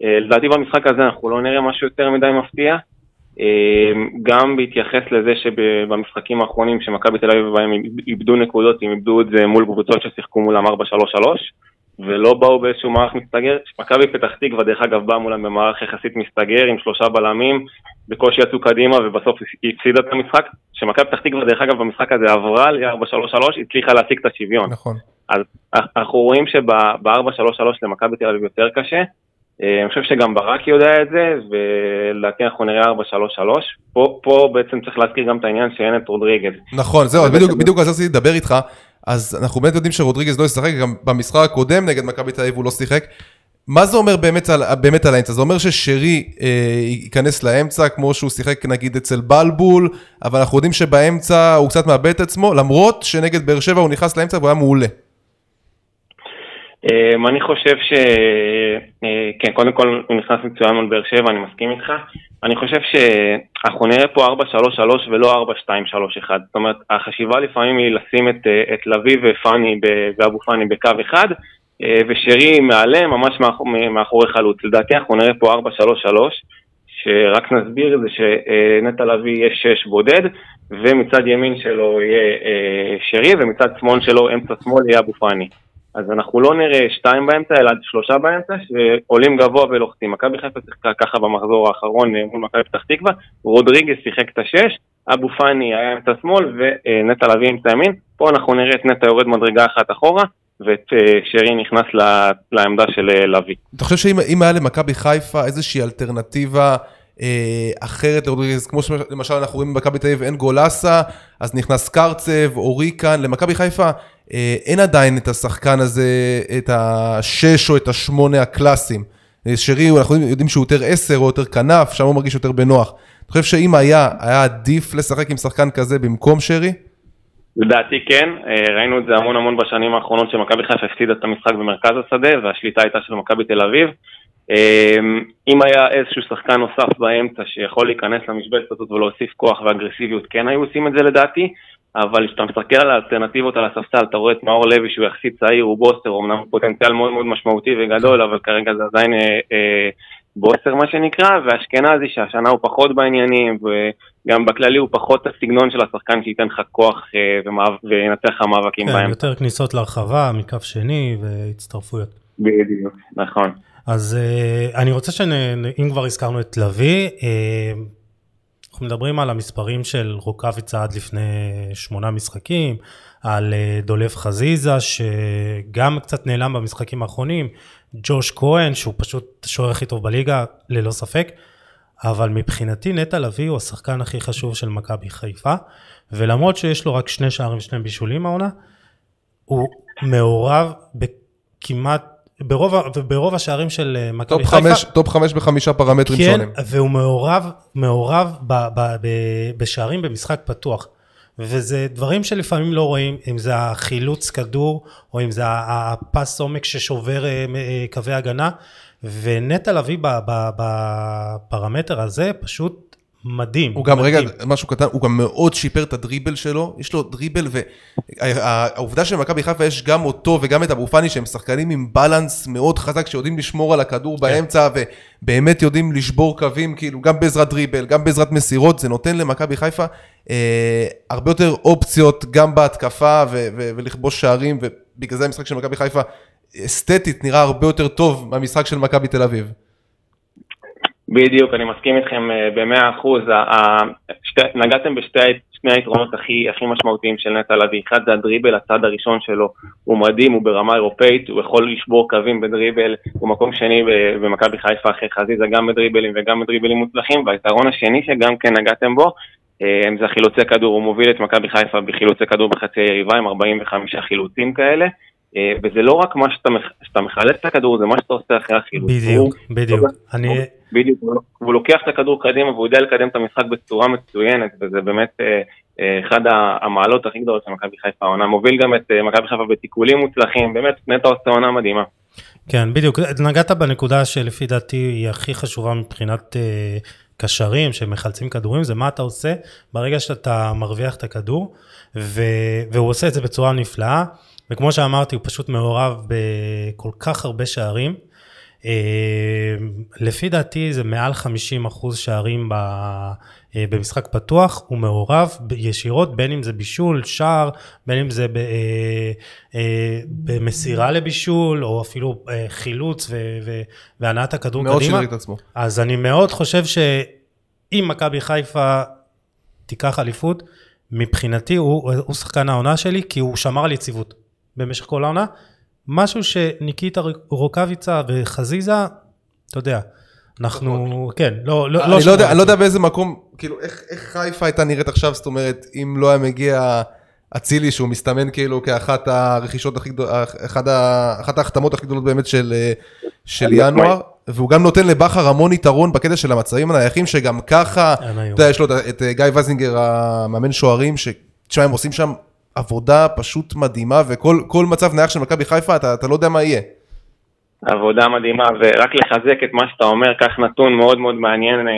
אה, לדעתי במשחק הזה אנחנו לא נראה משהו יותר מדי מפתיע. אה, גם בהתייחס לזה שבמשחקים האחרונים שמכבי תל אביב בהם איבדו נקודות, הם איבדו את זה מול קבוצות ששיחקו מולם 4-3-3, ולא באו באיזשהו מערך מסתגר. מכבי פתח תקווה, דרך אגב, באה מולם במערך יחסית מסתגר עם שלושה בלמים, בקושי יצאו קדימה ובסוף היא הפסידה את המשחק. שמכבי פתח תקווה, דרך אגב, במשחק הזה עברה ל-4-3-3, הצליחה להשיג את השוויון. נכון. אז אנחנו רואים שב-4-3-3 למכבי תל אביב יותר קשה. אה, אני חושב שגם ברק יודע את זה, ולדעתי אנחנו נראה 4-3-3. פה, פה בעצם צריך להזכיר גם את העניין שאין את רודריגז. נכון, זהו, אז בדיוק- בדיוק על זה רציתי לדבר איתך. אז אנחנו באמת יודעים שרודריגז לא ישחק, גם במשחק הקודם נגד מכבי תל אביב הוא לא שיחק. מה זה אומר באמת על, באמת על האמצע? זה אומר ששרי אה, ייכנס לאמצע כמו שהוא שיחק נגיד אצל בלבול, אבל אנחנו יודעים שבאמצע הוא קצת מאבד את עצמו, למרות שנגד באר שבע הוא נכנס לאמצע והוא היה מעולה. אמ, אני חושב ש... אה, כן, קודם כל הוא נכנס מצוין מול באר שבע, אני מסכים איתך. אני חושב שאנחנו נראה פה 4-3-3 ולא 4-2-3-1. זאת אומרת, החשיבה לפעמים היא לשים את, אה, את לביא ופאני ואבו פאני בקו אחד, אה, ושרי מעלה ממש מאחור, מאחורי חלוץ. לדעתי אנחנו נראה פה 4-3-3, שרק נסביר זה שנטע לביא יהיה 6 בודד, ומצד ימין שלו יהיה שרי, ומצד שמאל שלו, אמצע שמאל, יהיה אבו פאני. אז אנחנו לא נראה שתיים באמצע, אלא שלושה באמצע, שעולים גבוה ולוחצים. מכבי חיפה שיחקה ככה במחזור האחרון אה, מול מכבי פתח תקווה, רודריגז שיחק את השש, אבו פאני היה אמצע שמאל ונטע לביא אמצע ימין. פה אנחנו נראה את נטע יורד מדרגה אחת אחורה, ואת אה, שרי נכנס לעמדה של אה, לביא. אתה חושב שאם היה למכבי חיפה איזושהי אלטרנטיבה אחרת לרודריגז, כמו שלמשל אנחנו רואים במכבי תל אביב אין גולסה, אז נכנס קרצב או ריקן, למכבי חיפה אה, אין עדיין את השחקן הזה, את השש או את השמונה הקלאסיים. אה, שרי, אנחנו יודעים שהוא יותר עשר או יותר כנף, שם הוא מרגיש יותר בנוח. אתה חושב שאם היה, היה עדיף לשחק עם שחקן כזה במקום שרי? לדעתי כן, ראינו את זה המון המון בשנים האחרונות שמכבי חיפה הפסידה את המשחק במרכז השדה והשליטה הייתה של מכבי תל אביב. אמ, אם היה איזשהו שחקן נוסף באמצע שיכול להיכנס למשבצת הזאת ולהוסיף כוח ואגרסיביות, כן היו עושים את זה לדעתי, אבל כשאתה מסתכל על האלטרנטיבות על הספסל, אתה רואה את מאור לוי שהוא יחסית צעיר, הוא בוסטר, אמנם הוא פוטנציאל מאוד מאוד משמעותי וגדול, אבל כרגע זה עדיין אה, אה, בוסטר מה שנקרא, ואשכנזי שהשנה הוא פחות בעניינים, וגם בכללי הוא פחות הסגנון של השחקן שייתן לך כוח אה, וינצח לך מאבקים כן, באמצע. יותר כניסות להרחבה, מקו שני והצטרפויות. בדיוק, נכון. אז uh, אני רוצה שאם כבר הזכרנו את לביא, uh, אנחנו מדברים על המספרים של רוקאביצה עד לפני שמונה משחקים, על uh, דולב חזיזה שגם קצת נעלם במשחקים האחרונים, ג'וש כהן שהוא פשוט השוער הכי טוב בליגה ללא ספק, אבל מבחינתי נטע לביא הוא השחקן הכי חשוב של מכבי חיפה, ולמרות שיש לו רק שני שערים ושני בישולים העונה, הוא מעורב בכמעט ברוב, ברוב השערים של אה, מכבי חיפה. top חמש בחמישה פרמטרים כן, שונים. כן, והוא מעורב, מעורב ב, ב, ב, בשערים במשחק פתוח. וזה דברים שלפעמים לא רואים, אם זה החילוץ כדור, או אם זה הפס עומק ששובר אה, אה, קווי הגנה, ונטע לביא בפרמטר הזה פשוט מדהים. הוא גם, מדהים. רגע, משהו קטן, הוא גם מאוד שיפר את הדריבל שלו, יש לו דריבל, והעובדה שבמכבי חיפה יש גם אותו וגם את אבו פאני, שהם שחקנים עם בלנס מאוד חזק, שיודעים לשמור על הכדור כן. באמצע, ובאמת יודעים לשבור קווים, כאילו, גם בעזרת דריבל, גם בעזרת מסירות, זה נותן למכבי חיפה אה, הרבה יותר אופציות, גם בהתקפה, ו- ו- ולכבוש שערים, ובגלל זה המשחק של מכבי חיפה, אסתטית, נראה הרבה יותר טוב מהמשחק של מכבי תל אביב. בדיוק, אני מסכים איתכם אה, במאה אחוז. נגעתם בשני היתרונות הכי, הכי משמעותיים של נטע לביא. אחד זה הדריבל, הצד הראשון שלו הוא מדהים, הוא ברמה אירופאית, הוא יכול לשבור קווים בדריבל, הוא מקום שני במכבי חיפה אחרי חזיזה, גם בדריבלים וגם בדריבלים מוצלחים. והיתרון השני שגם כן נגעתם בו, אה, זה החילוצי כדור, הוא מוביל את מכבי חיפה בחילוצי כדור בחצי היריבה עם 45 חילוצים כאלה. אה, וזה לא רק מה שאתה, שאתה מחלץ את הכדור, זה מה שאתה עושה אחרי החילוץ. בדיוק, בדיוק. אני... בדיוק, הוא לוקח את הכדור קדימה והוא יודע לקדם את המשחק בצורה מצוינת, וזה באמת אה, אה, אחד המעלות הכי גדולות של מכבי חיפה העונה. מוביל גם את מכבי חיפה בתיקולים מוצלחים, באמת נטע עושה עונה מדהימה. כן, בדיוק. נגעת בנקודה שלפי דעתי היא הכי חשובה מבחינת אה, קשרים שמחלצים כדורים, זה מה אתה עושה ברגע שאתה מרוויח את הכדור, ו... והוא עושה את זה בצורה נפלאה. וכמו שאמרתי, הוא פשוט מעורב בכל כך הרבה שערים. אה, לפי דעתי זה מעל 50 אחוז שערים אה, במשחק פתוח, הוא מעורב ישירות, בין אם זה בישול, שער, בין אם זה אה, במסירה לבישול, או אפילו חילוץ והנעת הכדור מאוד קדימה. מאוד שירת את עצמו. אז אני מאוד חושב שאם מכבי חיפה תיקח אליפות, מבחינתי הוא, הוא שחקן העונה שלי, כי הוא שמר על יציבות. במשך כל העונה. משהו שניקיטה רוקאביצה וחזיזה, אתה יודע, אנחנו, כן, לא, לא, לא... אני לא יודע, אני לא יודע באיזה מקום, כאילו, איך, איך חיפה הייתה נראית עכשיו, זאת אומרת, אם לא היה מגיע אצילי, שהוא מסתמן כאילו כאחת הרכישות הכי גדולות, אחת ההחתמות הכי גדולות באמת של, של ינואר, והוא גם נותן לבכר המון יתרון בקטע של המצבים הנייחים, שגם ככה, אתה יודע, יש לו את גיא וזינגר, המאמן שוערים, שתשמע, הם עושים שם עבודה פשוט מדהימה, וכל מצב נייח של מכבי חיפה, אתה, אתה לא יודע מה יהיה. עבודה מדהימה, ורק לחזק את מה שאתה אומר, כך נתון מאוד מאוד מעניין. אה,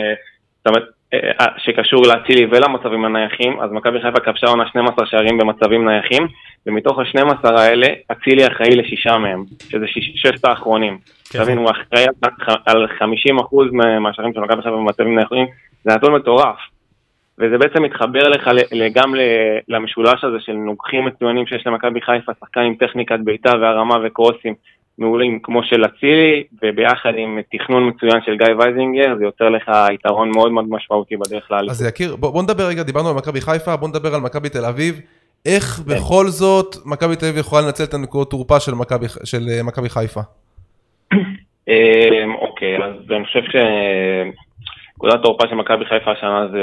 זאת אומרת, אה, שקשור לאצילי ולמצבים הנייחים, אז מכבי חיפה כבשה עונה 12 שערים במצבים נייחים, ומתוך ה-12 האלה, אצילי אחראי לשישה מהם, שזה שיש, ששת האחרונים. כן. תבין, הוא אחראי על 50% מהשערים של מכבי חיפה במצבים נייחים, זה נתון מטורף. וזה בעצם מתחבר לך גם למשולש הזה של נוגחים מצוינים שיש למכבי חיפה, שחקן עם טכניקת בעיטה והרמה וקרוסים מעולים כמו של אצילי, וביחד עם תכנון מצוין של גיא וייזינגר, זה יוצר לך יתרון מאוד מאוד משמעותי בדרך לאליפות. אז יקיר, בוא, בוא נדבר רגע, דיברנו על מכבי חיפה, בוא נדבר על מכבי תל אביב. איך בכל זאת מכבי תל אביב יכולה לנצל את הנקודות תורפה של מכבי אה, חיפה? אמ, אוקיי, אז אני חושב שנקודת תורפה של מכבי חיפה השנה זה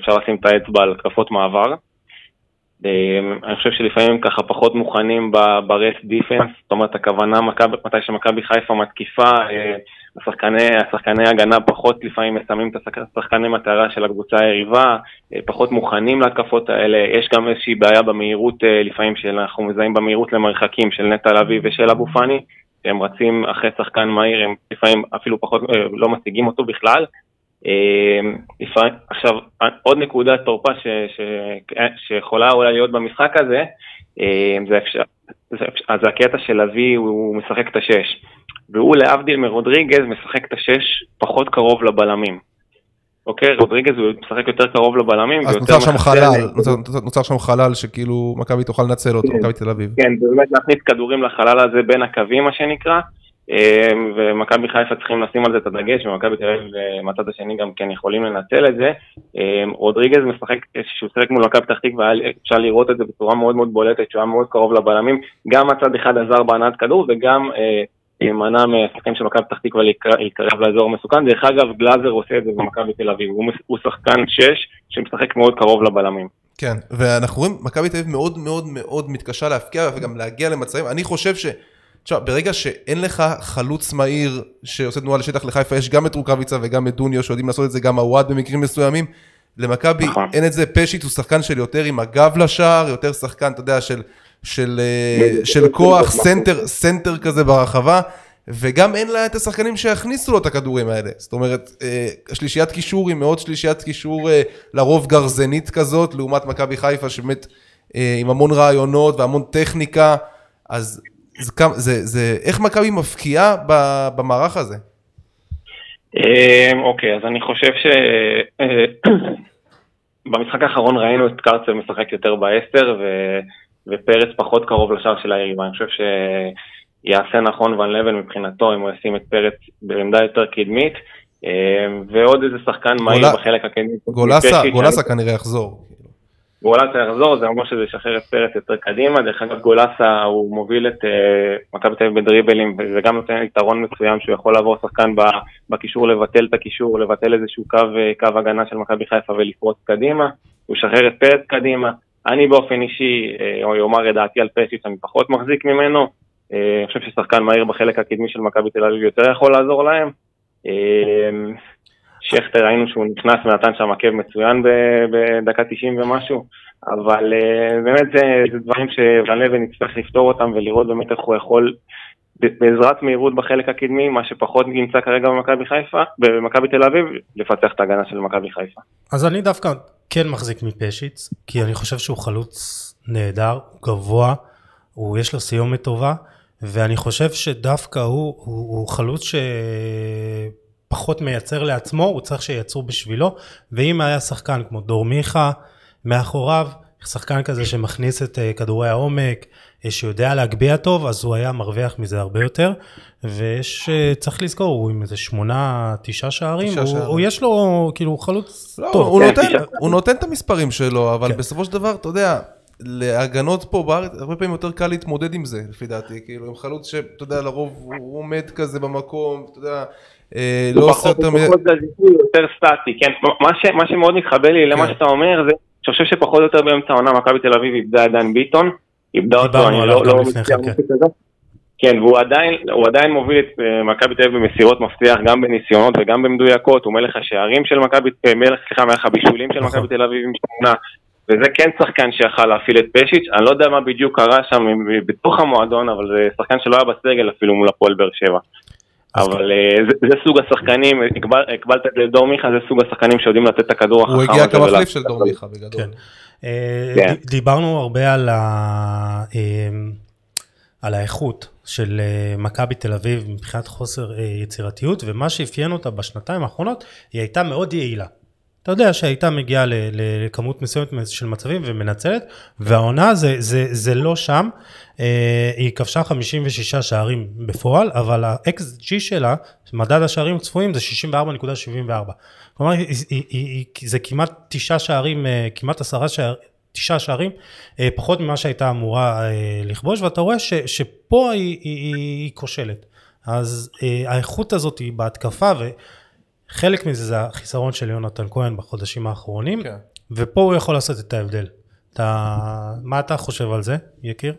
אפשר לשים את האצבע על התקפות מעבר. אמ, אני חושב שלפעמים ככה פחות מוכנים ברסט דיפנס, זאת אומרת הכוונה מתי שמכבי חיפה מתקיפה, אה, השחקני, השחקני הגנה פחות לפעמים מסיימים את השחק- השחקני מטרה של הקבוצה היריבה, אה, פחות מוכנים להתקפות האלה, יש גם איזושהי בעיה במהירות אה, לפעמים שאנחנו מזהים במהירות למרחקים של נטע לביא ושל אבו פאני, שהם רצים אחרי שחקן מהיר, הם לפעמים אפילו פחות, לא משיגים אותו בכלל. לפעמים, עכשיו, עוד נקודת תורפה ש, ש, שיכולה אולי להיות במשחק הזה, אה, זה, אפשר, זה, אז הקטע של לביא, הוא, משחק את השש. והוא להבדיל מרודריגז משחק את השש פחות קרוב לבלמים. אוקיי, רודריגז הוא משחק יותר קרוב לבלמים. אז נוצר שם חלל, נוצר, שם חלל שכאילו מכבי תוכל לנצל אותו, כן. מכבי תל אביב. כן, באמת להכניס כדורים לחלל הזה בין הקווים, מה שנקרא, ומכבי חיפה צריכים לשים על זה את הדגש, ומכבי תל אביב אה, מהצד השני גם כן יכולים לנצל את זה. אה, רודריגז משחק, כשהוא שיחק מול מכבי פתח תקווה, אפשר לראות את זה בצורה מאוד מאוד בולטת, שהוא היה מאוד קרוב לבלמים, גם מצד אחד עזר בהנעת כדור, וגם אה, מנע מהשחקנים של מכבי פתח תקווה להתקרב לאזור המסוכן. דרך אגב, גלאזר עושה את זה במכבי תל אביב, הוא שחקן שש שמשחק מאוד קרוב לבלמים. כן, ואנחנו רואים, מכבי תל אביב מאוד מאוד מאוד מתקשה להפקיע וגם להגיע למצבים, אני חושב ש... תשמע, ברגע שאין לך חלוץ מהיר שעושה תנועה לשטח לחיפה, יש גם את רוקאביצה וגם את דוניו שיודעים לעשות את זה, גם הוואד במקרים מסוימים. למכבי נכון. אין את זה, פשיט הוא שחקן של יותר עם הגב לשער, יותר שחקן, אתה יודע, של, של, אה, של כוח, סנטר, סנטר כזה ברחבה, וגם אין לה את השחקנים שיכניסו לו את הכדורים האלה. זאת אומרת, אה, שלישיית קישור היא מאוד שלישיית קישור אה, לרוב גרזנית כזאת, לעומת מכבי חיפה שבאמת עם המון רעיונות והמון טכניקה, אז זה, זה, זה איך מכבי מפקיעה במערך הזה? אמ, אוקיי, אז אני חושב ש... אה, במשחק האחרון ראינו את קרצב משחק יותר בעשר, ו... ופרץ פחות קרוב לשער של היריבה. אני חושב שיעשה נכון ון לבן מבחינתו אם הוא ישים את פרץ בעמדה יותר קדמית, אמ, ועוד איזה שחקן מהיר בחלק הקדמי. גולסה, גולסה כנראה יחזור. גולסה יחזור, זה אומר שזה ישחרר את פרץ יותר קדימה. דרך אגב, גולסה הוא מוביל את אה, מכבי תל אביב בדריבלים, וזה גם נותן יתרון מסוים שהוא יכול לעבור שחקן בקישור, לבטל את הקישור, לבטל איזשהו קו, אה, קו הגנה של מכבי חיפה ולפרוץ קדימה. הוא ישחרר את פרץ קדימה. אני באופן אישי, אה, או יאמר את דעתי על פשיץ', אני פחות מחזיק ממנו. אני חושב ששחקן מהיר בחלק הקדמי של מכבי תל אביב יותר יכול לעזור להם. שכטר ראינו שהוא נכנס ונתן שם עקב מצוין בדקה 90 ומשהו, אבל אה, באמת זה, זה דברים שוון לבן לפתור אותם ולראות באמת איך הוא יכול בעזרת מהירות בחלק הקדמי, מה שפחות נמצא כרגע במכבי חיפה, במכבי תל אביב, לפתח את ההגנה של מכבי חיפה. אז אני דווקא כן מחזיק מפשיץ, כי אני חושב שהוא חלוץ נהדר, הוא גבוה, הוא יש לו סיומת טובה, ואני חושב שדווקא הוא, הוא, הוא חלוץ שפחות מייצר לעצמו, הוא צריך שייצרו בשבילו, ואם היה שחקן כמו דור מיכה מאחוריו, שחקן כזה שמכניס את אה, כדורי העומק, אה, שיודע להגביה טוב, אז הוא היה מרוויח מזה הרבה יותר. ויש, אה, צריך לזכור, הוא עם איזה שמונה, תשעה שערים, הוא, שערים. הוא יש לו, כאילו, הוא חלוץ לא, טוב. הוא, כן, נותן. הוא נותן את המספרים שלו, אבל כן. בסופו של דבר, אתה יודע, להגנות פה בארץ, הרבה פעמים יותר קל להתמודד עם זה, לפי דעתי, כאילו, עם חלוץ שאתה יודע, לרוב הוא עומד כזה במקום, אתה יודע, לא הוא עושה יותר הוא. פחות זזיזי, יותר סטטי, כן. מה, ש, מה שמאוד מתחבר לי למה כן. שאתה אומר זה שאני חושב שפחות או יותר באמצע העונה מכבי תל אביב איבדה את דן ביטון, איבדה אותו, אני לא, לא כן, כן. כן, והוא עדיין, הוא עדיין מוביל את אה, מכבי תל אביב במסירות מפתח, גם בניסיונות וגם במדויקות, הוא מלך השערים של מכבי, אה, מלך, סליחה, מלך הבישולים של נכון. מכבי תל אביב עם שמונה, וזה כן שחקן שיכל להפעיל את פשיץ', אני לא יודע מה בדיוק קרה שם בתוך המועדון, אבל זה שחקן שלא היה בסגל אפילו מול הפועל באר שבע. אבל אה, זה, זה סוג השחקנים, הקבל- הקבלת את זה לדור מיכה, זה סוג השחקנים שיודעים לתת את הכדור החכם הוא. הגיע כמחליף של דור. מיכה בגדול. כן. אה, כן. דיברנו הרבה על, ה... אה, על האיכות של מכבי תל אביב מבחינת חוסר יצירתיות, ומה שאפיין אותה בשנתיים האחרונות, היא הייתה מאוד יעילה. אתה יודע שהייתה מגיעה לכמות מסוימת של מצבים ומנצלת, והעונה זה, זה, זה לא שם, אה, היא כבשה 56 שערים בפועל, אבל ה-XG שלה, מדד השערים הצפויים זה 64.74. כלומר, היא, היא, היא, זה כמעט תשעה שערים, אה, כמעט עשרה שערים. תשעה שערים, אה, פחות ממה שהייתה אמורה לכבוש, ואתה רואה ש, שפה היא, היא, היא, היא כושלת. אז האיכות הזאת היא בהתקפה, וחלק מזה זה החיסרון של יונתן כהן בחודשים האחרונים, כן. ופה הוא יכול לעשות את ההבדל. אתה, מה אתה חושב על זה, יקיר?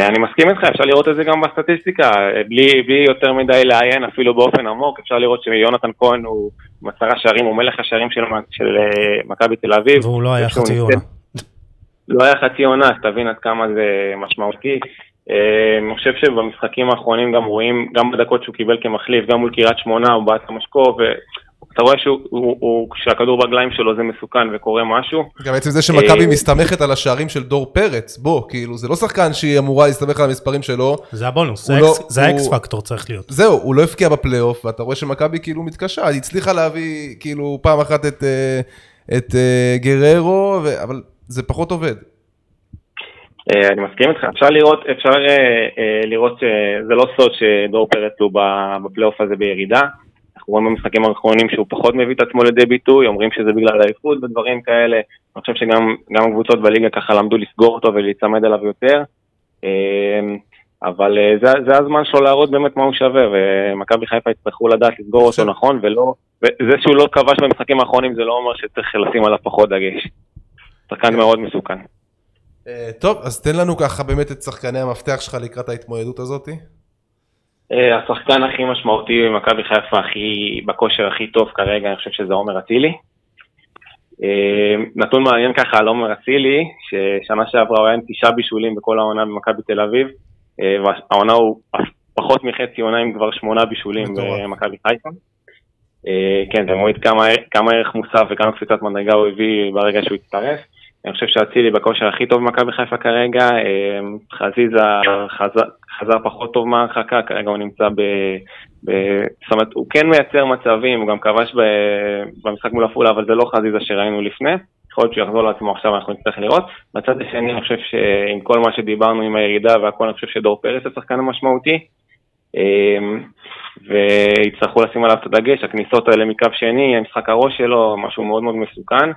אני מסכים איתך, אפשר לראות את זה גם בסטטיסטיקה, בלי, בלי יותר מדי לעיין אפילו באופן עמוק, אפשר לראות שיונתן כהן הוא עם עשרה שערים, הוא מלך השערים של, של אה, מכבי תל אביב. והוא לא היה חצי עונה. לא היה חצי עונה, אז תבין עד כמה זה משמעותי. אה, אני חושב שבמשחקים האחרונים גם רואים, גם בדקות שהוא קיבל כמחליף, גם מול קריית שמונה, הוא בעט המשקו, ואתה רואה שהוא- הוא- הוא- כשהכדור ברגליים שלו זה מסוכן וקורה משהו. גם עצם זה שמכבי אה, מסתמכת על השערים של דור פרץ, בוא, כאילו, זה לא שחקן שהיא אמורה להסתמך על המספרים שלו. זה הבונוס, זה לא- האקס- פקטור צריך להיות. זהו, הוא לא הבקיע בפלייאוף, ואתה רואה שמכבי כאילו מתקשה, היא הצליחה להביא כאילו פעם אחת את, אה, את גררו, ו... אבל זה פחות עובד. אה, אני מסכים איתך, אפשר לראות, אפשר אה, אה, לראות שזה לא סוד שדור פרץ הוא בפלייאוף הזה בירידה. אנחנו רואים במשחקים האחרונים שהוא פחות מביא את עצמו לידי ביטוי, אומרים שזה בגלל האיכות ודברים כאלה. אני חושב שגם גם הקבוצות בליגה ככה למדו לסגור אותו ולהיצמד אליו יותר. אבל זה, זה הזמן שלו להראות באמת מה הוא שווה, ומכבי חיפה יצטרכו לדעת לסגור אותו נכון, ולא, וזה שהוא לא כבש במשחקים האחרונים זה לא אומר שצריך לשים עליו פחות דגש. שחקן מאוד מסוכן. אה, טוב, אז תן לנו ככה באמת את שחקני המפתח שלך לקראת ההתמודדות הזאת. אה, השחקן הכי משמעותי במכבי חיפה, הכי, בכושר הכי טוב כרגע, אני חושב שזה עומר אצילי. אה, נתון מעניין ככה על עומר אצילי, ששנה שעברה הוא היה עם תשעה בישולים בכל העונה במכבי תל אביב, והעונה הוא פחות מחצי עונה עם כבר שמונה בישולים. במכבי חיפה. כן, זה מועיד כמה, כמה ערך מוסף וכמה קפיצת מדרגה הוא הביא ברגע שהוא הצטרף. אני חושב שאצילי בכושר הכי טוב במכבי חיפה כרגע, אה, חזיזה חזר, חזר פחות טוב מההרחקה, כרגע הוא נמצא ב... ב... זאת אומרת, הוא כן מייצר מצבים, הוא גם כבש ב... במשחק מול עפולה, אבל זה לא חזיזה שראינו לפני. יכול להיות שהוא יחזור לעצמו עכשיו, אנחנו נצטרך לראות. בצד השני, אני חושב שעם כל מה שדיברנו עם הירידה והכל, אני חושב שדור פרץ השחקן המשמעותי. אה, ויצטרכו לשים עליו את הדגש, הכניסות האלה מקו שני, המשחק הראש שלו, משהו מאוד מאוד מסוכן.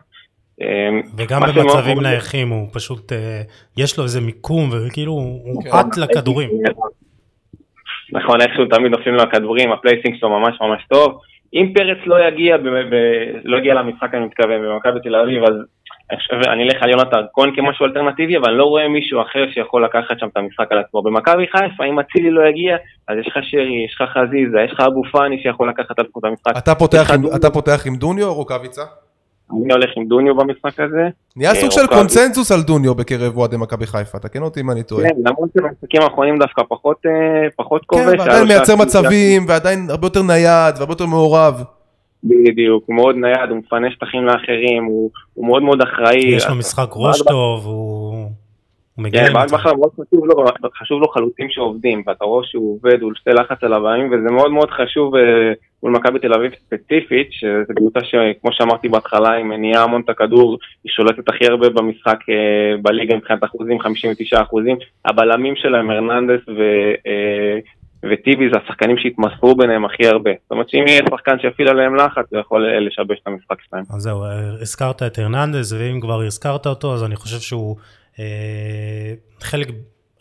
אה, וגם במצבים נייחים הוא פשוט, אה, יש לו איזה מיקום, וכאילו הוא כן. עט לכדורים. נכון, איכשהו תמיד נופלים לו הכדורים, ה placing שלו ממש ממש טוב. אם פרץ לא יגיע, לא יגיע למשחק אני מתכוון, במכבי תל אביב, אז אני חושב, אני אלך על יונתן כהן כמשהו אלטרנטיבי, אבל אני לא רואה מישהו אחר שיכול לקחת שם את המשחק על עצמו. במכבי חיפה, אם אצילי לא יגיע, אז יש לך שרי, יש לך חזיזה, יש לך אבו פאני שיכול לקחת על עצמו את המשחק. אתה פותח עם דוניו או רוקאביצה? אני הולך עם דוניו במשחק הזה. נהיה אה, סוג של רוקאביצה. קונצנזוס על דוניו בקרב אוהדי מכבי חיפה, תקן אותי אם אני טועה. כן, למרות שבמשחקים האחרונים דווקא פחות, אה, כן, כובש. היה ועדיין מייצר מצבים, ועדיין הרבה יותר נייד, והרבה יותר מעורב. בדיוק, הוא מאוד נייד, הוא מפנה שטחים לאחרים, הוא, מאוד מאוד אחראי. יש לו משחק ראש טוב, הוא הוא מגיע כן, ברק למצב. בכר מאוד חשוב לו, חשוב לו חלוצים שעובדים, ואתה רואה שהוא עובד, הוא עושה לחץ על הבאים, וזה מאוד מאוד חשוב אה, מול מכבי תל אביב ספציפית, שזו קבוצה שכמו שאמרתי בהתחלה, היא מניעה המון את הכדור, היא שולטת הכי הרבה במשחק אה, בליגה מבחינת אחוזים, 59 אחוזים, הבלמים שלהם, הרננדס ו... אה, וטיבי זה השחקנים שהתמסרו ביניהם הכי הרבה. זאת אומרת שאם יהיה שחקן שיפעיל עליהם לחץ, הוא יכול לשבש את המשחק שלהם. אז זהו, הזכרת את הרננדז, ואם כבר הזכרת אותו, אז אני חושב שהוא חלק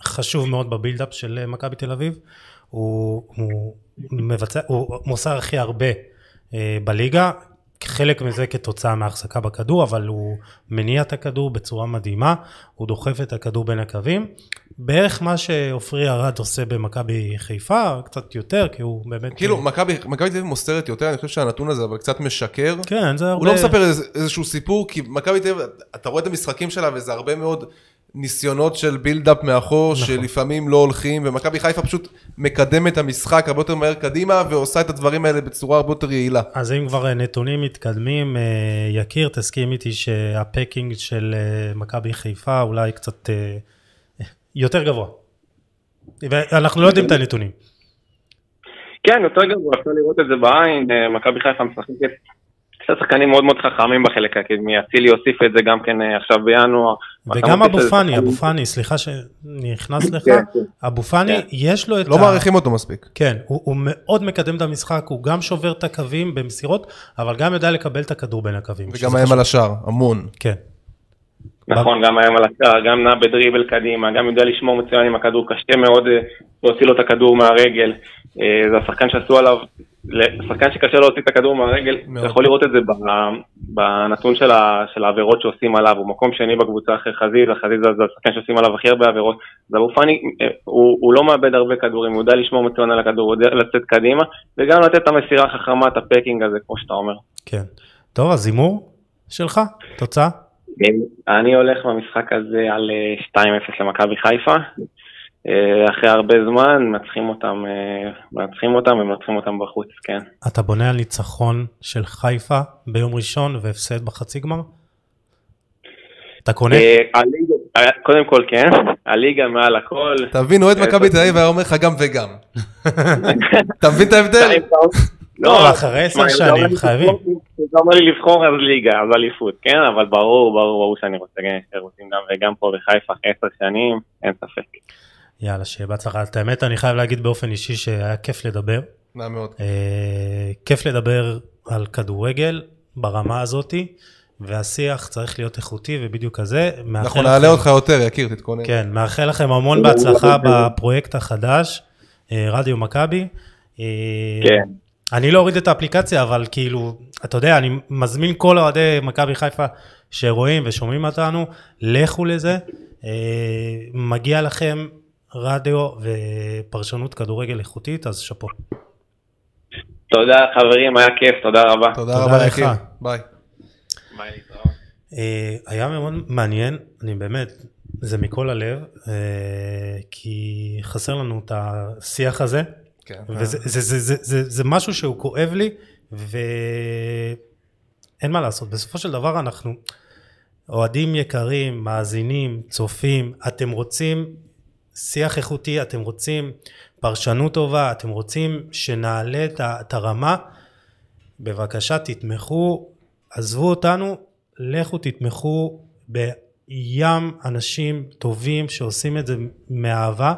חשוב מאוד בבילדאפ של אה, מכבי תל אביב. הוא, הוא מבצע, הוא מוסר הכי הרבה אה, בליגה, חלק מזה כתוצאה מהחזקה בכדור, אבל הוא מניע את הכדור בצורה מדהימה, הוא דוחף את הכדור בין הקווים. בערך מה שעופרי ארד עושה במכבי חיפה, קצת יותר, כי הוא באמת... כאילו, מכבי מכבי תל אביב מוסרת יותר, אני חושב שהנתון הזה אבל קצת משקר. כן, זה הרבה... הוא לא מספר איזשהו סיפור, כי מכבי תל אביב, אתה רואה את המשחקים שלה וזה הרבה מאוד, ניסיונות של בילדאפ מאחור, נכון. שלפעמים לא הולכים, ומכבי חיפה פשוט מקדמת את המשחק הרבה יותר מהר קדימה, ועושה את הדברים האלה בצורה הרבה יותר יעילה. אז אם כבר אה, נתונים מתקדמים, אה, יקיר, תסכים איתי שהפקינג של אה, מכבי חיפה אולי קצת יותר גבוה. ואנחנו לא יודעים את הנתונים. כן, יותר גבוה, אפשר לראות את זה בעין, מכבי חיפה משחקת קצת שחקנים מאוד מאוד חכמים בחלק הקדמי, אצילי הוסיף את זה גם כן אה, עכשיו בינואר. וגם אבו פאני, אבו פאני, סליחה שנכנס לך, כן, כן. אבו פאני, כן. יש לו את לא מעריכים אותו מספיק. כן, הוא, מאוד מקדם את המשחק, הוא גם שובר את הקווים במסירות, אבל גם יודע לקבל את הכדור בין הקווים. וגם חשוב. על השער, המון. כן. נכון, גם היום על השער, גם נע בדריבל קדימה, גם יודע לשמור מצוין עם הכדור, קשה מאוד אה, להוציא לו את הכדור מהרגל. אה, זה השחקן שעשו עליו, שחקן שקשה להוציא את הכדור מהרגל. אתה יכול לראות את זה בנתון של ה- של העבירות שעושים עליו, הוא מקום שני בקבוצה אחרי חזיזה, חזיזה זה השחקן שעושים עליו הכי הרבה עבירות, ואבו פאני, אה, הוא הוא לא מאבד הרבה כדורים, הוא יודע לשמור מצוין על הכדור, הוא יודע לצאת קדימה, וגם לתת את המסירה החכמה, את הפקינג הזה, כמו שאתה אומר. כן. טוב, אז הימור שלך, תוצאה? אני הולך במשחק הזה על אה, 2-0 למכבי חיפה. אה, אחרי הרבה זמן מנצחים אותם, אה, מנצחים אותם ומנצחים אותם בחוץ, כן. אתה בונה על ניצחון של חיפה ביום ראשון והפסד בחצי גמר? אתה קונה? אה, קודם כל כן, הליגה מעל הכל. אתה מבין, אוהד מכבי תל אביב היה אומר לך גם וגם. אתה מבין את ההבדל? לא, אבל אחרי עשר שנים חייבים. אתה אומר לי לבחור אז ליגה, אז אליפות, כן, אבל ברור, ברור, ברור שאני רוצה רוצים גם וגם פה בחיפה עשר שנים, אין ספק. יאללה, שיהיה בהצלחה. את האמת, אני חייב להגיד באופן אישי שהיה כיף לדבר. נע מאוד. אה, כיף לדבר על כדורגל ברמה הזאתי, והשיח צריך להיות איכותי ובדיוק כזה. אנחנו לכם- נעלה אותך יותר, יקיר, תתכונן. כן, מאחל לכם המון בהצלחה בפרויקט החדש, אה, רדיו מכבי. אה, כן. אני לא אוריד את האפליקציה, אבל כאילו, אתה יודע, אני מזמין כל אוהדי מכבי חיפה שרואים ושומעים אותנו, לכו לזה. אה, מגיע לכם רדיו ופרשנות כדורגל איכותית, אז שאפו. תודה חברים, היה כיף, תודה רבה. תודה תודה רבה, לך. ביי. ביי. אה, היה מאוד מעניין, אני באמת, זה מכל הלב, אה, כי חסר לנו את השיח הזה, כן. וזה זה, זה, זה, זה, זה משהו שהוא כואב לי, ואין מה לעשות, בסופו של דבר אנחנו אוהדים יקרים, מאזינים, צופים, אתם רוצים שיח איכותי, אתם רוצים פרשנות טובה, אתם רוצים שנעלה את הרמה, בבקשה תתמכו, עזבו אותנו, לכו תתמכו בים אנשים טובים שעושים את זה מאהבה,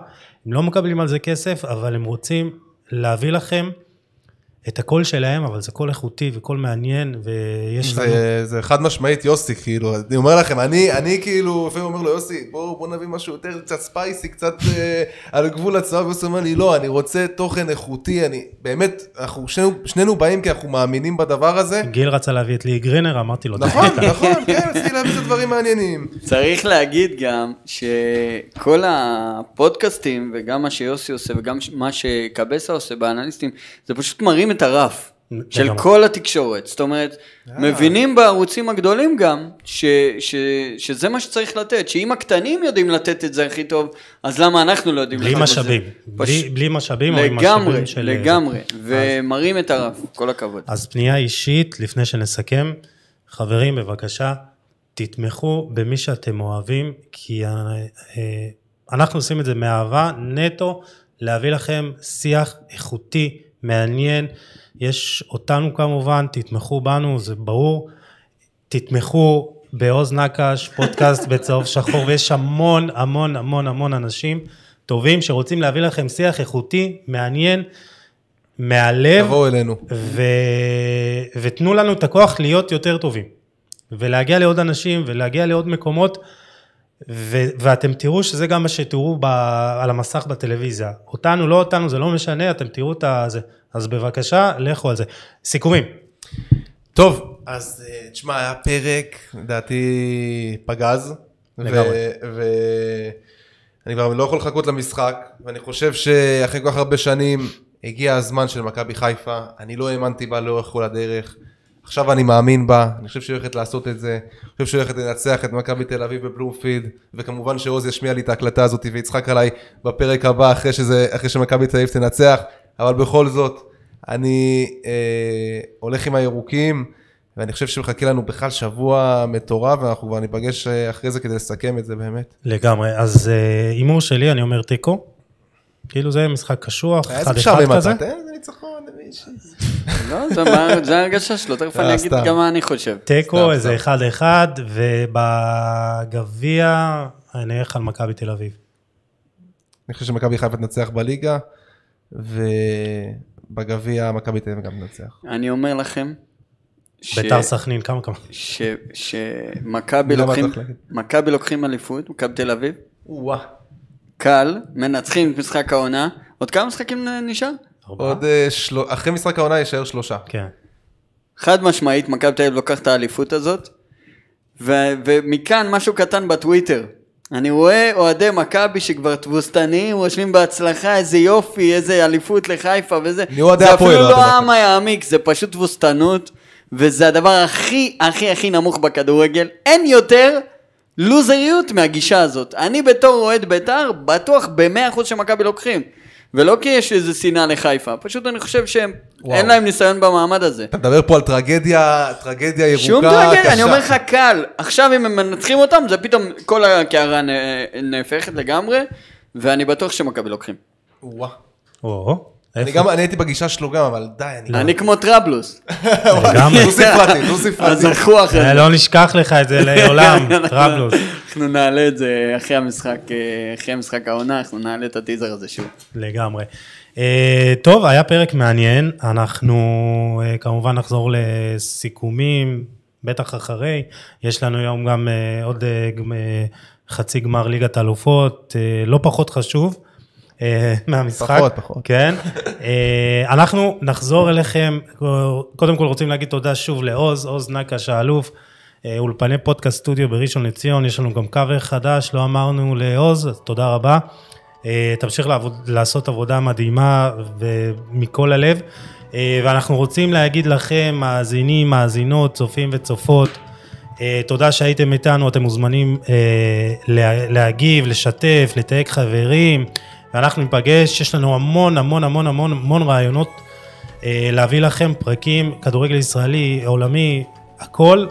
הם לא מקבלים על זה כסף, אבל הם רוצים להביא לכם את הקול שלהם, אבל זה קול איכותי וקול מעניין, ויש לנו... זה, זה חד משמעית יוסי, כאילו, אני אומר לכם, אני, אני כאילו, לפעמים אומר לו, יוסי, בוא, בוא נביא משהו יותר קצת ספייסי, קצת אה, על גבול הצהוב, יוסי אומר לי, לא, אני רוצה תוכן איכותי, אני, באמת, אנחנו שנינו, שנינו באים כי אנחנו מאמינים בדבר הזה. גיל רצה להביא את לי גרינר, אמרתי לו, נכון, "די, נכון, כן, רציתי להביא את הדברים מעניינים. צריך להגיד גם שכל הפודקאסטים וגם מה שיוסי עושה וגם מה שקבסה עושה באנליסטים זה פשוט מרים את הרף של לגמרי. כל התקשורת. זאת אומרת, מבינים בערוצים הגדולים גם ש, ש, שזה מה שצריך לתת, שאם הקטנים יודעים לתת את זה הכי טוב, אז למה אנחנו לא יודעים בלי לתת את זה? משאבים, פש- בלי- בלי משאבים או עם לגמרי, משאבים של... לגמרי, ומרים את הרף, כל הכבוד. אז פנייה אישית, לפני שנסכם, חברים, בבקשה, תתמכו במי שאתם אוהבים, כי אה, אה, אנחנו עושים את זה מאהבה, נטו, להביא לכם שיח איכותי, מעניין. יש אותנו כמובן, תתמכו בנו, זה ברור. תתמכו בעוז נקש, פודקאסט בצהוב שחור, ויש המון המון המון המון אנשים טובים שרוצים להביא לכם שיח איכותי, מעניין, מהלב. תבואו אלינו. ו... ותנו לנו את הכוח להיות יותר טובים, ולהגיע לעוד אנשים, ולהגיע לעוד מקומות, ו... ואתם תראו שזה גם מה שתראו ב... על המסך בטלוויזיה. אותנו, לא אותנו, זה לא משנה, אתם תראו את זה. אז בבקשה, לכו על זה. סיכומים. טוב, אז אה, תשמע, היה פרק, לדעתי, פגז. לגמרי. ואני כבר לא יכול לחכות למשחק, ואני חושב שאחרי כל כך הרבה שנים הגיע הזמן של מכבי חיפה, אני לא האמנתי בה לאורך כל הדרך. עכשיו אני מאמין בה, אני חושב שהיא הולכת לעשות את זה, אני חושב שהיא הולכת לנצח את מכבי תל אביב בבלומפילד, וכמובן שעוז ישמיע לי את ההקלטה הזאת ויצחק עליי בפרק הבא אחרי, שזה, אחרי שמכבי תל אביב תנצח, אבל בכל זאת, אני אה, הולך עם הירוקים, ואני חושב שמחכה לנו בכלל שבוע מטורף, ואנחנו כבר ניפגש אה, אחרי זה כדי לסכם את זה באמת. לגמרי. אז אה, הימור שלי, אני אומר תיקו. כאילו זה משחק קשוח, אחד אחד כזה. איזה ניצחון למישהו. לא, זה ההרגשה שלו, תכף אני אגיד סתם. גם מה אני חושב. תיקו, איזה סתם. אחד אחד, ובגביע אני אלך על מכבי תל אביב. אני חושב שמכבי חיפה תנצח בליגה, ובגביע מכבי תל אביב גם תנצח. אני אומר לכם, ש- ביתר סכנין, כמה כמה. ש- שמכבי לוקחים, לוקחים אליפות, מכבי תל אביב. קל, מנצחים את משחק העונה, עוד כמה משחקים נשאר? ארבעה? עוד אה, של... אחרי משחק העונה יישאר שלושה. כן. חד משמעית, מכבי תל אביב לוקחת את האליפות הזאת, ו- ומכאן משהו קטן בטוויטר. אני רואה אוהדי מכבי שכבר תבוסתניים, רושמים בהצלחה, איזה יופי, איזה אליפות לחיפה וזה. נהיו אוהדי זה הפועל, אפילו אוהדי לא. העם יעמיק, זה פשוט תבוסתנות, וזה הדבר הכי הכי הכי נמוך בכדורגל. אין יותר לוזריות מהגישה הזאת. אני בתור אוהד בית"ר, בטוח במאה אחוז שמכבי לוקחים. ולא כי יש איזה שנאה לחיפה, פשוט אני חושב שהם, וואו. אין להם ניסיון במעמד הזה. אתה מדבר פה על טרגדיה, טרגדיה ירוקה שום קשה. טרגדיה, אני אומר לך קל. עכשיו אם הם מנצחים אותם, זה פתאום כל הקערה נהפכת לגמרי, ואני בטוח שמכבי לוקחים. וואו. אני? גם, אני הייתי בגישה שלו גם, אבל די, אני... אני כמו טראבלוס. לגמרי. דו ספרתי, דו אז ספרתי. זכו אחרי אה, זה. לא נשכח לך את זה לעולם, אנחנו- טראבלוס. אנחנו נעלה את זה אחרי המשחק, אה, אחרי משחק העונה, אנחנו נעלה את הטיזר הזה שוב. לגמרי. אה, טוב, היה פרק מעניין, אנחנו כמובן נחזור לסיכומים, בטח אחרי, יש לנו היום גם עוד חצי גמר ליגת האלופות, אה, לא פחות חשוב. אה, מהמשחק. פחות, פחות. כן. אה, אנחנו נחזור אליכם, קודם כל רוצים להגיד תודה שוב לעוז, עוז נקש האלוף, אה, אולפני פודקאסט סטודיו בראשון לציון, יש לנו גם קאבר חדש, לא אמרנו לעוז, אז תודה רבה. תמשיך לעבוד, לעשות עבודה מדהימה ומכל הלב. ואנחנו רוצים להגיד לכם, מאזינים, מאזינות, צופים וצופות, תודה שהייתם איתנו, אתם מוזמנים לה, להגיב, לשתף, לתייג חברים, ואנחנו ניפגש, יש לנו המון המון המון המון המון רעיונות אה, להביא לכם פרקים, כדורגל ישראלי, עולמי, הכל.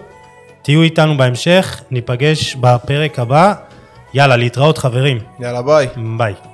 תהיו איתנו בהמשך, ניפגש בפרק הבא. יאללה, להתראות חברים. יאללה, ביי. ביי.